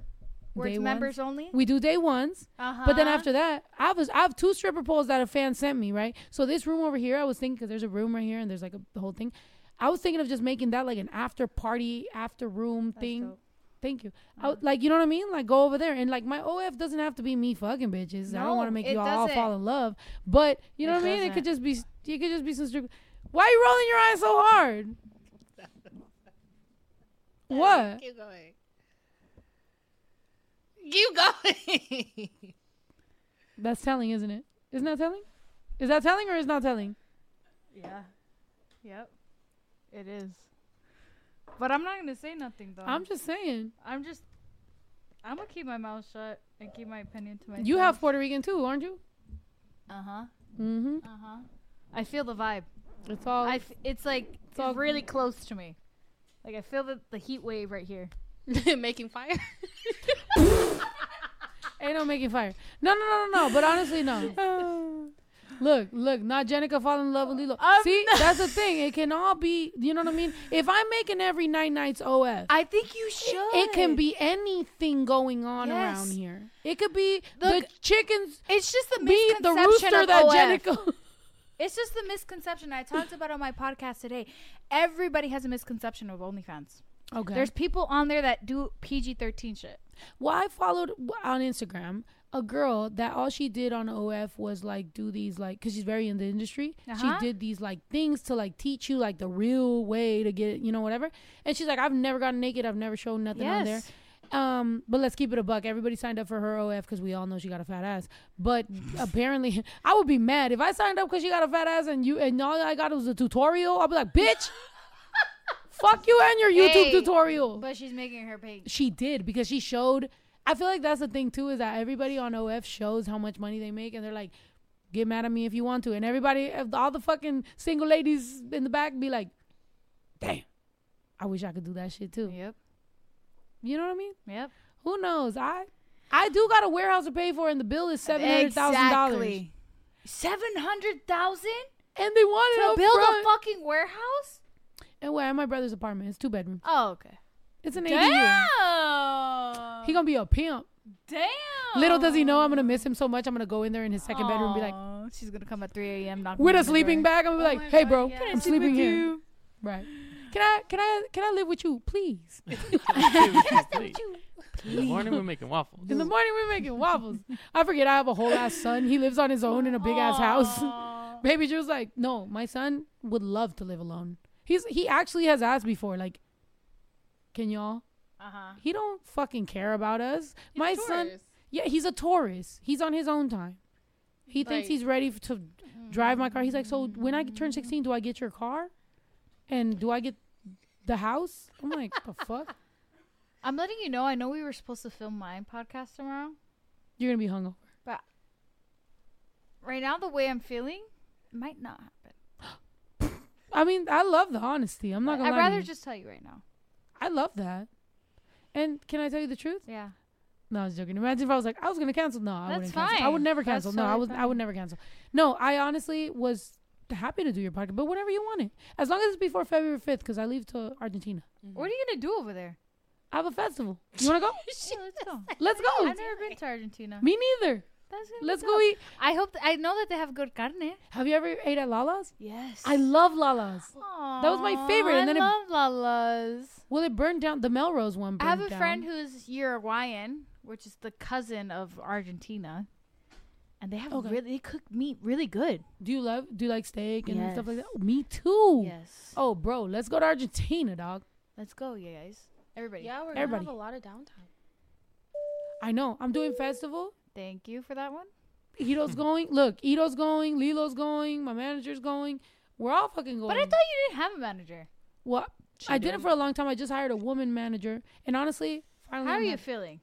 Where it's ones. members only. We do day ones, Uh-huh. but then after that, I was I have two stripper poles that a fan sent me. Right, so this room over here, I was thinking because there's a room right here and there's like a the whole thing. I was thinking of just making that like an after party, after room That's thing. dope. Thank you. I like you know what I mean? Like go over there and like my OF doesn't have to be me fucking bitches. I don't want to make you all fall in love, but you know It what I mean? It could just be it could just be some strip. Why are you rolling your eyes so hard? What? Keep going. Keep going. (laughs) That's telling, isn't it? Isn't that telling? Is that telling or is not telling? Yeah. Yep. It is. But I'm not gonna say nothing though. I'm just saying. I'm just. I'm gonna keep my mouth shut and keep my opinion to myself. You have Puerto Rican too, aren't you? Uh huh. Mm-hmm. Uh huh. I feel the vibe. It's all. I. F- it's like it's all- really close to me. Like I feel the the heat wave right here. (laughs) Making fire. (laughs) Ain't no making fire. No, no, no, no, no. But honestly, no. (sighs) look, look. Not Jenicka fall in love with Lilo. I'm See, that's the thing. It can all be. You know what I mean? If I'm making every night nights OF, I think you should. it can be anything going on Yes. around here. It could be the chickens. It's just the Be the rooster of that OF. Jenicka. (laughs) It's just the misconception I talked about on my podcast today. Everybody has a misconception of OnlyFans. Okay. There's people on there that do PG thirteen shit. Well, I followed on Instagram a girl that all she did on OF was like do these like because she's very in the industry. Uh-huh. She did these like things to like teach you like the real way to get you know whatever. And she's like, I've never gotten naked. I've never shown nothing on there. Um, but let's keep it a buck. Everybody signed up for her OF because we all know she got a fat ass. But (laughs) apparently, (laughs) I would be mad if I signed up because she got a fat ass and you and all I got was a tutorial. I'll be like, bitch, (laughs) fuck you and your YouTube Hey, tutorial But she's making her pay. she did because she showed I feel like that's the thing too is that everybody on OF shows how much money they make and they're like get mad at me if you want to and everybody all the fucking single ladies in the back be like damn I wish I could do that shit too Yep. You know what I mean Yep. who knows I I do got a warehouse to pay for and the bill is seven hundred thousand dollars Seven hundred thousand and they wanted to build front. a fucking warehouse? and we're at my brother's apartment it's two bedroom Oh, okay. it's an ADU Damn. he gonna be a pimp Damn. little does he know I'm gonna miss him so much I'm gonna go in there in his second bedroom and be like she's gonna come at 3 a.m. knocking with a sleeping door. bag. I'm gonna be Oh like, "Hey, God, bro, yeah. I'm sleep sleeping here." you? Right? Can I, can I, can I live with you, please? (laughs) In the morning we're making waffles. In the morning we're making waffles. I forget I have a whole ass son. He lives on his own in a big ass house. Aw. (laughs) Baby Drew's like, no, my son would love to live alone. He's he actually has asked before, like, can y'all? Uh-huh. He don't fucking care about us. He's my a son, yeah, he's a Taurus. He's on his own time. He thinks he's ready to drive my car. He's like, so when I turn 16, do I get your car? And do I get the house? I'm like, the fuck? (laughs) I'm letting you know. I know we were supposed to film my podcast tomorrow. You're gonna be hungover. But right now, the way I'm feeling, it might not happen. (gasps) I mean, I love the honesty. I'm not gonna. I'd lie to rather you. just tell you right now. I love that. And can I tell you the truth? Yeah. No, I was joking. Imagine if I was like, I was gonna cancel. No, I That's wouldn't cancel. I would fine. never That's cancel. no, I totally would. I fine. would never cancel. No, I honestly was happy to do your podcast, but whenever you want it, as long as it's before February 5th, because I leave to Argentina. Mm-hmm. What are you gonna do over there? I have a festival. You wanna go? (laughs) Yeah, let's go. Let's go. I've never been to Argentina. Me neither. That's gonna Let's dope. go eat. I hope. Th- I know that they have good carne. Have you ever ate at Lala's? Yes. I love Lala's. That was my favorite, I and then it- love Lala's. Well, it burned down. The Melrose one. I have burned a friend who's Uruguayan, which is the cousin of Argentina, and they have Okay. really they cook meat really good. Do you love? Do you like steak and stuff like Yes. that? Me too. Yes. Oh, bro, let's go to Argentina, dog. Let's go, you guys. Everybody. Yeah, we're gonna have a lot of downtime. I know. I'm doing festival. Thank you for that one. Ito's (laughs) going. Look, Ito's going. Lilo's going. My manager's going. We're all fucking going. But I thought you didn't have a manager. Well, I did it for a long time. I just hired a woman manager, and honestly, finally, How are I'm you happy. feeling?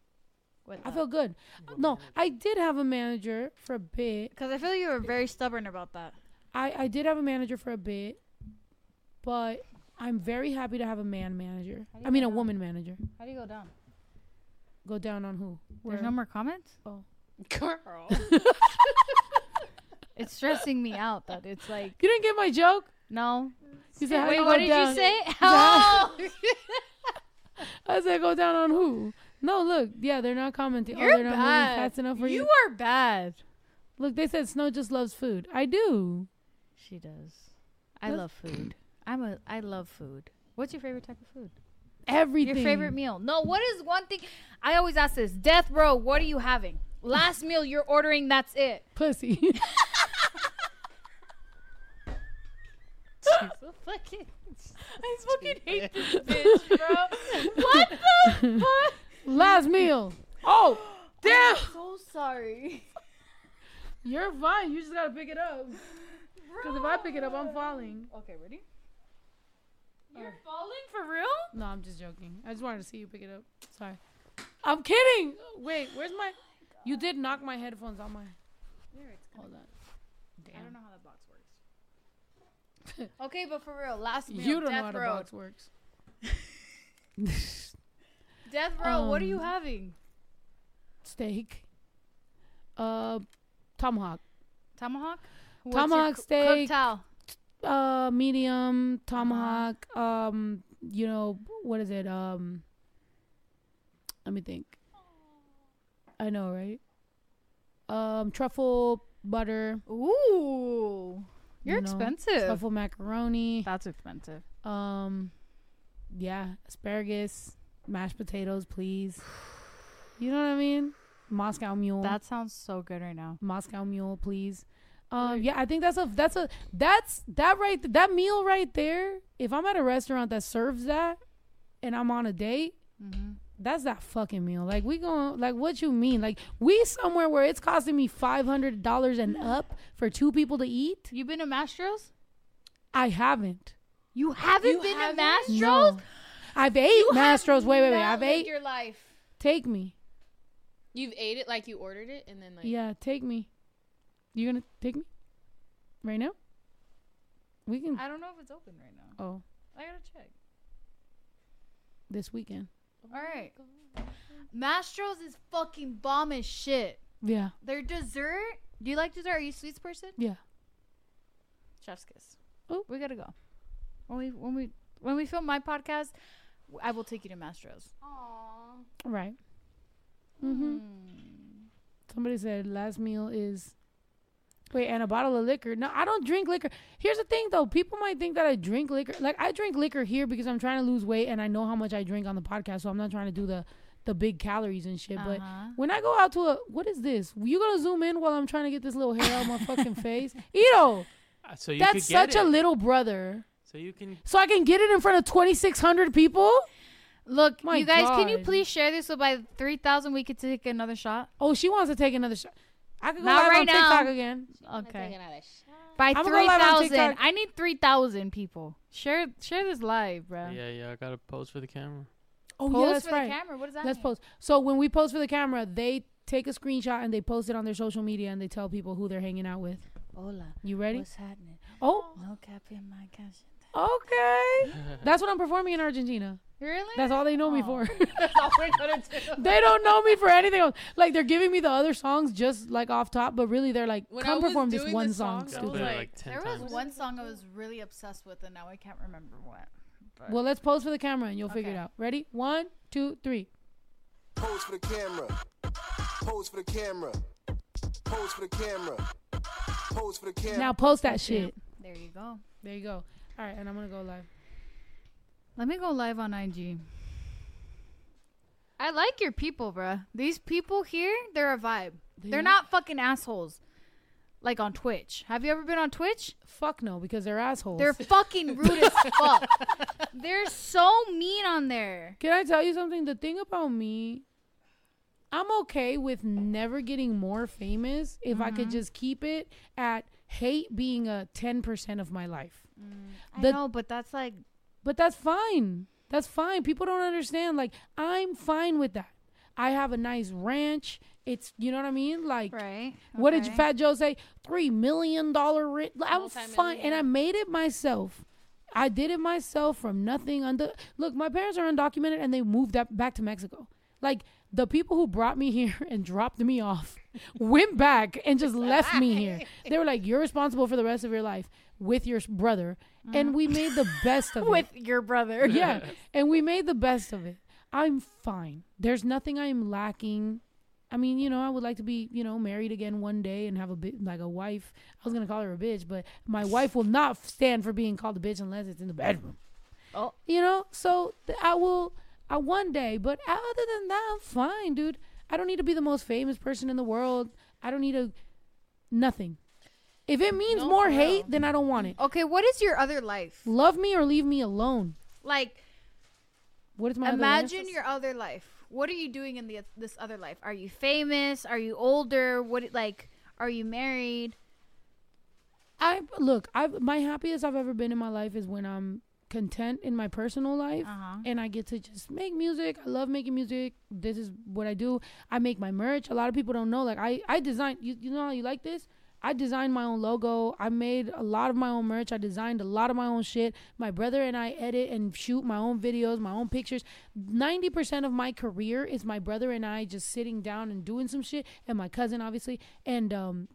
With I feel good. No, I did have a manager for a bit. because I feel you were very stubborn about that. I I did have a manager for a bit, but I'm very happy to have a man manager. How do you I mean, a down? woman manager. How do you go down? Go down on who? There's no more comments. Oh, girl. (laughs) It's stressing me out that it's like You didn't get my joke. no. You said, how Wait, you what go did down? you say? (laughs) Oh, I said go down on who? No, look, yeah, they're not commenting. Oh, you're oh, they're not moving bad. fast enough for you. you are bad. Look, they said Snow just loves food. I do. She does. I That's- love food. I'm a. I love food. What's your favorite type of food? Everything. Your favorite meal? No. What is one thing? I always ask this. Death row. What are you having? Last meal you're ordering. That's it. (laughs) Pussy. (laughs) (laughs) So fucking. I fucking hate this bitch, bro. what the fuck? Last meal. Oh, (gasps) damn. I'm so sorry. (laughs) You're fine. You just gotta pick it up. Because if I pick it up, I'm falling. Okay, ready? You're falling for real? No, I'm just joking. I just wanted to see you pick it up. Sorry. I'm kidding. Wait, where's my? Oh you did knock my headphones on my. There, it's Hold on. Damn. I don't know how that box works. (laughs) okay, but for real, last meal. You don't know how the box works. (laughs) Death Row, what are you Um, having? steak. Uh, tomahawk. Tomahawk? Tomahawk coo- steak. Uh, medium tomahawk. Um, you know what is it? Um, let me think. I know, right? Um, truffle butter. Ooh. You're you know, expensive. Truffle macaroni. That's expensive. Um, yeah, asparagus, mashed potatoes, please. You know what I mean? Moscow mule. That sounds so good right now. Moscow mule, please. Um, yeah, I think that's a that's a that's that right that meal right there. If I'm at a restaurant that serves that, and I'm on a date, Mm-hmm. that's that fucking meal. Like we going like what you mean? Like we somewhere where it's costing me five hundred dollars and up for two people to eat. You been to Mastro's? I haven't. You haven't You been haven't? to Mastro's? No. I've ate Mastros. Wait, wait, wait. I've ate. your life. Take me. You've ate it like you ordered it, and then like. Yeah, take me. You gonna take me? Right now? We can. I don't know if it's open right now. Oh, I gotta check. this weekend. All right. Mastro's is fucking bomb as shit. Yeah. Their dessert. Do you like dessert? Are you a sweets person? Yeah. Chef's kiss. Oh. we gotta go. When we when we when we film my podcast, I will take you to Mastro's. Aww. Right. Mm-hmm. Somebody said last meal is. Wait, and a bottle of liquor. No, I don't drink liquor. Here's the thing, though. People might think that I drink liquor. Like I drink liquor here because I'm trying to lose weight, and I know how much I drink on the podcast, so I'm not trying to do the the big calories and shit. But Uh-huh. when I go out to a, what is this? You gonna zoom in while I'm trying to get this little hair out of my fucking face? Ito, (laughs) Uh, So you that's could get such a little brother. So you can. So I can get it in front of 2,600 people. Look, My you guys, can you God. please share this so by three thousand we could take another shot? Oh, she wants to take another shot. I could go Not live right on TikTok now. again. Okay. By I'ma go three live on thousand, TikTok. I need three thousand people. Share share this live, bro. Yeah, yeah. I gotta pose for the camera. Oh Post yeah, that's for right. the camera. What does that Let's mean? post. So when we post for the camera, they take a screenshot and they post it on their social media and they tell people who they're hanging out with. Hola, You ready? what's happening? Oh, No cap in my cash. Okay. (laughs) That's what I'm performing in Argentina. Really? That's all they know me for. (laughs) That's all we're gonna do. (laughs) they don't know me for anything else. Like they're giving me the other songs just like off top, but really they're like, When I come was perform this doing one the song. songs, I was stupid. like- like ten There was times. one song I was really obsessed with, and now I can't remember what. But Well, let's pose for the camera and you'll figure it Okay. out. Ready? One, two, three. Pose for the camera. Pose for the camera. Pose for the camera. Pose for the camera. Now post that shit. there you go. There you go. All right, and I'm gonna go live. Let me go live on IG. I like your people, bruh. These people here, they're a vibe. They're are? not fucking assholes. Like on Twitch. Have you ever been on Twitch? Fuck no, because they're assholes. They're fucking (laughs) rude as fuck. They're so mean on there. Can I tell you something? The thing about me, I'm okay with never getting more famous if I Mm-hmm. could just keep it at hate being a 10% of my life. Mm. I The- know, but that's like But that's fine. That's fine. People don't understand. Like, I'm fine with that. I have a nice ranch. It's, you know what I mean? Like, right. what did. Fat Joe say? Three million dollar rent. I'm fine, and I made it myself. I did it myself from nothing. Under look, my parents are undocumented, and they moved up back to Mexico. Like the people who brought me here (laughs) and dropped me off went back and just left me here. They were like, "You're responsible for the rest of your life with your s- brother," and we mm-hmm. made the best of (laughs) it. with your brother? yeah. And we made the best of it. I'm fine. There's nothing i'm lacking. I mean you know i would like to be you know married again one day and have a bit like a wife. I was gonna call her a bitch but my wife will not stand for being called a bitch unless it's in the bedroom. Oh. you know? So th- i will I one day but other than that i'm fine dude i don't need to be the most famous person in the world i don't need a nothing If it means No, more for hate, then I don't want it. Okay, what is your other life? Love me or leave me alone. Like, What is my other imagine life? your other life. What are you doing in the this other life? Are you famous? Are you older? What like? Are you married? I look. I my happiest I've ever been in my life is when I'm content in my personal life. Uh-huh. and I get to just make music. I love making music. This is what I do. I make my merch. A lot of people don't know. Like I, I design. You, you know how you like this? I designed my own logo. I made a lot of my own merch. I designed a lot of my own shit. My brother and I edit and shoot my own videos, my own pictures. Ninety percent of my career is my brother and I just sitting down and doing some shit, and my cousin obviously, and um,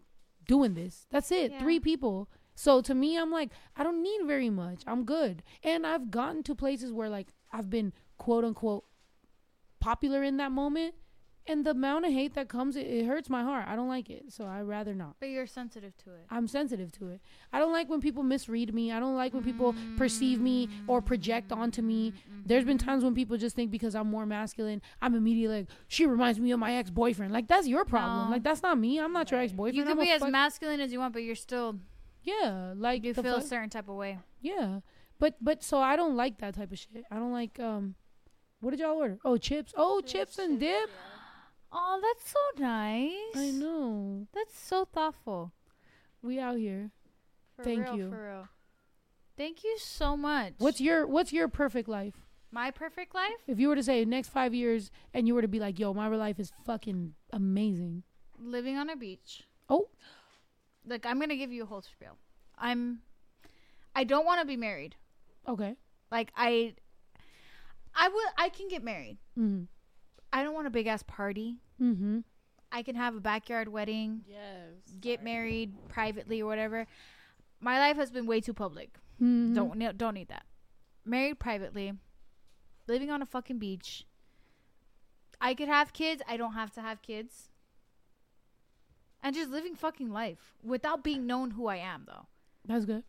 doing this. That's it. Yeah. Three people. So to me, I'm like, I don't need very much. I'm good. And I've gotten to places where like I've been quote unquote popular in that moment. And the amount of hate that comes, it, it hurts my heart. I don't like it. So I rather not. But you're sensitive to it. I'm sensitive to it. I don't like when people misread me. I don't like when people perceive me or project mm. onto me. Mm-hmm. There's been times when people just think because I'm more masculine, I'm immediately like, she reminds me of my ex boyfriend. Like, that's your problem. No. Like, that's not me. I'm not your ex boyfriend. You can I'm be as fuck- masculine as you want, but you're still Yeah. Like, you feel a certain type of way. Yeah. But, but, so I don't like that type of shit. I don't like, um, what did y'all order? Oh, chips. Oh, chips, and dip. Oh, that's so nice. I know. That's so thoughtful. We out here. For Thank real, you. For real. Thank you so much. What's your, what's your perfect life? my perfect life? If you were to say next five years and you were to be like, yo, my life is fucking amazing. Living on a beach. Oh. Look, I'm gonna give you a whole spiel. I'm. I don't want to be married. Okay. Like I. I will. I can get married. Mm-hmm. I don't want a big ass party. Mm-hmm. I can have a backyard wedding, Yes. get married privately or whatever. My life has been way too public. mm-hmm. Don't don't need that. Married privately, living on a fucking beach. I could have kids. I don't have to have kids. And just living fucking life without being known who I am though. That's good.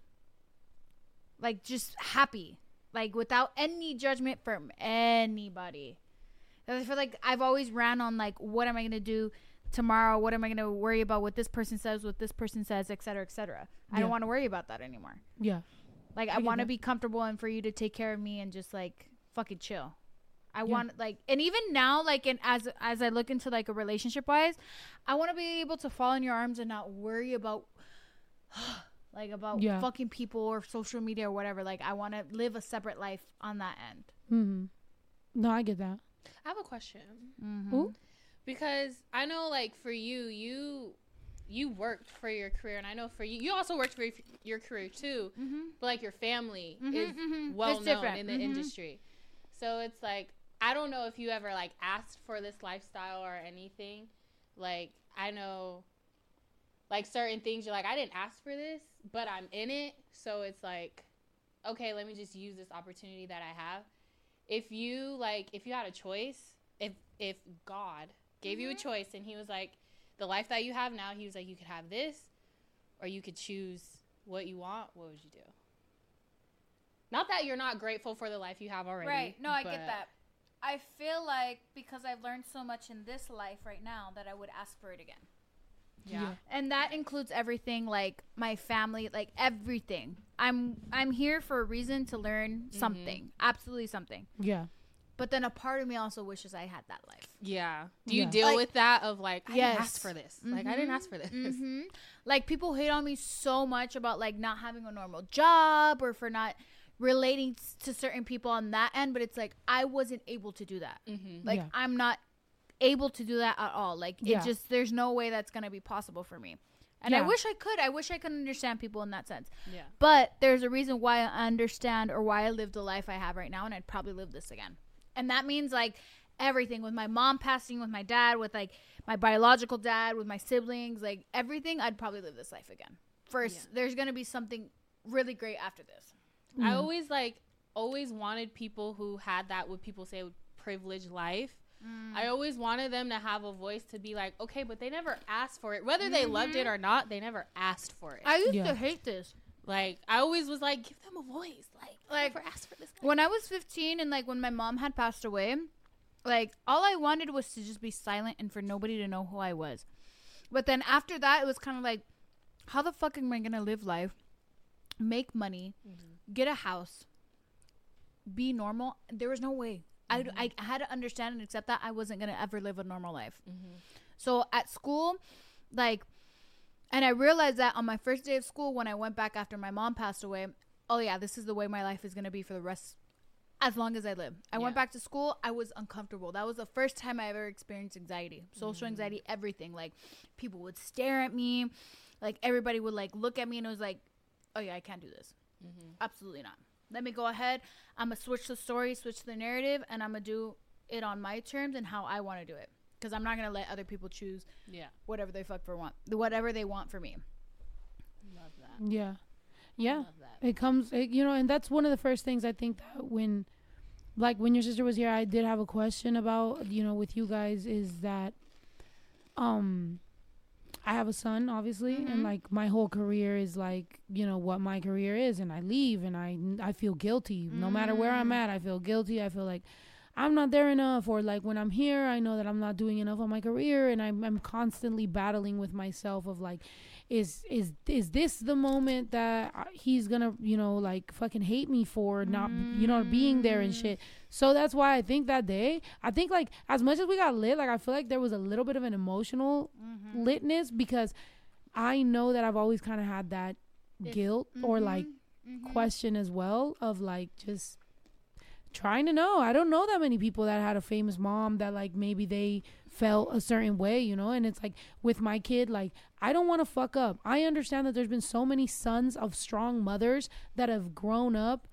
Like just happy. Like without any judgment from anybody. I feel like I've always ran on like what am I gonna do tomorrow? What am I gonna worry about what this person says, what this person says, et cetera, et cetera. I don't want to worry about that anymore. Yeah. Like I I, want to be comfortable and for you to take care of me and just like fucking chill. I Yeah. want like and even now like and as as I look into like a relationship wise, I want to be able to fall in your arms and not worry about (sighs) like about Yeah. fucking people or social media or whatever. Like I want to live a separate life on that end. Mm-hmm. No, I get that. I have a question Mm-hmm. Ooh. because I know, like, for you, you you worked for your career, and I know for you, you also worked for your, your career too. Mm-hmm. But like, your family Mhm, is mhm. well It's known different. in the Mhm. industry, so it's like I don't know if you ever like asked for this lifestyle or anything. Like, I know, like certain things you're like, I didn't ask for this, but I'm in it, so it's like, okay, let me just use this opportunity that I have. If you like, if you had a choice, if if God gave you a mm-hmm. choice and He was like, the life that you have now, He was like, you could have this, or you could choose what you want. What would you do? Not that you're not grateful for the life you have already. Right. No, I get that. I feel like because I've learned so much in this life right now that I would ask for it again. Yeah. and that includes everything like my family like everything i'm i'm here for a reason to learn something absolutely something Yeah. but then a part of me also wishes i had that life Yeah. Do you Yeah. deal Like- with that of like, I didn't ask for this. Like, I didn't ask for this. hmm like people hate on me so much about like not having a normal job or for not relating to certain people on that end but it's like i wasn't able to do that Mm-hmm. like Yeah. i'm not able to do that at all like Yeah. it just there's no way that's gonna be possible for me and i wish i could i wish i could understand people in that sense Yeah. But there's a reason why I understand or why I live the life I have right now, and I'd probably live this again. And that means like everything with my mom passing, with my dad, with like my biological dad, with my siblings, like everything, I'd probably live this life again. First, there's gonna be something really great after this. I mm. always like always wanted people who had that what people say privileged life. I mm. always wanted them to have a voice to be like, okay, but they never asked for it. Whether they loved it mm-hmm. or not, they never asked for it. I used Yeah. to hate this. like I always was like, give them a voice. Like, Like, never asked for this. When I was 15 and like when my mom had passed away, like all I wanted was to just be silent and for nobody to know who I was. But then after that, it was kind of like how the fuck am I gonna live life, make money, mm-hmm. get a house, be normal? There was no way. I, I had to understand and accept that I wasn't gonna ever live a normal life. Mm-hmm. So at school, like, and I realized that on my first day of school when I went back after my mom passed away. Oh yeah, this is the way my life is gonna be for the rest, as long as I live. I went back to school. I was uncomfortable. That was the first time I ever experienced anxiety, social anxiety, everything. Like, people would stare at me, like everybody would like look at me, and it was like, oh yeah, I can't do this. Absolutely not. Let me go ahead. I'm gonna switch the story, switch the narrative, and I'm gonna do it on my terms and how I want to do it. Because I'm not gonna let other people choose Yeah. whatever they fuck for want, whatever they want for me. Love that. Yeah. Yeah. Love that. It comes, it, you know, and that's one of the first things I think that when, like, when your sister was here, I did have a question about, you know, with you guys is that, um, I have a son, obviously, Mhm. and like my whole career is like, you know, what my career is, and I leave and I, I feel guilty. No matter where I'm Mm. at, I feel guilty. I feel like I'm not there enough, or like when I'm here, I know that I'm not doing enough on my career, and I'm, I'm constantly battling with myself of like, is is is this the moment that he's gonna you know like fucking hate me for not you know being there and shit so that's why i think that day i think like as much as we got lit like i feel like there was a little bit of an emotional mm-hmm. litness because i know that i've always kind of had that If- guilt or mm-hmm. like mm-hmm. question as well of like just trying to know. I don't know that many people that had a famous mom that like maybe they felt a certain way you know? And it's like with my kid like i don't want to fuck up. I understand that there's been so many sons of strong mothers that have grown up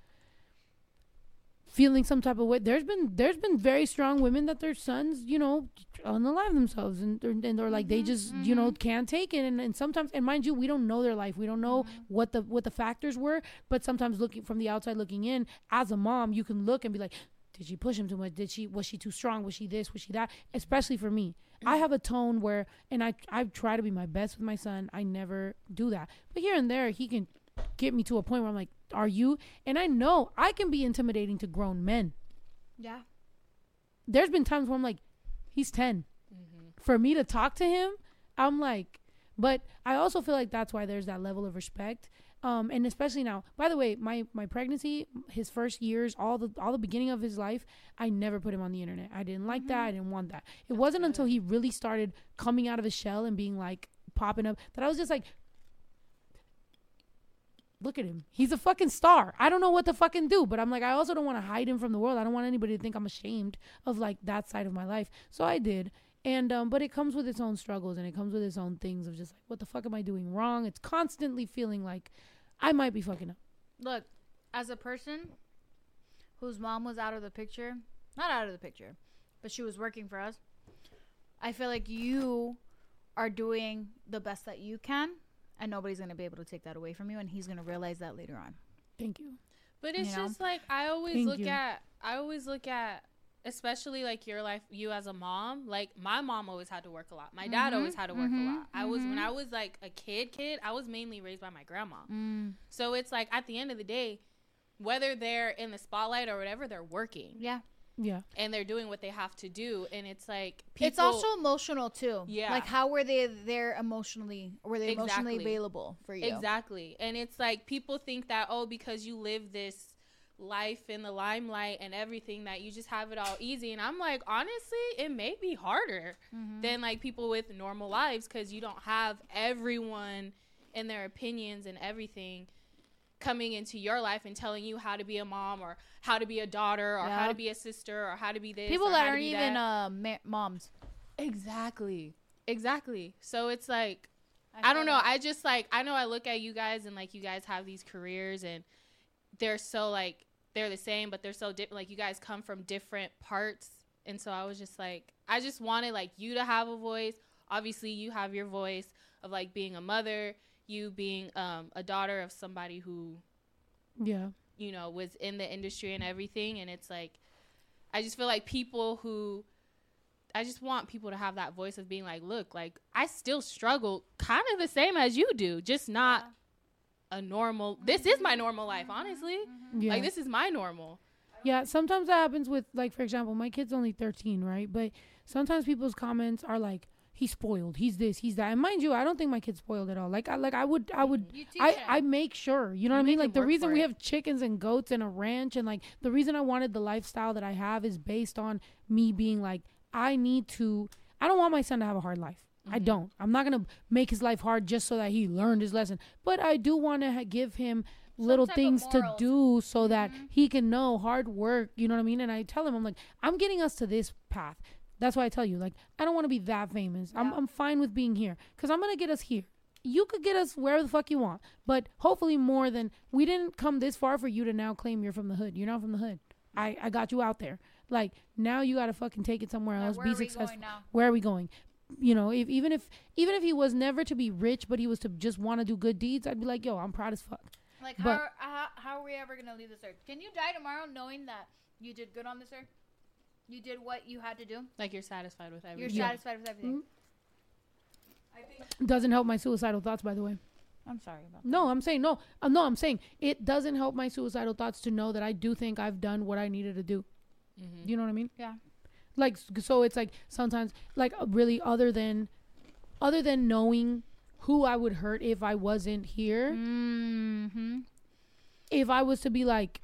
feeling some type of way. There's been there's been very strong women that their sons you know unalive themselves and they're, and they're like they mm-hmm, just you know mm-hmm. can't take it. And, and sometimes and mind you we don't know their life. We don't know mm-hmm. what the what the factors were. But sometimes looking from the outside looking in as a mom you can look and be like did she push him too much? Did she was she too strong? Was she this? Was she that? Especially for me. I have a tone where and i i try to be my best with my son. I never do that. But here and there he can get me to a point where i'm like are you? And i know i can be intimidating to grown men. Yeah. there's been times where i'm like he's 10 for me to talk to him i'm like but i also feel like that's why there's that level of respect. Um and especially now by the way my my pregnancy his first years all the all the beginning of his life i never put him on the internet. I didn't like that. I didn't want that. It wasn't until he really started coming out of his shell and being like popping up that i was just like look at him. He's a fucking star. I don't know what to fucking do, but I'm like, I also don't want to hide him from the world. I don't want anybody to think I'm ashamed of like that side of my life. So I did. And um, but it comes with its own struggles and it comes with its own things of just like, what the fuck am I doing wrong? It's constantly feeling like I might be fucking up. Look, as a person whose mom was out of the picture, not out of the picture, but she was working for us, I feel like you are doing the best that you can, and nobody's going to be able to take that away from you, and he's going to realize that later on. Thank you. But it's You know? just like I always Thank look you. at I always look at especially like your life you as a mom, like my mom always had to work a lot. My dad Mhm, always had to work mhm, a lot. I was when. I was like a kid kid, I was mainly raised by my grandma. Mm. So it's like at the end of the day, whether they're in the spotlight or whatever, they're working Yeah. Yeah. and they're doing what they have to do and it's like people it's also emotional, too. Yeah. Like, how were they there emotionally? Were they emotionally Exactly. available for you? Exactly. And it's like people think that, oh, because you live this life in the limelight and everything, that you just have it all easy. And I'm like, honestly, it may be harder Mm-hmm. than like people with normal lives because you don't have everyone and their opinions and everything coming into your life and telling you how to be a mom or how to be a daughter or how to be a sister or how to be this. People that aren't even that. uh, ma- moms. exactly. Exactly. So it's like I, feel don't know. that. I just like I know I look at you guys and like you guys have these careers and they're so like they're the same but they're so different. Like you guys come from different parts, and so I was just like I just wanted like you to have a voice. Obviously, you have your voice of like being a mother, you being um, a daughter of somebody who Yeah. you know was in the industry and everything, and it's like I just feel like people who I just want people to have that voice of being like, look, like I still struggle kind of the same as you do, just not a normal. This is my normal life, honestly. Yeah. Like this is my normal. Yeah, sometimes that happens with like for example, my kid's only 13, right? But sometimes people's comments are like, he's spoiled, he's this, he's that. And mind you, I don't think my kid's spoiled at all. Like I like I would I would I. I make sure, you know You what I mean? Like the reason we it. have chickens and goats and a ranch and like the reason I wanted the lifestyle that I have is based on me being like I need to I don't want my son to have a hard life. I Mm-hmm. don't. I'm not to make his life hard just so that he learned his lesson. But I do want to ha- give him little things to do so that Mm-hmm. he can know hard work, you know what I mean? And I tell him I'm like I'm getting us to this path. That's why I tell you like I don't want to be that famous. I'm I'm fine with being here cuz I'm going to get us here you could get us wherever the fuck you want, but hopefully more than we didn't come this far for you to now claim you're from the hood. You're not from the hood. I, I got you out there. Like now you got to fucking take it somewhere Yeah, else. where be are we successful. going now? Where are we going? You know, if even if even if he was never to be rich, but he was to just want to do good deeds, I'd be like, yo, I'm proud as fuck. Like But- how, how how are we ever gonna leave this earth? Can you die tomorrow knowing that you did good on this earth? You did what you had to do. Like you're satisfied with everything. You're everything. Yeah. satisfied with everything. Doesn't help my suicidal thoughts, by the way. I'm sorry about No, I'm saying no. Uh, no, I'm saying it doesn't help my suicidal thoughts to know that I do think I've done what I needed to do. Mhm. You know what I mean? Yeah. Like s- so, it's like sometimes, like uh, really, other than, other than knowing who I would hurt if I wasn't here. Mm-hmm. If I was to be like,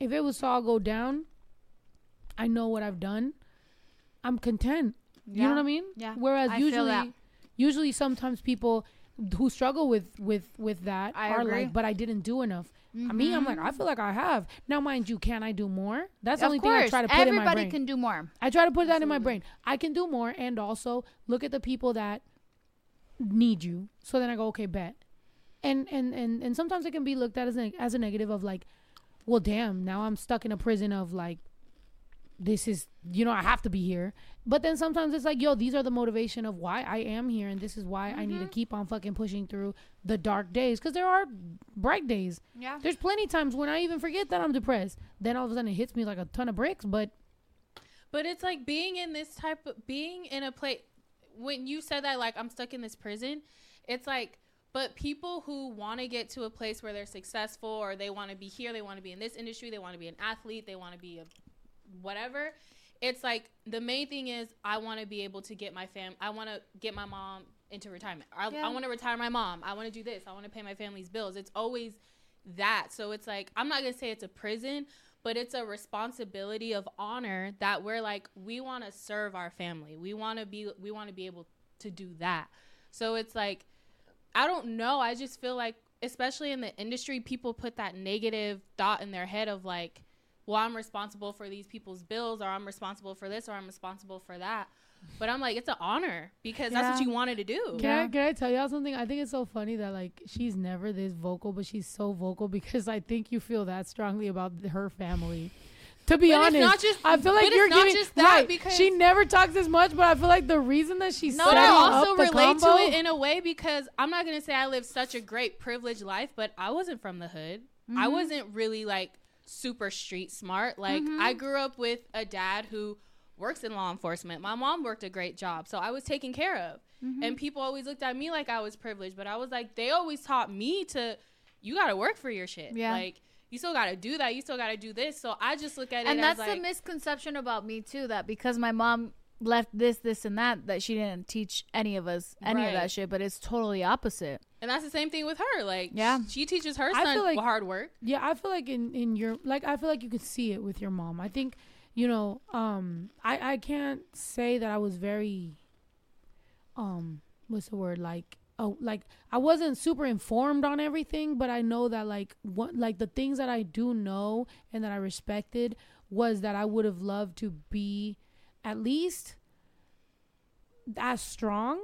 if it was to all go down, I know what I've done. I'm content. You know what I mean? Yeah. Whereas I usually, usually sometimes people who struggle with with with that I are agree. like, but I didn't do enough. I mean, I'm like, mm-hmm. I feel like I have. Now, mind you, can I do more? That's the of only course, thing I try to put in my brain. everybody can do more. I try to put that in my brain. I can do more, and also look at the people that need you. So then I go, okay, bet. And and and and sometimes it can be looked at as a, as a negative of like, well, damn, now I'm stuck in a prison of like, this is you know I have to be here. But then sometimes it's like, yo, these are the motivation of why I am here, and this is why I need to mm-hmm. keep on fucking pushing through the dark days because there are bright days. Yeah. There's plenty times when I even forget that I'm depressed. Then all of a sudden it hits me like a ton of bricks, but But it's like being in this type of being in a place when you said that like I'm stuck in this prison, it's like but people who want to get to a place where they're successful or they want to be here, they want to be in this industry, they want to be an athlete, they want to be a whatever. It's like the main thing is I want to be able to get my fam I want to get my mom into retirement. I, Yeah. I want to retire my mom. I want to do this. I want to pay my family's bills. It's always that. So it's like I'm not going to say it's a prison, but it's a responsibility of honor that we're like we want to serve our family. We want to be we want to be able to do that. So it's like I don't know. I just feel like especially in the industry people put that negative thought in their head of like well, I'm responsible for these people's bills, or I'm responsible for this, or I'm responsible for that. But I'm like, it's an honor because that's what you wanted to do. Can Yeah. I can I tell y'all something? I think it's so funny that like she's never this vocal, but she's so vocal (laughs) because I think you feel that strongly about her family. To be But it's honest, not just- I feel like but you're not giving just that right. because- she never talks as much, but I feel like the reason that she's No, But I also up the relate combo, to it in a way because I'm not gonna say I lived such a great privileged life, but I wasn't from the hood. Mm-hmm. I wasn't really like super street smart. Like I grew up with a dad who works in law enforcement. My mom worked a great job, so I was taken care of. Mm-hmm. And people always looked at me like I was privileged, but I was like, they always taught me to, you got to work for your shit. Yeah. Like you still got to do that. You still got to do this. So I just look at it and that's like, the misconception about me too that because my mom left this this and that that she didn't teach any of us any of that shit but it's totally opposite and that's the same thing with her. Like, Yeah. she teaches her I son feel like- hard work. Yeah, I feel like in in your like I feel like you could see it with your mom. I think you know um I I can't say that I was very um what's the word like oh like I wasn't super informed on everything, but I know that like what like the things that I do know and that I respected was that I would have loved to be at least as strong.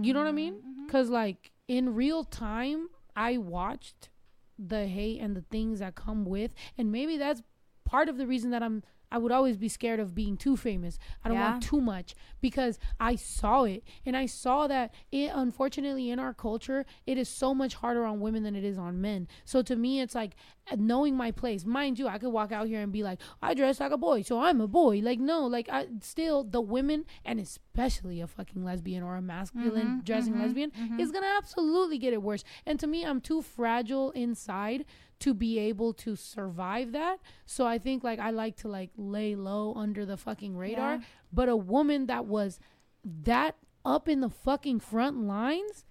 You know what I mean? Mm-hmm. Mm-hmm. Cuz like in real time I watched the hate and the things that come with and maybe that's part of the reason that I'm I would always be scared of being too famous. I don't want too much because I saw it and I saw that it unfortunately in our culture it is so much harder on women than it is on men. So to me it's like uh, knowing my place. Mind you, I could walk out here and be like, I dress like a boy, so I'm a boy. Like no, like I still the women and especially a fucking lesbian or a masculine mm-hmm, dressing mm-hmm, lesbian mm-hmm. is gonna absolutely get it worse. And to me, I'm too fragile inside to be able to survive that. So I think like I like to like lay low under the fucking radar. Yeah. But a woman that was that up in the fucking front lines,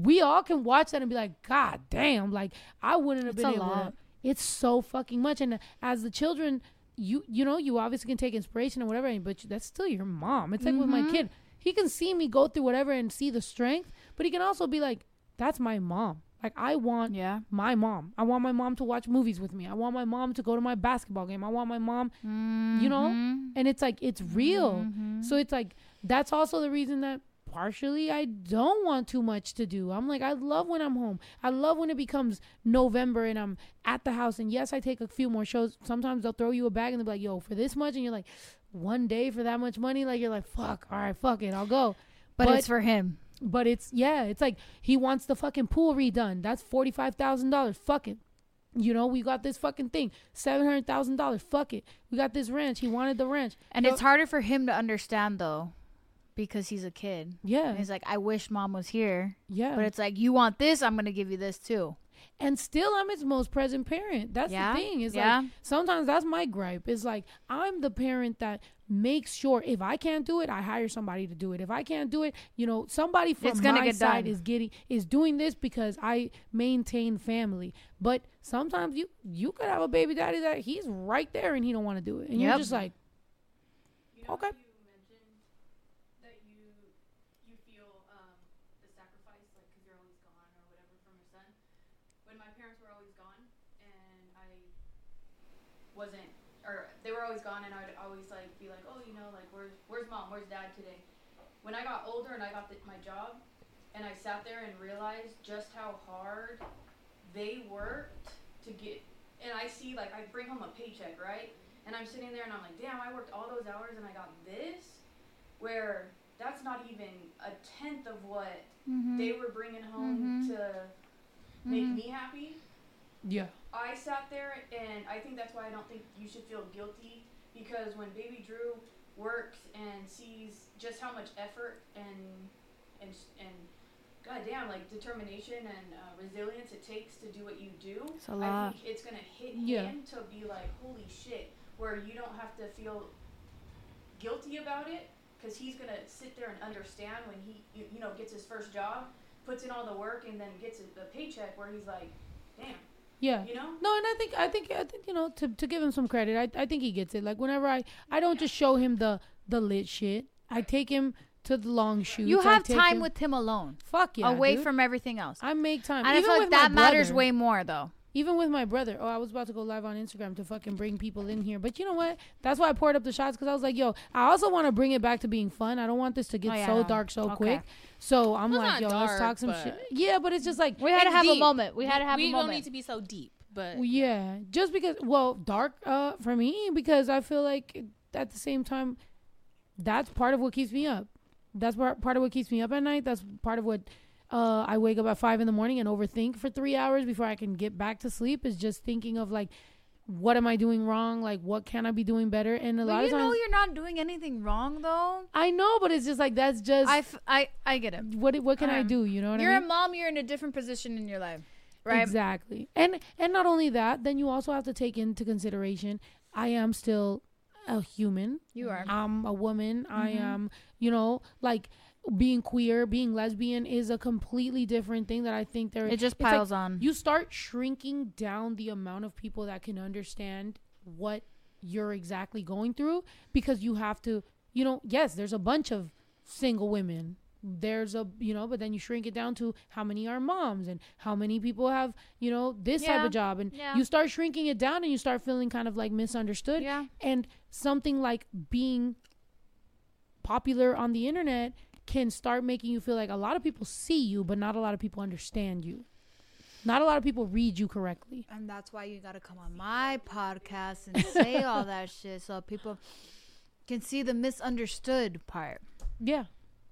we all can watch that and be like, God damn, like I wouldn't have It's been able to. It's so fucking much. And as the children, you you know, you obviously can take inspiration and whatever, but that's still your mom. It's like with my Mhm. kid. He can see me go through whatever and see the strength, but he can also be like, that's my mom. Like I want Yeah. my mom. I want my mom to watch movies with me. I want my mom to go to my basketball game. I want my mom, you know? Mhm. And it's like it's real. Mhm. So it's like that's also the reason that partially I don't want too much to do. I'm like I love when I'm home. I love when it becomes November and I'm at the house and yes, I take a few more shows. Sometimes they'll throw you a bag and they'll be like, "Yo, for this much." And you're like, "One day for that much money?" Like you're like, "Fuck. All right, fuck it. I'll go." but, but- it's for him. But it's yeah, it's like he wants the fucking pool redone. That's forty five thousand dollars. Fuck it. You know, we got this fucking thing. Seven hundred thousand dollars. Fuck it. We got this ranch. He wanted the ranch. And Yo- it's harder for him to understand though, because he's a kid. Yeah. And he's like, I wish mom was here. Yeah. But it's like, you want this, I'm gonna give you this too. and still I'm its most present parent. That's Yeah, the thing. Is yeah. like sometimes that's my gripe. Is like I'm the parent that makes sure if I can't do it, I hire somebody to do it. If I can't do it, you know, somebody from It's gonna my get side done. is getting is doing this because I maintain family. But sometimes you you could have a baby daddy that he's right there and he don't want to do it, and you're just like, okay. You mentioned that you you feel um, the sacrifice, like because you're always gone or whatever from your son. When my parents were always gone and I wasn't, or they were always gone, and I'd always like be like, oh, you know, like where's where's mom, where's dad today? When I got older and I got the, my job, and I sat there and realized just how hard they worked to get, and I see like I bring home a paycheck, right? And I'm sitting there and I'm like, damn, I worked all those hours and I got this where that's not even a tenth of what Mm-hmm. they were bringing home Mhm. to make Mhm. me happy. Yeah. I sat there and I think that's why I don't think you should feel guilty because when baby Drew works and sees just how much effort and and and goddamn like determination and uh, resilience it takes to do what you do, It's a I lot. think it's gonna hit Yeah. him to be like, holy shit, where you don't have to feel guilty about it because he's gonna sit there and understand when he you, you know gets his first job, puts in all the work, and then gets a, a paycheck where he's like, damn, Yeah. you know. No, and I think I think I think you know to to give him some credit, I I think he gets it. Like whenever I I don't just show him the the lit shit. I take him to the long shoots. You have time him- with him alone, fuck yeah, away dude. from everything else. I make time. and I Even feel like that matters brother. way more though. Even with my brother. Oh, I was about to go live on Instagram to fucking bring people in here. But you know what? That's why I poured up the shots because I was like, yo, I also want to bring it back to being fun. I don't want this to get Oh, yeah, so dark so Okay. quick. So I'm Well, like, yo, not let's talk some shit. Yeah, but it's just like, We had to It's have a moment. We had to have we a moment. We don't need to be so deep, but yeah, just because, well, dark uh, for me because I feel like at the same time, that's part of what keeps me up. That's part part of what keeps me up at night. That's part of what uh, I wake up at five in the morning and overthink for three hours before I can get back to sleep. Is just thinking of like, what am I doing wrong? Like, what can I be doing better? And a But lot you of times, know you're not doing anything wrong though. I know, but it's just like that's just I, f- I, I get it. what what can I Um, do? You know what You're I a mean? mom. You're in a different position in your life, right? Exactly. And and not only that, then you also have to take into consideration I am still a human. You are. I'm a woman. I Mhm. am, you know, like being queer, being lesbian is a completely different thing that I think there It just it's like piles on. You start shrinking down the amount of people that can understand what you're exactly going through because you have to, you know, yes, there's a bunch of single women. There's a, you know, but then you shrink it down to how many are moms and how many people have, you know, this type of job. And Yeah. you start shrinking it down and you start feeling kind of like misunderstood. yeah. And something like being popular on the internet can start making you feel like a lot of people see you, but not a lot of people understand you. Not a lot of people read you correctly. And that's why you got to come on my podcast and say (laughs) all that shit so people can see the misunderstood part. Yeah.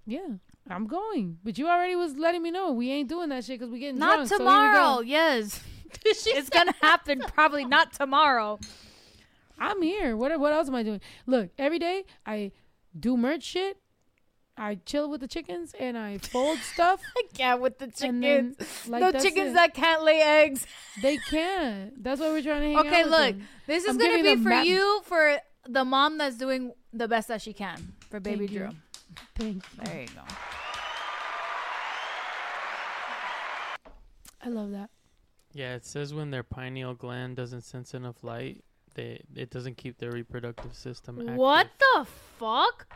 Yeah. I'm going. But you already was letting me know we ain't doing that shit because we getting Not drunk. so tomorrow. go. yes. (laughs) it's going to happen probably not tomorrow. I'm here. What what else am I doing? Look, every day I do merch shit. I chill with the chickens and I fold stuff. (laughs) I can't with the chickens. Then, like, no chickens it. that can't lay eggs. (laughs) They can't. That's what we're trying to. okay, look, this is gonna be for you for the mom that's doing the best that she can for baby Thank Drew. You. Thank you. There you go. I love that. Yeah, it says when their pineal gland doesn't sense enough light, they it doesn't keep their reproductive system active. What the fuck?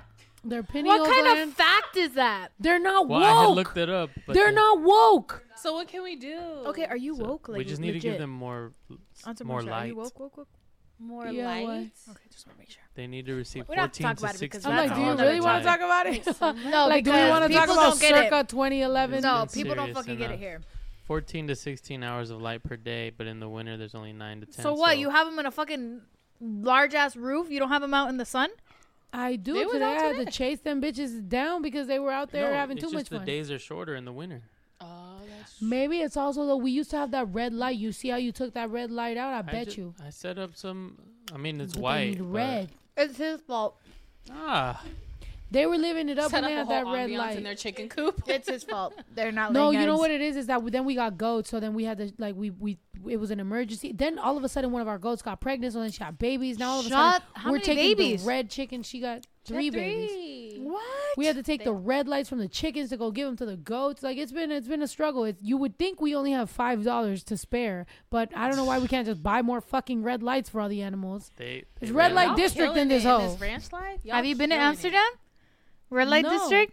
Their pineal What kind gland. of fact is that? they're not Well, I had woke. looked it up. But They're the- not woke. So what can we do? Okay, are you so woke? Like we just need to give legit? them more Answer more Marsha, Are light. you woke, woke, woke? more Yeah, light. why? Okay, just want to make sure. They need to receive We don't have to 14 talk to about it because 16 I'm like, do you another really want to time. talk about it? (laughs) (laughs) No, like, do we because want to talk people about don't get it. circa 2011? No, been people don't serious fucking get it enough. here. 14 to 16 hours of light per day, but in the winter there's only 9 to 10. So what? You have them in a fucking large ass roof? You don't have them out in the sun? I do. They today out I had to chase them bitches down because they were out there no, having it's too just much the fun. days are shorter in the winter. Oh, that's Maybe it's also that we used to have that red light. You see how you took that red light out? I bet ju- you. I set up some. I mean, it's But white. need but- red. It's his fault. Ah, They were living it up set when they up had that red light. in their chicken coop. (laughs) It's his fault. They're not. No, laying you know what it is? Is that then we got goats, so then we had to like we we it was an emergency. Then all of a sudden one of our goats got pregnant, so then she got babies. Now all of a Shut- sudden how we're many taking babies? the red chicken. She got three babies. What? We had to take the red lights from the chickens to go give them to the goats. Like it's been it's been a struggle. It's, you would think we only have five dollars to spare, but I don't know why we can't just buy more fucking red lights for all the animals. they. It's they red light district in this it hoe. this ranch life. Y'all Have you been to Amsterdam? it. Red light No. district?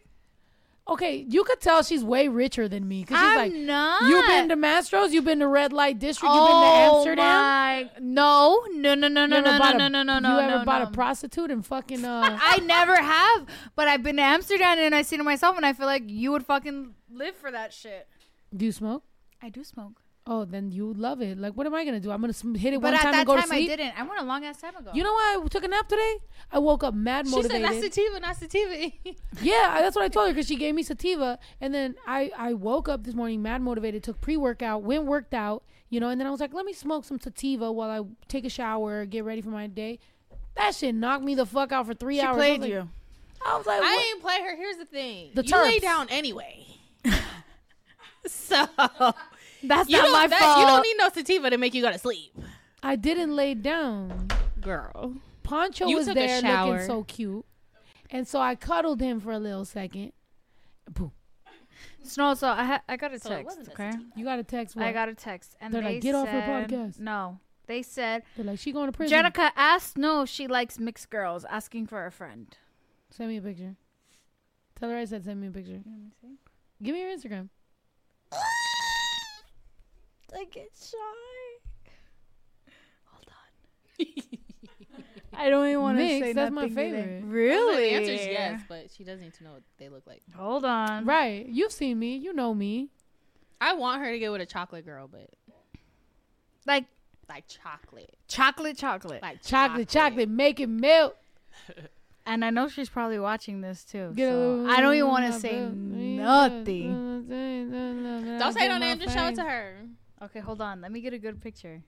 Okay, you could tell she's way richer than me because she's like, not. you've been to Mastro's, you've been to Red Light District, you've oh been to Amsterdam. My. No, no, no, no, You no, no, no, no, no, no. You ever no, bought no. a prostitute and fucking uh? (laughs) I never have, but I've been to Amsterdam and I seen it myself, and I feel like you would fucking live for that shit. do you smoke? I do smoke, Oh, then you love it. Like, what am I gonna do? I'm gonna sm- hit it but one time and go time to sleep. I didn't. I went a long ass time ago. You know why I took a nap today? I woke up mad motivated. She said that's sativa, not sativa. (laughs) Yeah, that's what I told her because she gave me sativa, and then I I woke up this morning mad motivated, took pre workout, went worked out, you know, and then I was like, let me smoke some sativa while I take a shower, get ready for my day. That shit knocked me the fuck out for three she hours. I played like- you. I was like, I what? ain't play her. Here's the thing. The you lay down anyway. (laughs) (laughs) so That's you not my that- fault. you don't need no sativa to make you go to sleep, I didn't lay down. girl. Poncho You was took a there looking so cute, and so I cuddled him for a little second. Boom. Snow, so I ha- I got a So text. wasn't a Okay, You got a text. What? I got a text, and They're they like, "Get off her podcast." No, they said They're like, she going to prison. Jenicka asked no she likes mixed girls, asking for a friend. Send me a picture. Tell her I said send me a picture. Let me see. Give me your Instagram. I get shy. Hold on. (laughs) I don't even want to say that's my nothing today. favorite. Really? The answer is yes, but she does need to know what they look like. Hold on. Right. You've seen me. You know me. I want her to get with a chocolate girl, but Like like chocolate, chocolate, chocolate. Chocolate, like chocolate, chocolate, make it melt. (laughs) And I know she's probably watching this too. So little- I don't even want to say nothing. nothing. Don't say no name. Just show it to her. Okay, hold on. Let me get a good picture.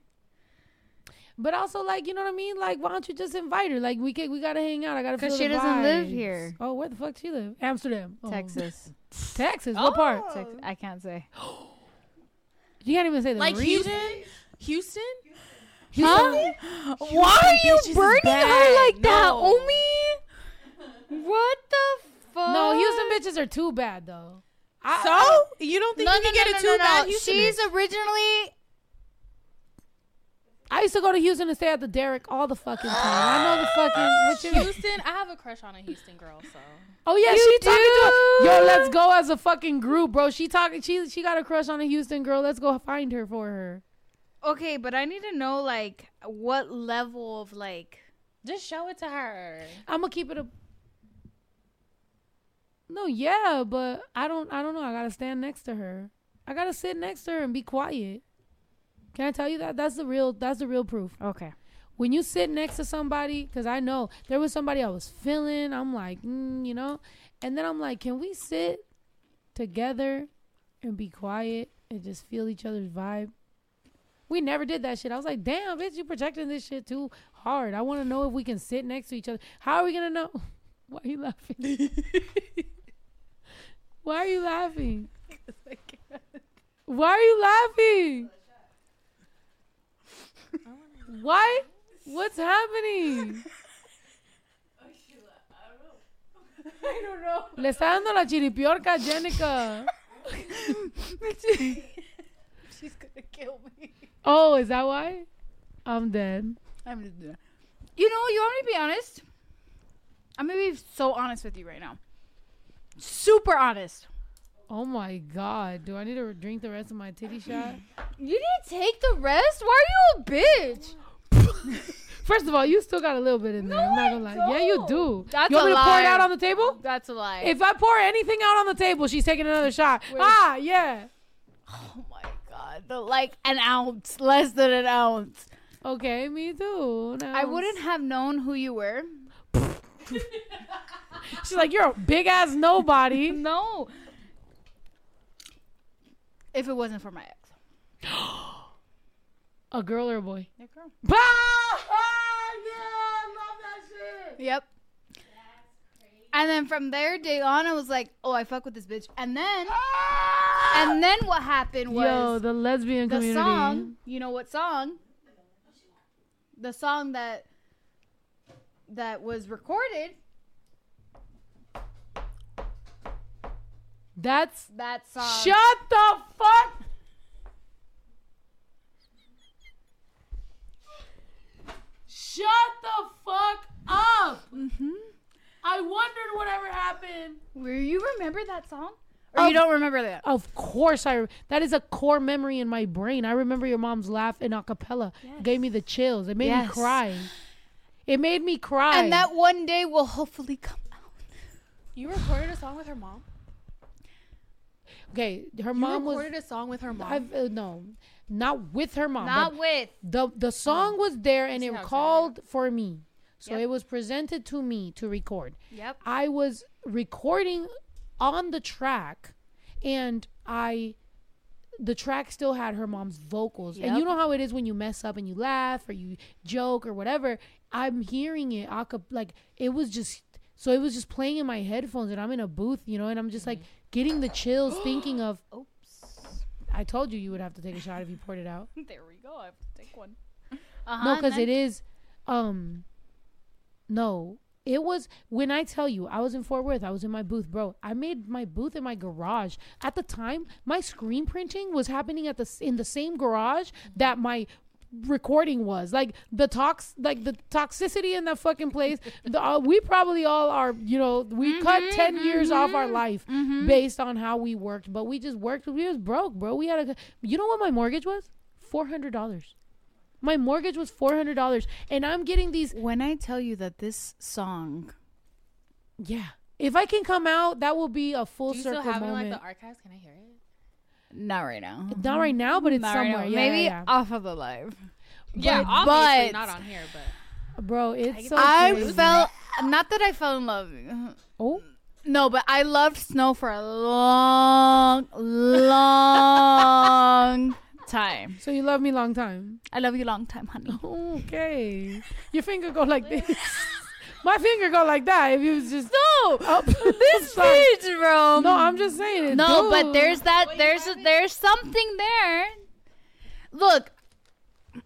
But also, like, you know what I mean? Like, why don't you just invite her? Like, we can, we gotta hang out. I gotta 'Cause feel she doesn't live here. Oh, where the fuck do she live? Amsterdam, Oh. Texas. (laughs) Texas. What part? Oh. Tex- I can't say. (gasps) You can't even say the Like region. Houston, Houston. Huh? Why are you burning her bad. like that, No. Omi? What the fuck? No, Houston bitches are too bad though. I, So you don't think No, you no, can get no, it no, too no, bad? no. Houston She's originally I used to go to Houston and stay at the Derrick all the fucking time. I know the (gasps) fucking. What you, Houston. I have a crush on a Houston girl, so oh yeah, You she talking to do? Yo, let's go as a fucking group, bro. She talking. She she got a crush on a Houston girl. Let's go find her for her. okay, but I need to know like what level of like. just show it to her. I'm gonna keep it a. No, yeah, but I don't. I don't know. I gotta stand next to her. I gotta sit next to her and be quiet. Can I tell you that? That's the real. That's the real proof. Okay. when you sit next to somebody, because I know there was somebody I was feeling, I'm like, mm, you know, and then I'm like, can we sit together and be quiet and just feel each other's vibe? We never did that shit. I was like, damn, bitch, you projecting this shit too hard. I want to know if we can sit next to each other. How are we gonna know? (laughs) Why are you laughing? (laughs) Why are you laughing? (laughs) Why are you laughing? Why? What's happening? I don't know. Le está dando la chiripiorca a Jenicka. (laughs) She's gonna kill me. Oh, is that why? I'm dead. I'm doing You know, you want me to be honest? I'm gonna be so honest with you right now. Super honest. Oh my god. Do I need to drink the rest of my titty shot? You didn't take the rest? Why are you a bitch? (laughs) First of all, you still got a little bit in there. I'm not gonna lie. Yeah, you do. That's you want me to pour it out on the table? That's a lie. If I pour anything out on the table, she's taking another shot. Ah, yeah. oh my god, the, like an ounce, less than an ounce. Okay, me too. I wouldn't have known who you were. (laughs) She's like, you're a big ass nobody. (laughs) No. If it wasn't for my ex. (gasps) a girl or a boy? (laughs) Yeah, girl. Bah! Ah, yeah, love that shit. Yep. And then from there, day on, I was like, "Oh, I fuck with this bitch." And then, and then what happened was Yo, the lesbian the community. song. You know what song? The song that that was recorded. That's That song. shut the fuck. Shut the fuck up. Mm-hmm. I wondered whatever happened. Where you remember that song? Or you don't remember that? Of course, I. That is a core memory in my brain. I remember your mom's laugh in acapella. Gave me the chills. It made Yes. me cry. It made me cry. And that one day will hopefully come out. You recorded a song with her mom. okay, her You mom was. recorded a song with her mom. I've, uh, no, not with her mom. Not with. the the song was there and it how excited I called for me. So Yep. it was presented to me to record. Yep. I was recording on the track and I the track still had her mom's vocals. And you know how it is when you mess up and you laugh or you joke or whatever. I'm hearing it a cap- like it was just so it was just playing in my headphones and I'm in a booth, you know, and I'm just like getting the chills thinking of (gasps) Oops. I told you you would have to take a shot if you poured it out. (laughs) There we go. I have to take one. Uh-huh, No, because it is. Um, no, it was when I tell you I was in Fort Worth. I was in my booth, bro. I made my booth in my garage. At the time, my screen printing was happening at the in the same garage that my recording was like the tox like the toxicity in that fucking place (laughs) the, uh, we probably all are you know we mm-hmm, cut 10 years off our mm-hmm, life mm-hmm. based on how we worked but we just worked we was broke bro we had a you know what my mortgage was $400 my mortgage was four hundred dollars, and I'm getting these. When I tell you that this song, Yeah, if I can come out, that will be a full Do you still circle have it in, moment. like the archives? Can I hear it? not right now. Not right now, but it's Not right now. somewhere. Yeah, Maybe yeah, off of the live. Yeah, But- obviously but- not on here, but bro, it's so I crazy. felt not that I fell in love. Oh, No, but I loved snow for a long, long time. so you love me long time. I love you long time, honey. Okay, your finger go like this. My finger go like that. If you was just No, oh, (laughs) this (laughs) page, bitch, bro. No, I'm just saying it. No, do. but there's that. There's there's something there. Look,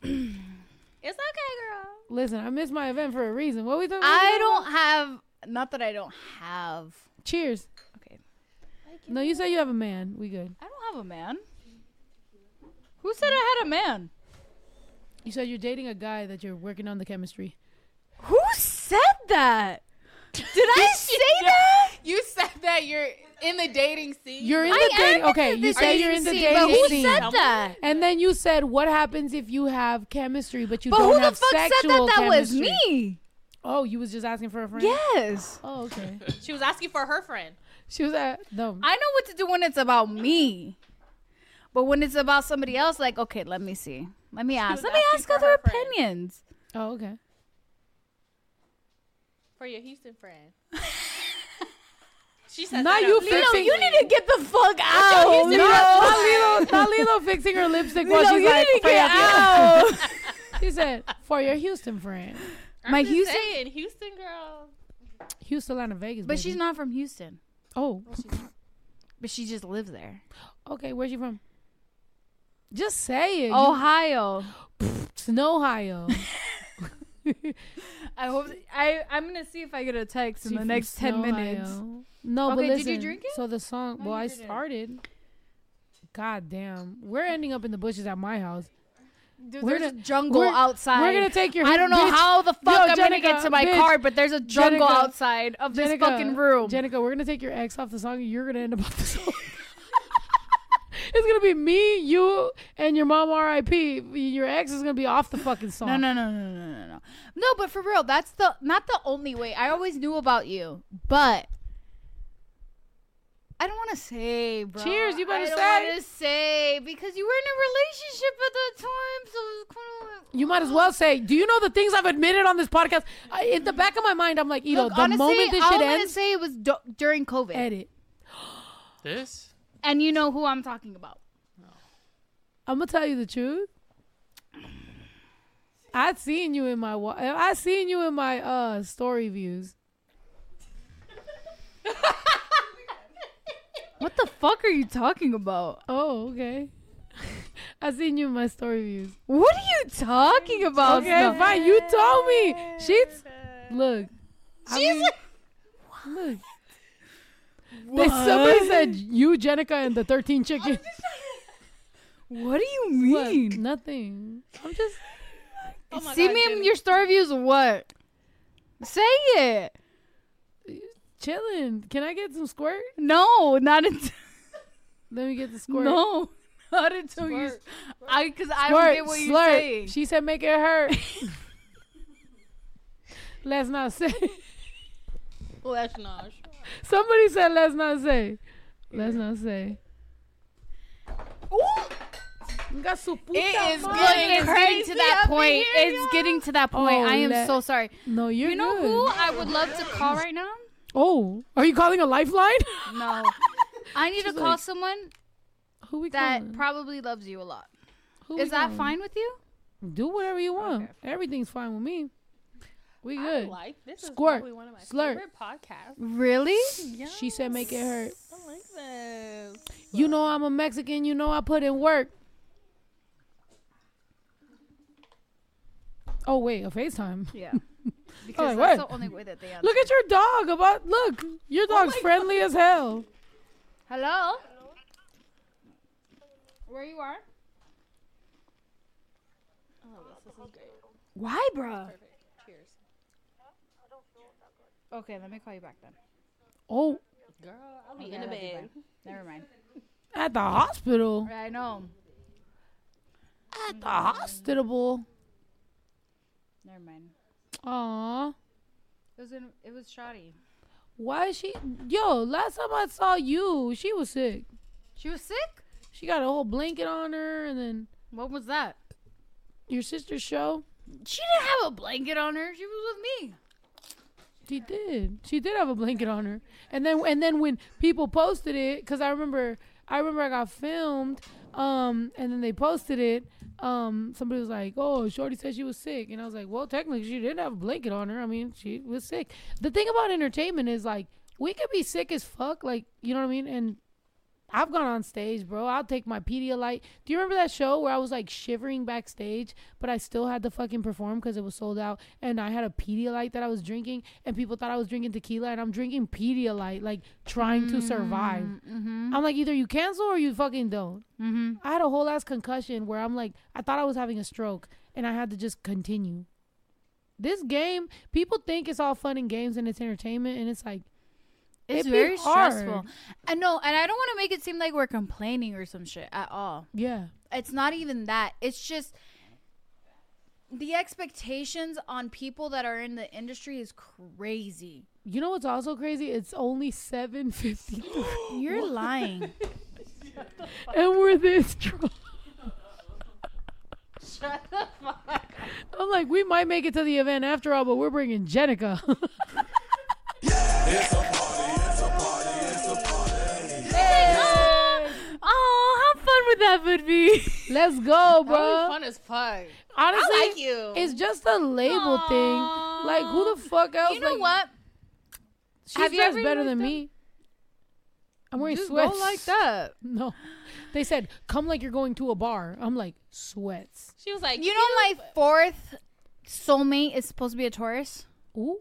it's okay, girl. Listen, I missed my event for a reason. What we talking? I about? don't have. Not that I don't have. Cheers. Okay, No, you say you have a man. We good. I don't have a man. Who said I had a man? You said you're dating a guy that you're working on the chemistry. Who said that? Did I (laughs) say that? (laughs) You said that you're in the dating scene. You're in I the am dating. in Okay, the you say dating you're in the scene, dating but who scene. said that? And then you said, "What happens if you have chemistry, but you But don't who the have fuck said sexual that? That was chemistry?" me. Oh, you was just asking for a friend. Yes. Oh, okay. (laughs) She was asking for her friend. She was at no. I know what to do when it's about me. But when it's about somebody else, like, okay, let me see. Let me ask. Let me ask other her friend. opinions. Oh, okay. For your Houston friend. (laughs) she said Not that you out- fixing- Lilo, you need to get the fuck out. Not, Lilo. not Lilo, not Lilo fixing her lipstick while Lilo, she's you like, need to "For get your- out. (laughs) (laughs) She said, "For your Houston friend, I'm My just Houston- saying, Houston girl. Houston, Atlanta, Vegas." But baby. she's not from Houston. Oh, But she just lives there. okay. Where's she from? Just say it. Oh. Ohio. it's in Ohio. (laughs) (laughs) I hope I I'm gonna see if I get a text in She the from next ten minutes. No, but Okay, did listen. you drink it? So the song. No, well, you I didn't. started. God damn. We're ending up in the bushes at my house. Dude, We're there's a gonna- jungle we're- outside. We're gonna take your. I don't know bitch, how the fuck Yo, I'm gonna Jenicka, get to my bitch, car, but there's a jungle Jenicka, outside of this Jenicka, fucking room. Jenicka, we're gonna take your ex off the song. and You're gonna end up off the song. (laughs) it's gonna be me, you, and your mom. R.I.P. Your ex is gonna be off the fucking song. No, no, no, no, no, no, no. No, but for real, that's the not the only way. I always knew about you, but I don't want to say, bro. Cheers, you better I don't say. want to say because you were in a relationship at that time, so it was kind of like. You might as well say. Do you know the things I've admitted on this podcast? I, in the back of my mind, I'm like, Ito, Look, the honestly, moment this all shit I'm gonna say it was do- during COVID, edit. This? And you know who I'm talking about. I'm gonna tell you the truth. I seen you in my wa- I seen you in my uh story views. (laughs) What the fuck are you talking about? Oh, okay. (laughs) I seen you in my story views. What are you talking about? Okay, fine. You told me. She's look. I She's mean, like, look. They, somebody said you, Jenicka, and the thirteen chickens. what do you What? mean? Nothing. I'm just oh See me in your story views. What? Say it. chilling. Can I get some squirt? No, not until. (laughs) Let me get the squirt. No, not until you. Squirt. I because I don't get what you're saying. She said make it hurt. (laughs) let's not say. Let's not. Somebody said let's not say. Let's not say. Puta It is getting, it's getting to that point. It's getting to that point. Oh, I am let- so sorry. No, you're you know good. who I would love to call right now? Oh, are you calling a lifeline? No, (laughs) I need to call like, someone Who we that calling? probably loves you a lot. Who Is that calling? fine with you? Do whatever you want. Okay. Everything's fine with me. We I good. like this. Squirt. probably one of my Slurp. favorite podcasts. Really? She said make it hurt. I like this. You know I'm a Mexican. You know I put in work. Oh wait, a FaceTime. Yeah. Oh, (laughs) Because like, that's what? the only way that they answer. Look at your dog. About look, your oh dog's friendly as hell. Hello? Where you are? Oh, this, this is great. Why, bruh? Perfect. Cheers. Okay, let me call you back then. Oh, Girl, I'll be Okay, in the I love you, bed. Never mind. at the hospital. I know. At the hospital. Never mind. Aw. It was in, it was shoddy. Why is she? Yo, last time I saw you, she was sick. She was sick? She got a whole blanket on her, and then What was that? your sister's show. She didn't have a blanket on her. She was with me. She did. She did have a blanket on her. And then and then when people posted it, because I remember I remember I got filmed, um, and then they posted it. Um, somebody was like, "Oh, Shorty said she was sick," and I was like, "Well, technically, she didn't have a blanket on her. I mean, she was sick." The thing about entertainment is like we could be sick as fuck, like you know what I mean, and. I've gone on stage, bro. I'll take my Pedialyte. Do you remember that show where I was like shivering backstage, but I still had to fucking perform because it was sold out, and I had a Pedialyte that I was drinking, and people thought I was drinking tequila, and I'm drinking Pedialyte, like trying to survive. Mm-hmm. I'm like, either you cancel or you fucking don't. Mm-hmm. I had a whole ass concussion where I'm like, I thought I was having a stroke, and I had to just continue. This game, people think it's all fun and games and it's entertainment, and it's like, It's It'd very hard. stressful. I know, and I don't want to make it seem like we're complaining or some shit at all. yeah, It's not even that. It's just the expectations on people that are in the industry is crazy. you know what's also crazy? It's only seven fifty, (gasps) You're lying. (laughs) and we're this (laughs) drunk. Shut the fuck I'm like, we might make it to the event after all, but we're bringing Jenicka. (laughs) oh, how fun would that would be? Let's go, That bro. was fun as fuck. Honestly, I like you. it's just a label thing. Like, who the fuck else? You know like, what? She's Have you dressed better than them? me. I'm wearing Just sweats. go like that. (laughs) No, they said come like you're going to a bar. I'm like sweats. She was like, You know, my fourth soulmate is supposed to be a Taurus. Ooh,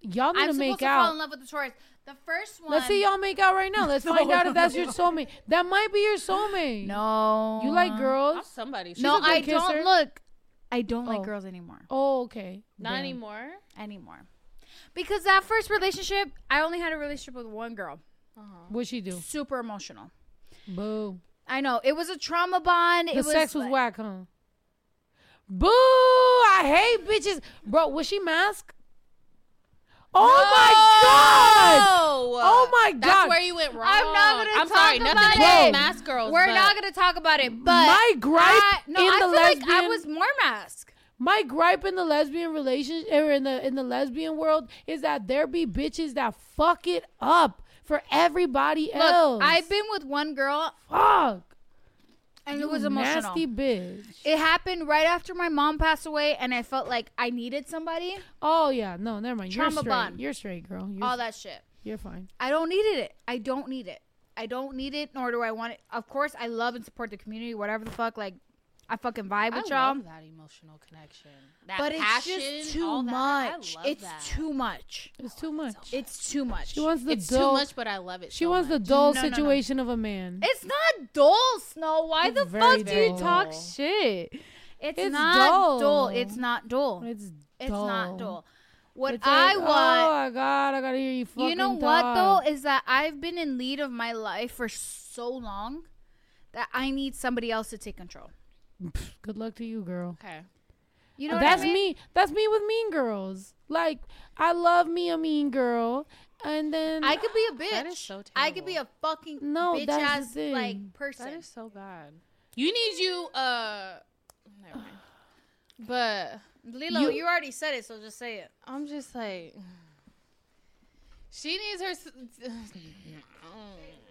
y'all need I'm to supposed make to fall in love with the Taurus. The first one. Let's see y'all make out right now. Let's (laughs) find No, out if that's no, your soulmate. That might be your soulmate. No. You like I'm girls? somebody. She's no, a good I kisser. don't look. I don't like Oh. girls anymore. Oh, okay. not Damn. anymore. Anymore. Because that first relationship, I only had a relationship with one girl. Uh-huh. What'd she do? Super emotional. Boo. I know. It was a trauma bond. The it was sex was like- whack, huh? Boo! I hate bitches. Bro, was she masked? Oh my god! Oh, Oh my That's where you went wrong. I'm not gonna I'm talk sorry. about Nothing it. against mask girls. We're but not gonna talk about it, but My gripe I, no, in I the feel like I was more mask. My gripe in the lesbian relationship or er, in the in the lesbian world is that there be bitches that fuck it up for everybody Look, else. I've been with one girl, fuck. And You it was emotional. nasty bitch. It happened right after my mom passed away, and I felt like I needed somebody. Oh yeah, no, never mind. You're Trauma straight. bond. You're straight, girl. You're, All that shit. you're fine. I don't needed it. I don't need it. I don't need it, nor do I want it. Of course, I love and support the community, whatever the fuck. Like, I fucking vibe I with y'all. love that emotional connection. That But it's passion, just all too that. I much. love It's that. too much. It's too much. It's too much. She wants the It's dull. too much, but I love it. she so wants the dull No, no, no. situation of a man. It's not dull, Snow. Why It's the very fuck do you talk shit? It's, It's not dull. dull. It's not dull. It's dull. It's not dull. What It's I like, oh want, Oh my god, I gotta hear you fucking you know what talk. though, is that I've been in lead of my life for so long that I need somebody else to take control. Good luck to you, girl. Okay. You know That's what I mean? me. That's me with Mean Girls. Like I love me a Mean Girl, and then I could be a bitch. That is so terrible. I could be a fucking No, bitch that's ass like person. That is so bad. You need you. Uh. Never mind. But Lilo, You- you, already said it, so just say it. I'm just like. She needs her. (laughs)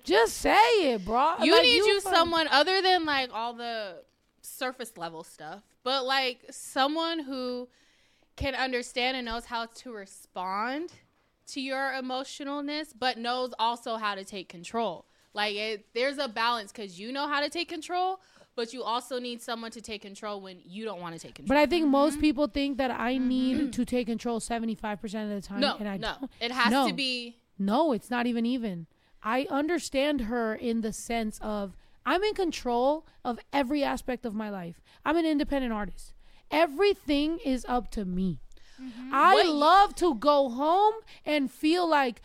just say it, bro. You Like, need you fucking- someone other than like all the surface level stuff, but like someone who can understand and knows how to respond to your emotionalness, but knows also how to take control. Like it, there's a balance because you know how to take control, but you also need someone to take control when you don't want to take control. But I think most mm-hmm. people think that I mm-hmm. need to take control seventy five percent of the time, no, and I no, don't. it has No. to be. No, it's not even even. I understand her in the sense of I'm in control of every aspect of my life. I'm an independent artist. Everything is up to me. Mm-hmm. I Wait. love to go home and feel like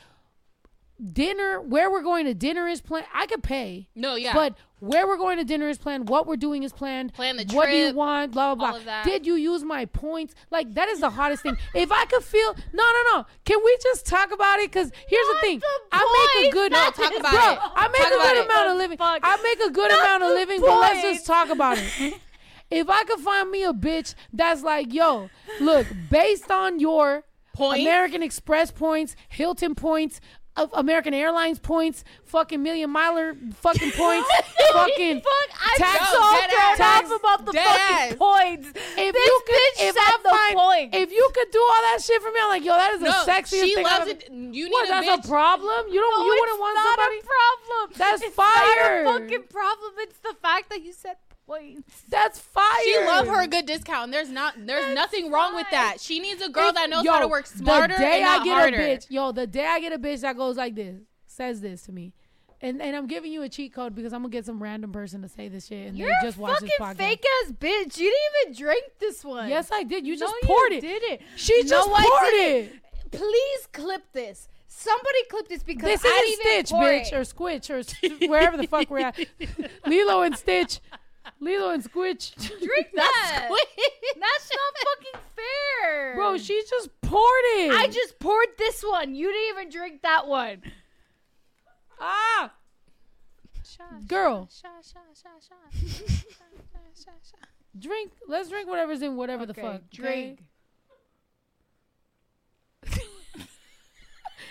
dinner, where we're going to dinner is planned. I could pay. No, yeah, But where we're going to dinner is planned. What we're doing is planned. Plan the trip, What do you want? Blah blah blah. Did you use my points? Like that is the hottest thing. If I could feel no no no, can we just talk about it? Because here's the thing. I make a good No, talk (laughs) about bro. it. I make Talk a good it. amount of living. I make a good amount of living, but let's just talk about it. (laughs) If I could find me a bitch that's like, yo, look, based on your Points? American Express points, Hilton points, of American Airlines points, fucking Million Miler fucking (laughs) points, fucking Fuck, I'm tax, so dead thrown ass. off about the Dead fucking ass. points. if This you could, bitch if said I find, point. if you could do all that shit for me, I'm like, yo, that is the no, sexiest she thing. loves it. You need What? a That's bitch. a problem. You don't. You wouldn't want not somebody. a problem. That's it's fire. Not a fucking problem. It's the fact that you said That's fire. She love her a good discount. And there's not there's nothing wrong with that. She needs a girl that knows yo, how to work smarter The day I get harder. a bitch, yo, the day I get a bitch that goes like this, says this to me, and and I'm giving you a cheat code because I'm gonna get some random person to say this shit and You're they just watch this fucking podcast. fake ass bitch. You didn't even drink this one. Yes, I did. You just no, poured you it. Did it? She No, just I poured didn't. it. Please clip this. Somebody clip this because This I isn't Stitch, pour bitch, it. or Squitch, or wherever the fuck we're at. (laughs) Lilo and Stitch. Lilo and Squitch. Drink (laughs) that. That's not fucking fair. Bro, she just poured it. I just poured this one. You didn't even drink that one. ah, girl, Shot, shot, shot, shot. Shot, (laughs) shot, shot, shot. drink. Let's drink whatever's in whatever the fuck. drink. okay? (laughs)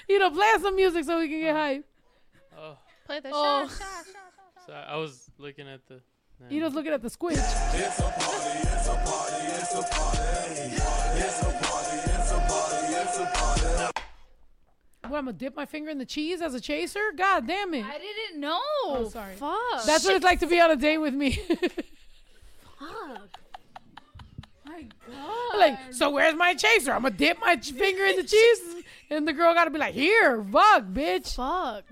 You know, play some music so we can get hype. Oh, Play the Oh. shot, shot, shot, shot. so I I was looking at the. Nah, You just looking at the Squitch. What, I'm gonna dip my finger in the cheese as a chaser? God damn it. I didn't know. Oh, sorry. Fuck. That's what it's like to be on a date with me. (laughs) Fuck. My God. like, so where's my chaser? I'm gonna dip my ch- finger in the cheese. and the girl got to be like, "Here, fuck, bitch." Fuck.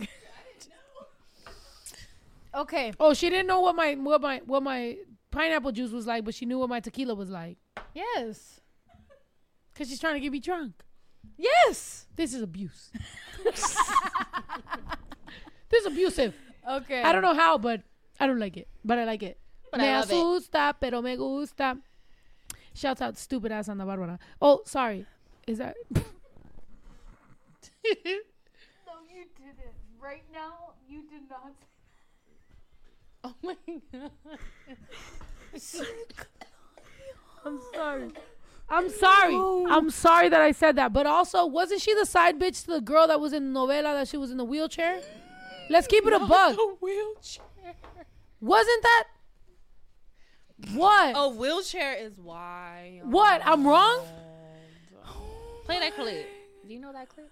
Okay. Oh, she didn't know what my what my what my pineapple juice was like, but she knew what my tequila was like. Yes. Cause she's trying to get me drunk. Yes. This is abuse. (laughs) this is abusive. Okay. I don't know how, but I don't like it. But I like it. But me I love it. asusta, pero me gusta. Shouts out stupid ass Ana Barbara. Oh, sorry. Is that (laughs) No, you didn't. Right now, you did not. Oh my god. (laughs) I'm sorry. I'm sorry. I'm sorry that I said that. But also, wasn't she the side bitch to the girl that was in the novela that she was in the wheelchair? Let's keep it a bug. A wheelchair. Wasn't that? What? A wheelchair is why. What? I'm wrong? Play that clip. Do you know that clip?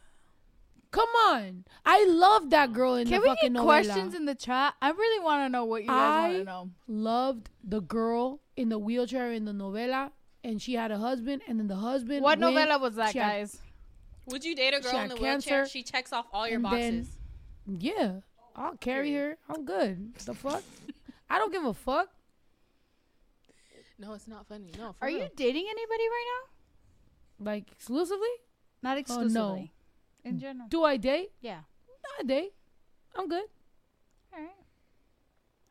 Come on. I love that girl in Can the we fucking get novela. questions in the chat? I really want to know what you guys want to know. loved the girl in the wheelchair in the novela, and she had a husband, and then the husband. What went- novela was that, she had- guys? Would you date a girl She in had the wheelchair? cancer, She checks off all your and then- boxes. Yeah, I'll carry her. I'm good. The fuck? I don't give a fuck. No, it's not funny. No, for Are you dating anybody right now? Like exclusively? Not Oh, exclusively. No. In general. Do I date? Yeah. Not a date. I'm good. All right.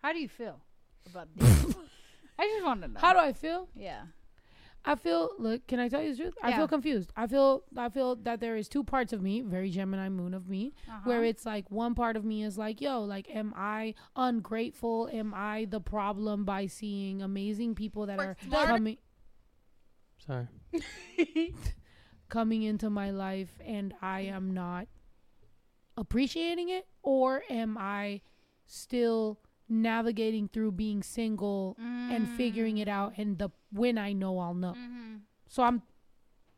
How do you feel about (laughs) dating? I just want to know. How do I feel? Yeah. I feel. Look, can I tell you the truth? I feel confused. I feel. I feel that there is two parts of me, very Gemini moon of me, where Uh-huh. it's like one part of me is like, yo, like, am I ungrateful? Am I the problem by seeing amazing people that are smart. coming (laughs) Sorry. (laughs) coming into my life and I am not appreciating it, or am I still navigating through being single and figuring it out? And the when I know, I'll know. Mm-hmm. So I'm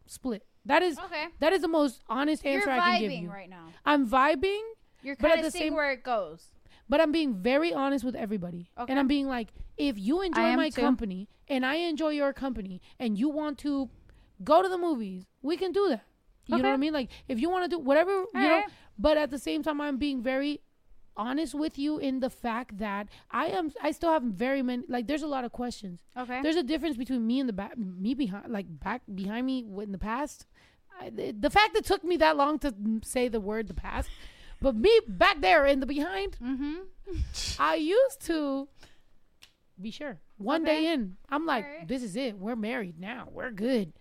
split. That is Okay. that is the most honest answer You're I can give you. right now. I'm vibing, You're at kind the of seeing same- where it goes. but I'm being very honest with everybody. Okay. And I'm being like, if you enjoy my too. company and I enjoy your company and you want to go to the movies, we can do that. You know what I mean? Like if you want to do whatever, you know, Alright. but at the same time I'm being very honest with you in the fact that I am I still have very many like there's a lot of questions. Okay. There's a difference between me and the back, me behind, like back behind me in the past. I, the, fact it took me that long to say the word the past, but me back there in the behind, mm-hmm. I used to be sure. One day in, I'm like, Alright. this is it. We're married now. We're good.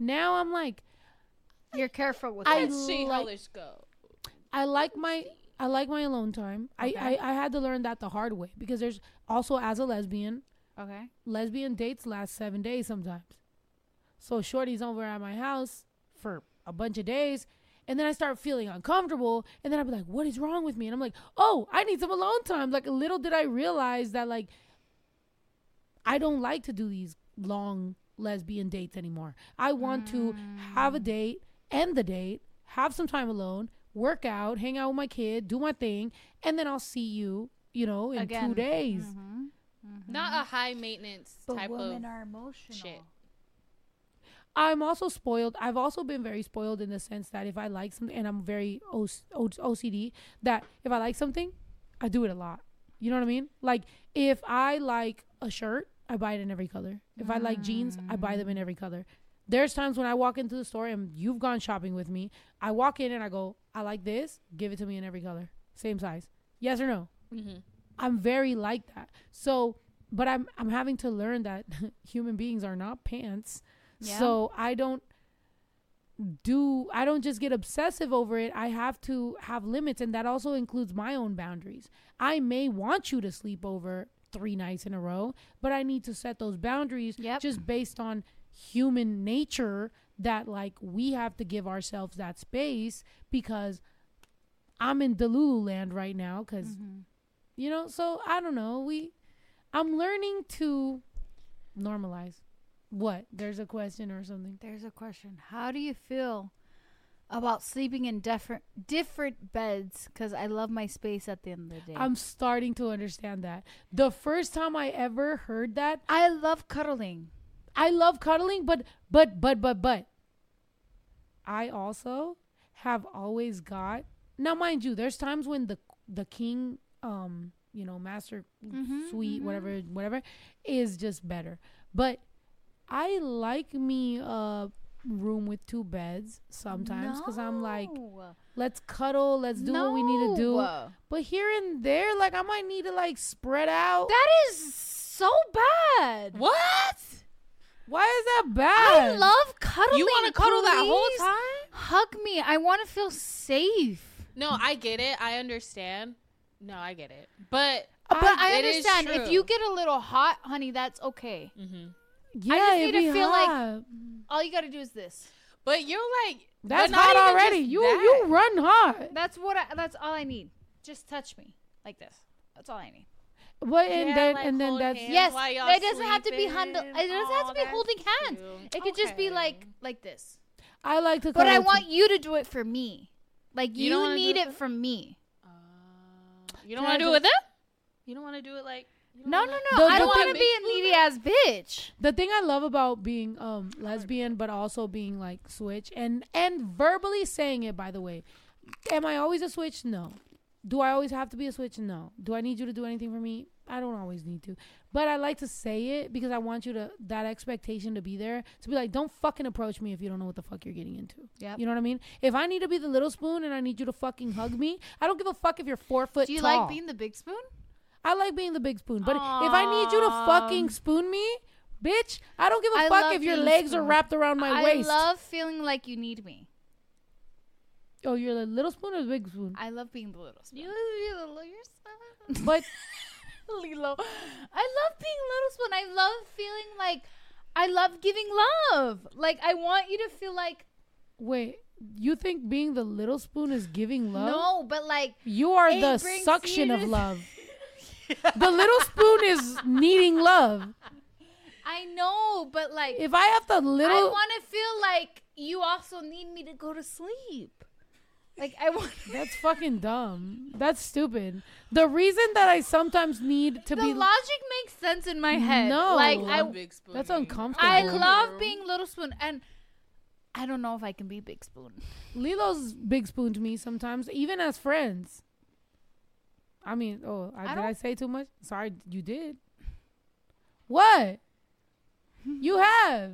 Now I'm like, You're careful with I. Let's see how like- this go. I like my I like my alone time. Okay. I, I I had to learn that the hard way because there's also as a lesbian, Okay. lesbian dates last seven days sometimes. So Shorty's over at my house for a bunch of days. And then I start feeling uncomfortable. And then I'd be like, what is wrong with me? And I'm like, oh, I need some alone time. Like, little did I realize that, like, I don't like to do these long lesbian dates anymore. I want to have a date, end the date, have some time alone, work out, hang out with my kid, do my thing. And then I'll see you, you know, in Again. two days. Mm-hmm. Not a high maintenance type of. are emotional. shit. I'm also spoiled. I've also been very spoiled in the sense that if I like something, and I'm very O- O- OCD, that if I like something, I do it a lot. You know what I mean? Like if I like a shirt, I buy it in every color. If I like jeans, I buy them in every color. There's times when I walk into the store and you've gone shopping with me. I walk in and I go, I like this. Give it to me in every color, same size. Yes or no? Mm-hmm. I'm very like that. So, but I'm I'm having to learn that (laughs) human beings are not pants. Yeah. So I don't do I don't just get obsessive over it. I have to have limits and that also includes my own boundaries. I may want you to sleep over 3 nights in a row, but I need to set those boundaries Yep. just based on human nature that like we have to give ourselves that space because I'm in Delulu land right now because Mm-hmm. you know so i don't know we i'm learning to normalize what there's a question or something There's a question. How do you feel about sleeping in different different beds? Because I love my space at the end of the day. i'm starting to understand that the first time i ever heard that I love cuddling. i love cuddling but but but but but i also have always got. Now, mind you, there's times when the the king, um, you know, master Mhm, suite, mhm. whatever, whatever, is just better. But I like me a room with two beds sometimes because I'm like, let's cuddle, let's do what we need to do. But here and there, like I might need to like spread out. That is so bad. What? Why is that bad? I love cuddling. You want to cuddle that whole time? Hug me. I want to feel safe. No, I get it. I understand. No, I get it. But But I, it is understand if you get a little hot, honey, that's okay. hmm yeah, just it'd need to be feel like- hot. All you got to do is this. But you're like that's but hot already. You that. you run hot. That's what. I, that's all I need. Just touch me like this. That's all I need. But and then like and then that's Yes, it doesn't have to be handle. It doesn't have to be holding hands. cute. It could just be like like this. I like to. But I want you to do it for me. Like You you, don't wanna do need it it from me. Uh, you don't want to do it with them? You don't want to do it like don't No, no, The- no. I the don't want to be a needy ass bitch. the thing I love about being um lesbian, but also being like switch and and verbally saying it. By the way, am I always a switch? No. Do I always have to be a switch? No. Do I need you to do anything for me? I don't always need to, but I like to say it because I want you to that expectation to be there to be like, don't fucking approach me if you don't know what the fuck you're getting into. Yeah, You know what I mean? If I need to be the little spoon and I need you to fucking hug me, I don't give a fuck if you're four foot Do you tall. like being the big spoon? I like being the big spoon, but if I need you to fucking spoon me, bitch, I don't give a I fuck if your being legs are wrapped around my I waist. I love feeling like you need me. oh, you're the little spoon or the big spoon? I love being the little spoon. You, you little spoon. (laughs) But (laughs) Lilo. I love being little spoon. I love feeling like I love giving love. Like I want you to feel like wait, you think being the little spoon is giving love? no, but like You are the suction of love. (laughs) the little spoon is needing love. I know, but like If I have the little I want to feel like you also need me to go to sleep. Like I want (laughs) that's fucking dumb. That's stupid. The reason that I sometimes need to the be logic makes sense in my head. No. like I I big spoon. that's uncomfortable. I love being little spoon and I don't know if I can be big spoon. Lilo's big spoon to me sometimes, even as friends. I mean, oh, I, I did I say too much? Sorry, you did. What? you have.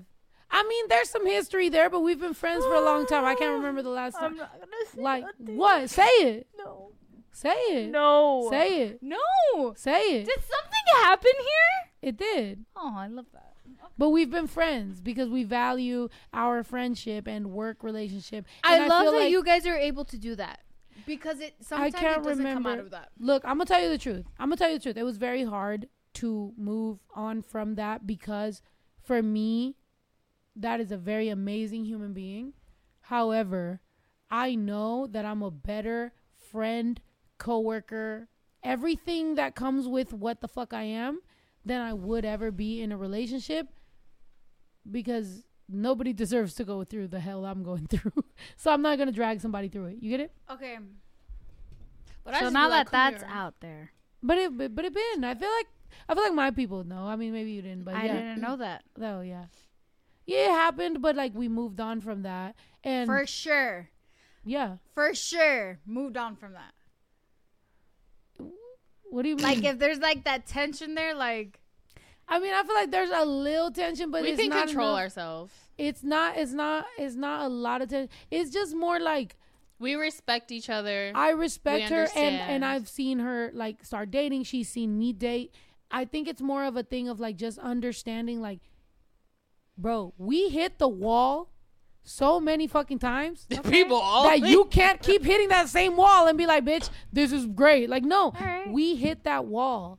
I mean, there's some history there, but we've been friends for a long time. I can't remember the last time. I'm not gonna say Like what? Say it. No. Say it. No. Say it. No. Say it. Did something happen here? It did. Oh, I love that. But we've been friends because we value our friendship and work relationship. I And love feel that like- you guys are able to do that because it sometimes can't it doesn't come remember- out of that. Look, I'm gonna tell you the truth. I'm gonna tell you the truth. It was very hard to move on from that because for me, that is a very amazing human being. However, I know that I'm a better friend, coworker, everything that comes with what the fuck I am than I would ever be in a relationship because nobody deserves to go through the hell I'm going (laughs) through. so I'm not gonna drag somebody through it. You get it? Okay. But I so just now be like, that that's here." out there, But it but, but it been. I feel like I feel like my people know. I mean maybe you didn't, but I yeah. didn't know that (clears throat) Oh yeah. Yeah, it happened, but like we moved on from that. And for sure. yeah. For sure, moved on from that. What do you mean? Like if there's like that tension there, like I mean, I feel like there's a little tension, but we it's can not control enough. ourselves. It's not. It's not. It's not a lot of tension. It's just more like We respect each other. I respect her, and and I've seen her like start dating. She's seen me date. I think it's more of a thing of like just understanding, like, bro, we hit the wall so many fucking times (laughs) People all that you can't keep hitting that same wall and be like, bitch, this is great. Like, no, Alright. we hit that wall.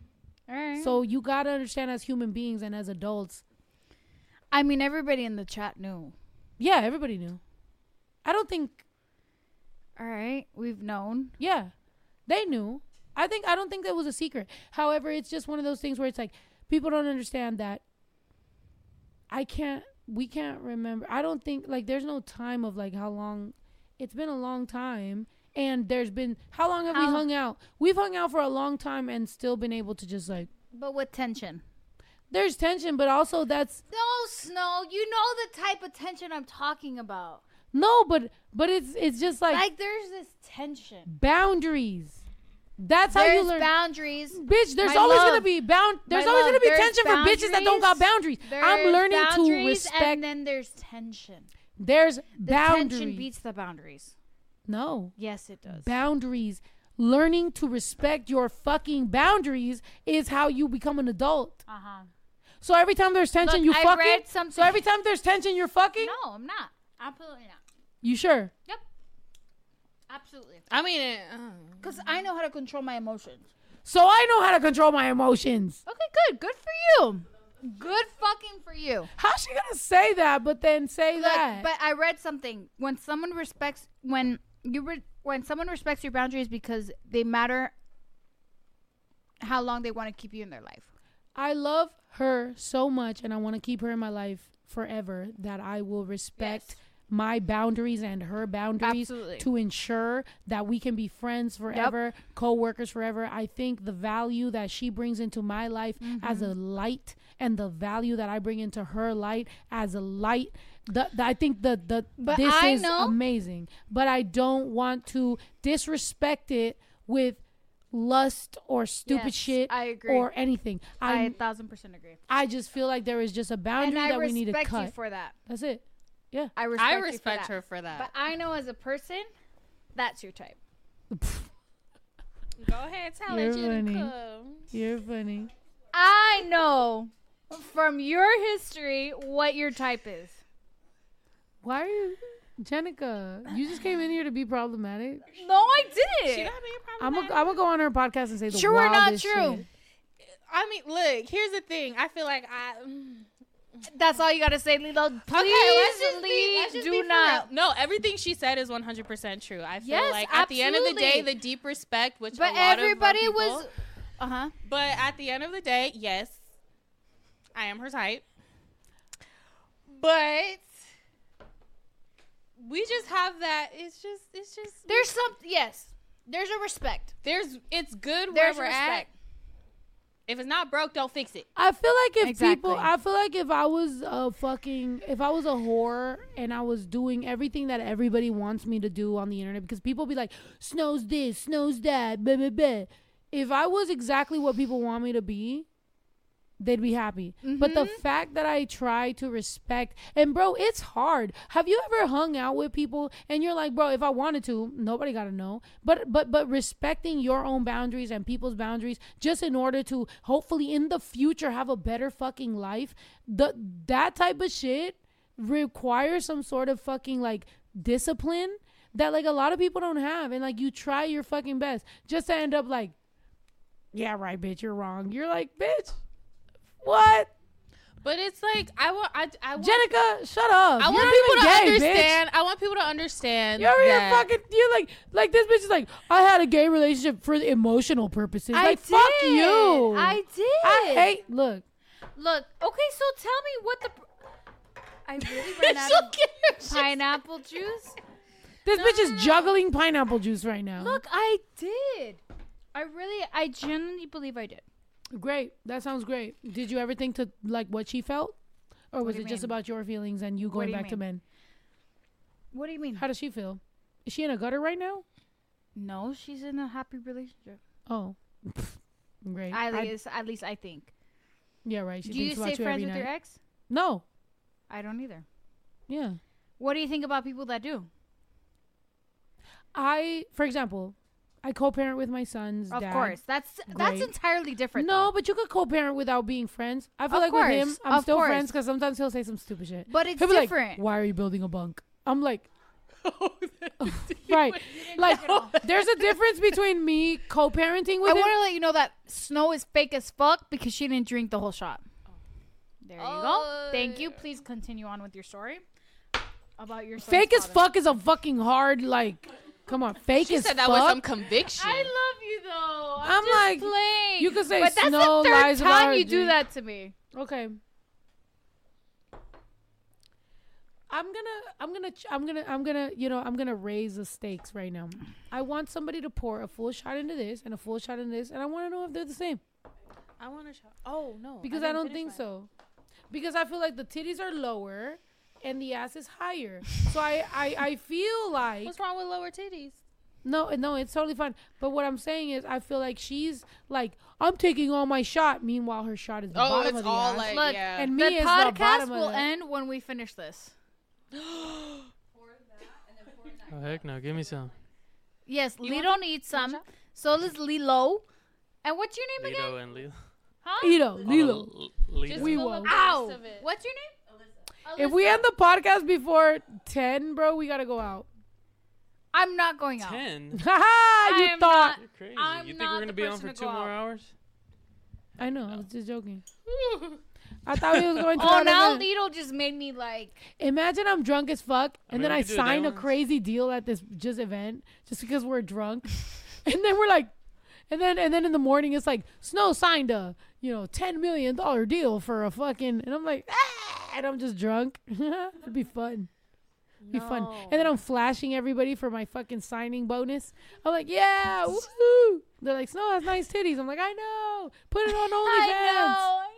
All right. So you gotta understand as human beings and as adults. I mean, everybody in the chat knew. Yeah, everybody knew. I don't think. All right, we've known. Yeah, they knew. I think I don't think that was a secret. However, it's just one of those things where it's like people don't understand that. I can't. We can't remember. I don't think like there's no time of like how long. It's been a long time, and there's been how long have we hung out? We've hung out for a long time and still been able to just like. But with tension. There's tension, but also that's No, Snow, you know the type of tension I'm talking about. No, but but it's it's just like, Like there's this tension. boundaries. That's how you learn. boundaries. Bitch, there's My always gonna be bound. There's My always love, gonna be there's tension for bitches that don't got boundaries. There's I'm learning to respect. And then there's tension. there's The boundaries. tension beats the boundaries. No Yes, it does. boundaries. Learning to respect your fucking boundaries is how you become an adult. uh huh. So every time there's tension, Look, you I fucking. read something- So every time there's tension, you're fucking. No, I'm not. Absolutely not. You sure? Yep. Absolutely. I mean, it, uh, Because I know how to control my emotions. So I know how to control my emotions. Okay, good. Good for you. Good fucking for you. How's she gonna say that, but then say Look, that? but I read something. When someone respects when you re- when someone respects your boundaries because they matter how long they want to keep you in their life. I love her so much, and I want to keep her in my life forever. That I will respect Yes. my boundaries and her boundaries Absolutely. to ensure that we can be friends forever, co-workers forever. I think the value that she brings into my life as a Mm-hmm. light, and the value that I bring into her light as a light. The, the- I think the the But this I is know- amazing, but I don't want to disrespect it with lust or stupid Yes, shit I agree. or anything. I I a thousand percent agree. I just feel like there is just a And boundary I that we need to respect you cut. for that. That's it. I respect, I you for respect her for that. But I know as a person, that's your type. (laughs) Go ahead, tell You're it, funny. Jenicka. You're funny. I know from your history what your type is. Why are you, Jenicka? You just came in here to be problematic. No, I didn't. gotta be problematic. I'm gonna go on her podcast and say the True or not true? shit. I mean, look. Here's the thing. I feel like I. mm. That's all you gotta say, Lilo. Please, okay, let's just be. Let's just do be not. No, everything she said is 100 percent true. I feel Yes, like at the end of the day, the deep respect, which But a lot everybody of our was. Uh huh. But at the end of the day, yes, I am her type. But we just have that. It's just. It's just. There's some. Yes. There's a respect. There's. It's good where There's we're respect. at. If it's not broke, don't fix it. I feel like if people, I feel like if I was a fucking, if I was a whore and I was doing everything that everybody wants me to do on the internet, because people be like, snows this, snows that, blah, blah, blah. If I was exactly what people want me to be, they'd be happy. But the mm-hmm. fact that I try to respect, and bro, it's hard. Have you ever hung out with people and you're like, bro, if I wanted to, nobody got to know. But but but respecting your own boundaries and people's boundaries, just in order to hopefully in the future have a better fucking life. The that type of shit requires some sort of fucking like discipline that like a lot of people don't have, and like you try your fucking best just to end up like, yeah, right, bitch, you're wrong. You're like, bitch. What? But it's like I want. I, I want. Jenicka, shut up. I You're want people to gay, understand. I want people to understand. You're here fucking. You're like, like this bitch is like, I had a gay relationship for emotional purposes. I like, fuck you. I did. I hate. Look, Look. Okay, so tell me what the. I (laughs) really ran out of pineapple juice. this bitch is juggling pineapple juice right now. Look, I did. I really, I genuinely believe I did. Great. That sounds great. Did you ever think to like what she felt, or was it you just about your feelings and you going you back to men? What do you mean? How does she feel? Is she in a gutter right now? No, she's in a happy relationship. Oh, (laughs) great. At I- least, at least I think. yeah, right. She do you stay you friends with night. your ex? No. I don't either. Yeah. What do you think about people that do? I, for example, I co-parent with my son's Of dad. course, that's that's Great. entirely different. No, though. but you could co-parent without being friends. I feel Of like with him, course, I'm of still course. friends because sometimes he'll say some stupid shit. but it's He'll be like, different. "Why are you building a bunk?" I'm like, (laughs) (laughs) (laughs) right. Like, there's a difference between me co-parenting I with him. want to let you know that Snow is fake as fuck because she didn't drink the whole shot. There you go. Thank you. Please continue on with your story about your son's Fake as father. fuck is a fucking hard like. Come on, fake She as said that fuck. with some conviction. I love you though. I'm, I'm just like, playing. you could say but that's Snow the third lies time her you do that to me. Okay. I'm gonna, I'm gonna, I'm gonna, I'm gonna, you know, I'm gonna raise the stakes right now. I want somebody to pour a full shot into this and a full shot into this, and I want to know if they're the same I want to show. Oh no, because I, don't think so. Because I feel like the titties are lower, and the ass is higher. So I I, I feel like What's wrong with lower titties? no no it's totally fine. But what I'm saying is I feel like she's like I'm taking all my shot. Meanwhile her shot is the Oh, bottom it's of the all ass. like Look, yeah. and me the is the podcast bottom will of the, end when we finish this. (gasps) Oh heck no! Give me some. Yes, You Lito want needs some. So does Lilo. And what's your name again? Lito and Lilo. Huh? Ito, Lilo. Oh, L- Lilo. Just We fill won't. the Ow! of it. What's your name? If we end the podcast before ten, bro, we gotta go out. I'm not going out. Ten. (laughs) Haha, I you am thought. not- You're crazy. I'm you think not we're gonna the be on person for to two go more out. hours? I know, I was just joking. (laughs) I thought we was going to Oh, that now event. Lito just made me like. Imagine I'm drunk as fuck, I and mean, then we I could do a sign day a crazy deal at this just event just because we're drunk, (laughs) and then we're like, and then and then in the morning it's like Snow signed a you know ten million dollar deal for a fucking, and I'm like, ah, and I'm just drunk. (laughs) It'd be fun. Be fun. And then I'm flashing everybody for my fucking signing bonus. I'm like, yeah, woohoo. They're like, Snow has nice titties. I'm like, I know. Put it on (laughs) OnlyFans. I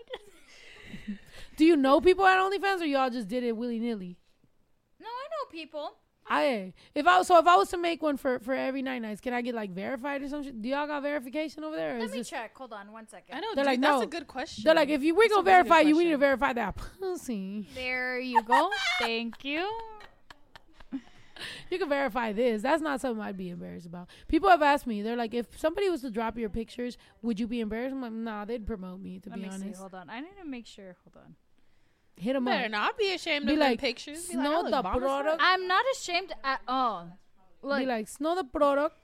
know. (laughs) Do you know people at OnlyFans or y'all just did it willy nilly? No, I know people. I if I so if I was to make one for for every night nights, can I get like verified or something? Do y'all got verification over there? Let me this, check. Hold on one second. I know. They're dude, like, that's no. a good question. they're like, if you we That's gonna verify you, we need to verify that pussy. There you go. (laughs) Thank you. You can verify this. That's not something I'd be embarrassed about. People have asked me, they're like, if somebody was to drop your pictures, would you be embarrassed? I'm like, nah, they'd promote me. To Let be me see. honest, Hold on. I need to make sure. Hold on. Hit them up. better up. not be ashamed Be of like, them pictures. Be like, "Snow I look the bomb as fuck." product." I'm not ashamed at all. Look, Be like, snow the product.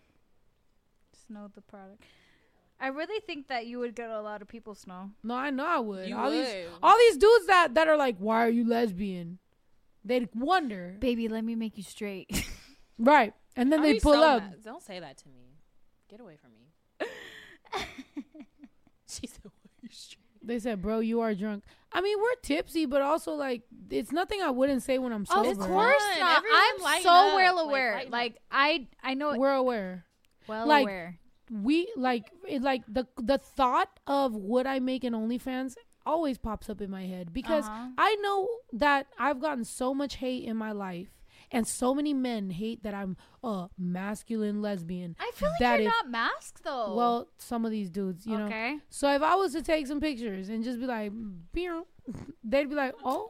snow the product. I really think that you would get a lot of people snow. No, I know I would. You all these would. all these dudes that that are like, why are you lesbian? They'd wonder, Baby, let me make you straight. (laughs) right? And then I'd they pull so up. mad. Don't say that to me. Get away from me. (laughs) she said, "Why you straight?" They said, "Bro, you are drunk." I mean, we're tipsy, but also like it's nothing I wouldn't say when I'm sober. of course not. Everyone I'm so up. well aware. lighten Like. I I know it we're aware. well like- aware. We like it, like the the thought of would I make an OnlyFans always pops up in my head because Uh-huh. I know that I've gotten so much hate in my life. And so many men hate that I'm a masculine lesbian. I feel like that you're if- not masked though. Well, some of these dudes, you know. okay. So if I was to take some pictures and just be like, "Beow," they'd be like, oh,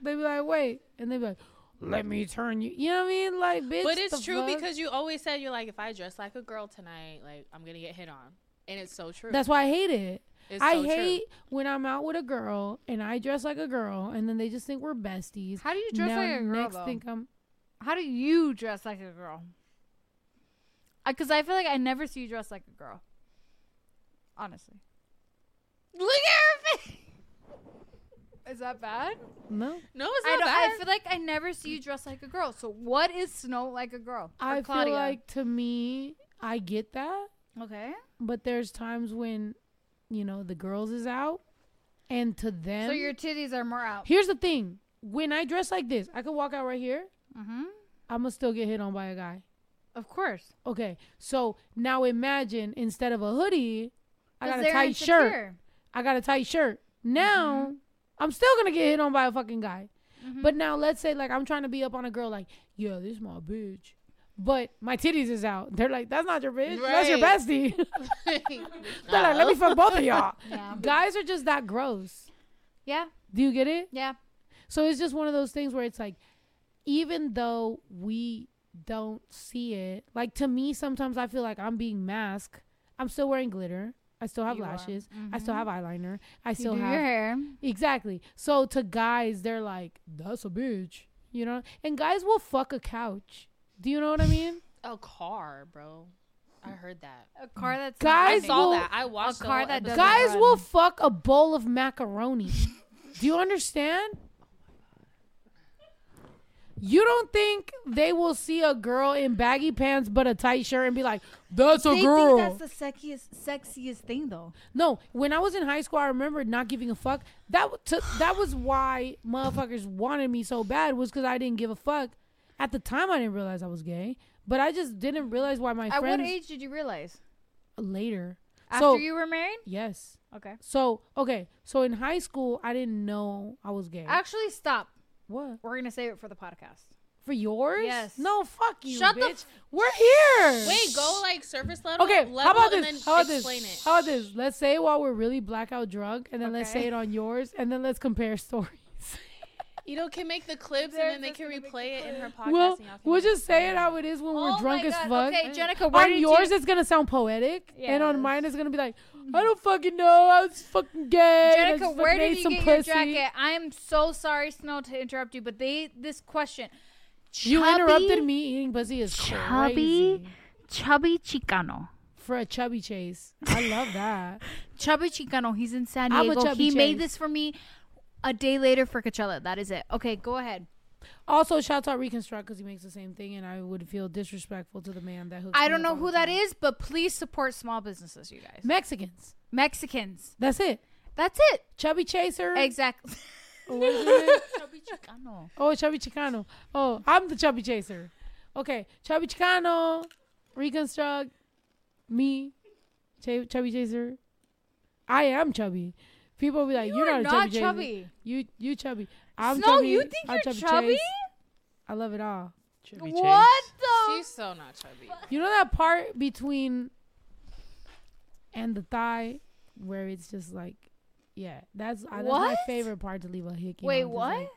they'd be like, wait, and they'd be like, let me turn you. You know what I mean? Like, bitch. But it's the true fuck? because you always said you're like, if I dress like a girl tonight, like I'm gonna get hit on, and it's so true. that's why I hate it. It's I so true. hate when I'm out with a girl and I dress like a girl, and then they just think we're besties. How do you dress now like a girl next though? think I'm How do you dress like a girl? Because I feel like I never see you dress like a girl. Honestly. Look at her face. Is that bad? no. No, it's not don't. bad. I feel like I never see you dress like a girl. So what is Snow like a girl? I Claudia? feel like to me, I get that, okay. but there's times when, you know, the girls is out, and to them, So your titties are more out. Here's the thing: when I dress like this, I could walk out right here. Mm-hmm. I'm gonna still get hit on by a guy. Of course. Okay, so now imagine instead of a hoodie, I got a tight shirt. I got a tight shirt. Now I'm still gonna get hit on by a fucking guy. Mhm. But now let's say like I'm trying to be up on a girl like, yeah, this is my bitch. But my titties is out. They're like, that's not your bitch. That's your bestie. (laughs) (laughs) They're like, let me fuck both of y'all. (laughs) Yeah. Guys are just that gross. Yeah. Do you get it? Yeah. So it's just one of those things where it's like, even though we don't see it, like to me, sometimes I feel like I'm being masked. I'm still wearing glitter. I still have You are. lashes. I still Mhm. have eyeliner. I You still do have your hair. exactly. So to guys, they're like, "That's a bitch," you know. And guys will fuck a couch. Do you know what I mean? (laughs) a car, bro. I heard that. A car that's Guys I saw will- that. I watched the car that doesn't guys run. will fuck a bowl of macaroni. do you understand? You don't think they will see a girl in baggy pants but a tight shirt and be like, "That's a They girl"? think that's the sexiest, sexiest thing, though. No, when I was in high school, I remember not giving a fuck. That w- to, that was why motherfuckers wanted me so bad was because I didn't give a fuck. At the time, I didn't realize I was gay, but I just didn't realize why my At friends what age did you realize? later. After so you were married? yes, Okay. so okay, so in high school, I didn't know I was gay. Actually, stop. What We're gonna save it for the podcast. for yours? Yes. No, fuck you, Shut the bitch. We're here. Wait, go like surface level. Okay, level, how about and this? then How about explain this? it. How about this? Let's say it while we're really blackout drunk, and then let's Okay. say it on yours, and then let's compare (laughs) stories. Ito can make the clips They're and then they can gonna replay it in her podcast. We'll, and we'll just say it how it is when oh we're Oh drunk my as fuck. Okay, Jenicka, where on did yours, you? it's gonna sound poetic, and on mine, it's gonna be like, I don't fucking know. I was fucking gay. and I just Jenicka, fucking where did you some get pussy. your jacket? I am so sorry, Snow, to interrupt you, but they this question. You interrupted me eating pussy is Chubby, crazy chubby Chicano. for a chubby chase. I love that. (laughs) Chubby Chicano. He's in San I'm a Diego. chubby He made this for me a day later for Coachella. That is it. Okay, go ahead. Also, shouts out Reconstruct because he makes the same thing, and I would feel disrespectful to the man that I don't know who that time. is, but please support small businesses, you guys. Mexicans. Mexicans. That's it. That's it. Chubby chaser. Exactly. (laughs) Chubby Chicano. Oh, Chubby Chicano. Oh, I'm the Chubby Chaser. Okay, Chubby Chicano, Reconstruct, me, Ch- Chubby Chaser. I am chubby. People be like, You "You're are not, not chubby, chubby. You, you chubby. I'm Snow, chubby. you think I'm you're chubby? chubby? I love it all. Chevy What Chase. the? She's so not chubby. You know that part between and the thigh where it's just like, yeah, that's, uh, that's my favorite part to leave a hickey. Wait, on, what? like-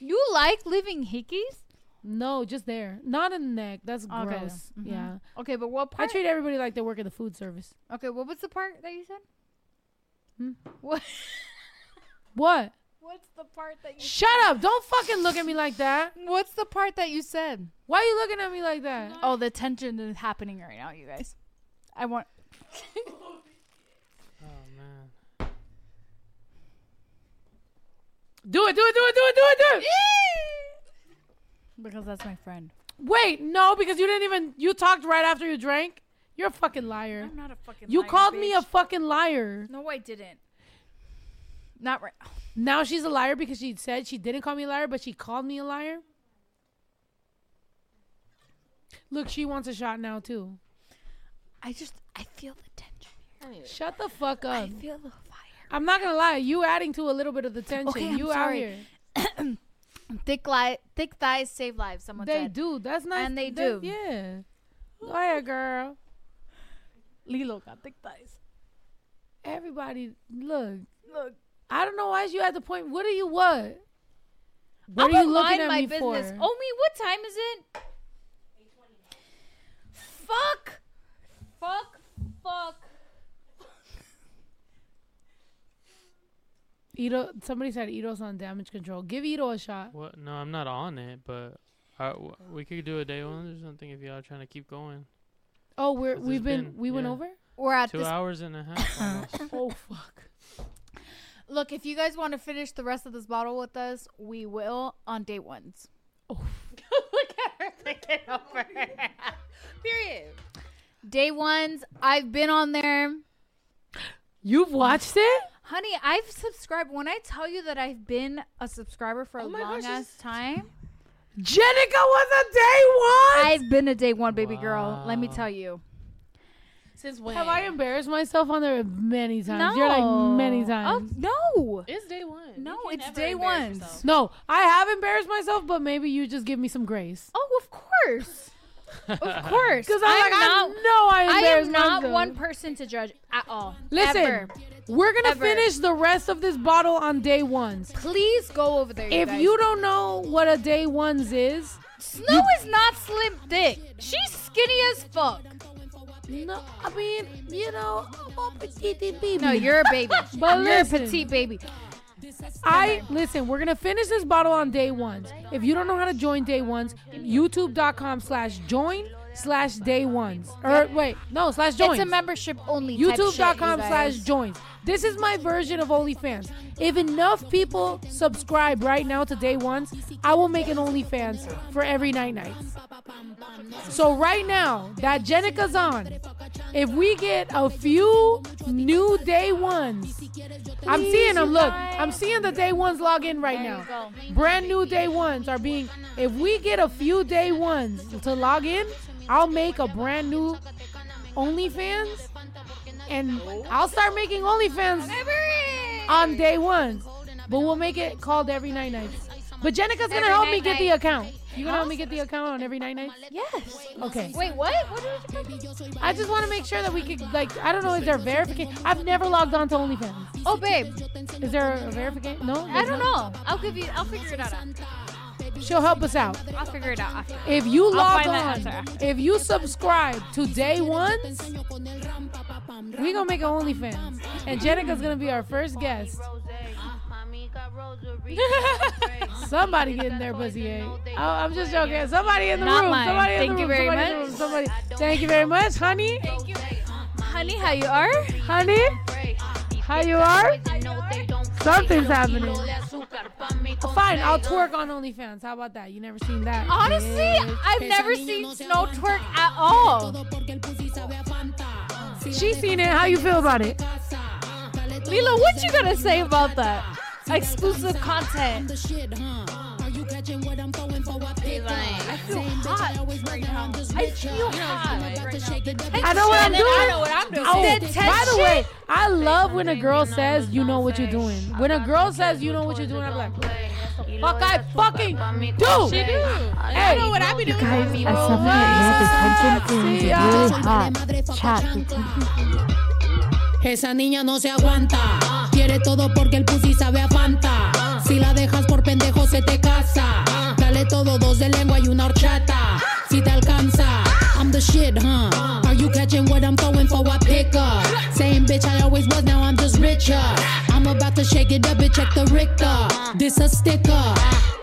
You like leaving hickeys? no, just there, not in the neck. That's Okay. gross. Mhm. Yeah. Okay, but what part? I treat everybody like they work in the food service. okay, what was the part that you said? Hmm? What? (laughs) What? What's the part that you? Shut up! Don't fucking look at me like that. (laughs) What's the part that you said? Why are you looking at me like that? Oh, the tension is happening right now, you guys. I want. (laughs) Oh man. Do it! Do it! Do it! Do it! Do it! Do it! Because that's my friend. Wait, no, because you didn't even. You talked right after you drank. You're a fucking liar. I'm not a fucking. Liar. You liar, called me a fucking liar. No, I didn't. Not right. Now she's a liar because she said she didn't call me a liar, but she called me a liar. Look, she wants a shot now too. I just. I feel the tension. Here. Shut the fuck up. I feel the fire. I'm not gonna lie. You adding to a little bit of the tension. Okay, I'm you out sorry. here. (clears throat) Thick li- thick thighs save lives. Someone They said. do. That's nice. And they That- do. Yeah. Go ahead, girl. Lilo got thick thighs. Everybody, look. Look. I don't know why you at the point. What are you? What? What I'm are you gonna looking at my me business. for? Oh, me. What time is it? Fuck. Fuck. Fuck. Ito, somebody said Ito's on damage control. Give Ito a shot. What? No, I'm not on it, but uh, w- we could do a day one or something if y'all trying to keep going. Oh, we're we've been, been- we went yeah. over. We're at Two this. hours and a half. (laughs) (laughs) oh fuck. Look, if you guys want to finish the rest of this bottle with us, we will on day ones. Oh. (laughs) Look at her taking over. Period. Day ones, I've been on there. You've watched it? Honey, I've subscribed. When I tell you that I've been a subscriber for oh a Oh my long gosh, ass time, Jenicka was a day one. I've been a day one baby girl. Let me tell you. Since when? Have I embarrassed myself on there many times? No. You're like many Oh, times. no. It's day one. No, it's day one. yourself. No, I have embarrassed myself, but maybe you just give me some grace. Oh, of course. (laughs) of course. (laughs) Because I'm, like, not, I know I I am not myself. one person to judge at all. Listen, Ever. We're gonna Ever. finish the rest of this bottle on day ones. Please go over there. You If guys. you don't know what a day ones is, Snow is not slim thick. She's skinny as fuck. no, I mean, you know, I'm a petite baby. No, you're a baby. (laughs) But you're listen. a petite baby. I listen. We're gonna finish this bottle on day ones. If you don't know how to join day ones, YouTube.com/slash join slash day ones. Or wait, no slash join. It's a membership only. type shit, you YouTube.com slash joins. This is my version of OnlyFans. If enough people subscribe right now to day ones, I will make an OnlyFans for every night night. So right now that Jenicka's on, if we get a few new day ones, I'm seeing them. Look, I'm seeing the day ones log in right now. Brand new day ones are being. If we get a few day ones to log in, I'll make a brand new OnlyFans, and I'll start making OnlyFans on day one. But we'll make it called every night nights. But Jenicka's gonna help me get the account. You gonna help me get the account on every night night? Yes. Okay. Wait, what? What did you I just want to make sure that we could like I don't know is there verification? I've never logged on to OnlyFans. Oh, babe. Is there a verification? No. I don't know. I'll give you. I'll figure it out. She'll help us out. I'll figure it out. If you log on, if you subscribe to day one, we gonna make an OnlyFans, and Jenicka's gonna be our first guest. (laughs) Somebody getting their pussy ate. Oh, I'm just joking. Somebody in the Not room. mine. Somebody in Thank the you room. very Somebody in the much. Somebody. Thank you very much, honey. Thank you. Honey, how you are? Honey, how you are? Something's happening. Fine, I'll twerk on OnlyFans. How about that? You never seen that? Honestly, bitch. I've never seen snow twerk at all. She's seen it. How you feel about it? Lila, what you gonna say about that? Exclusive content. I feel hot right now. I feel hot. I know what I'm doing. I know what I'm doing. Oh, by the way, I love when a girl says you know what you're doing. When a girl says you know what you're doing, I'm like, fuck, I fucking do. She do. Hey, I know what I be doing. Guys, for me. as someone that knows attention is Sí, really hot. Chat Esa niña no se aguanta. Quiere todo porque el pussy sabe a. Si la dejas por pendejo se te casa. Dale todo, dos de lengua y una horchata. Si te alcanza, I'm the shit, huh? Are you catching what I'm throwing for a picker? Same bitch I always was, now I'm just richer. I'm about to shake it up and check the Richter. This a sticker.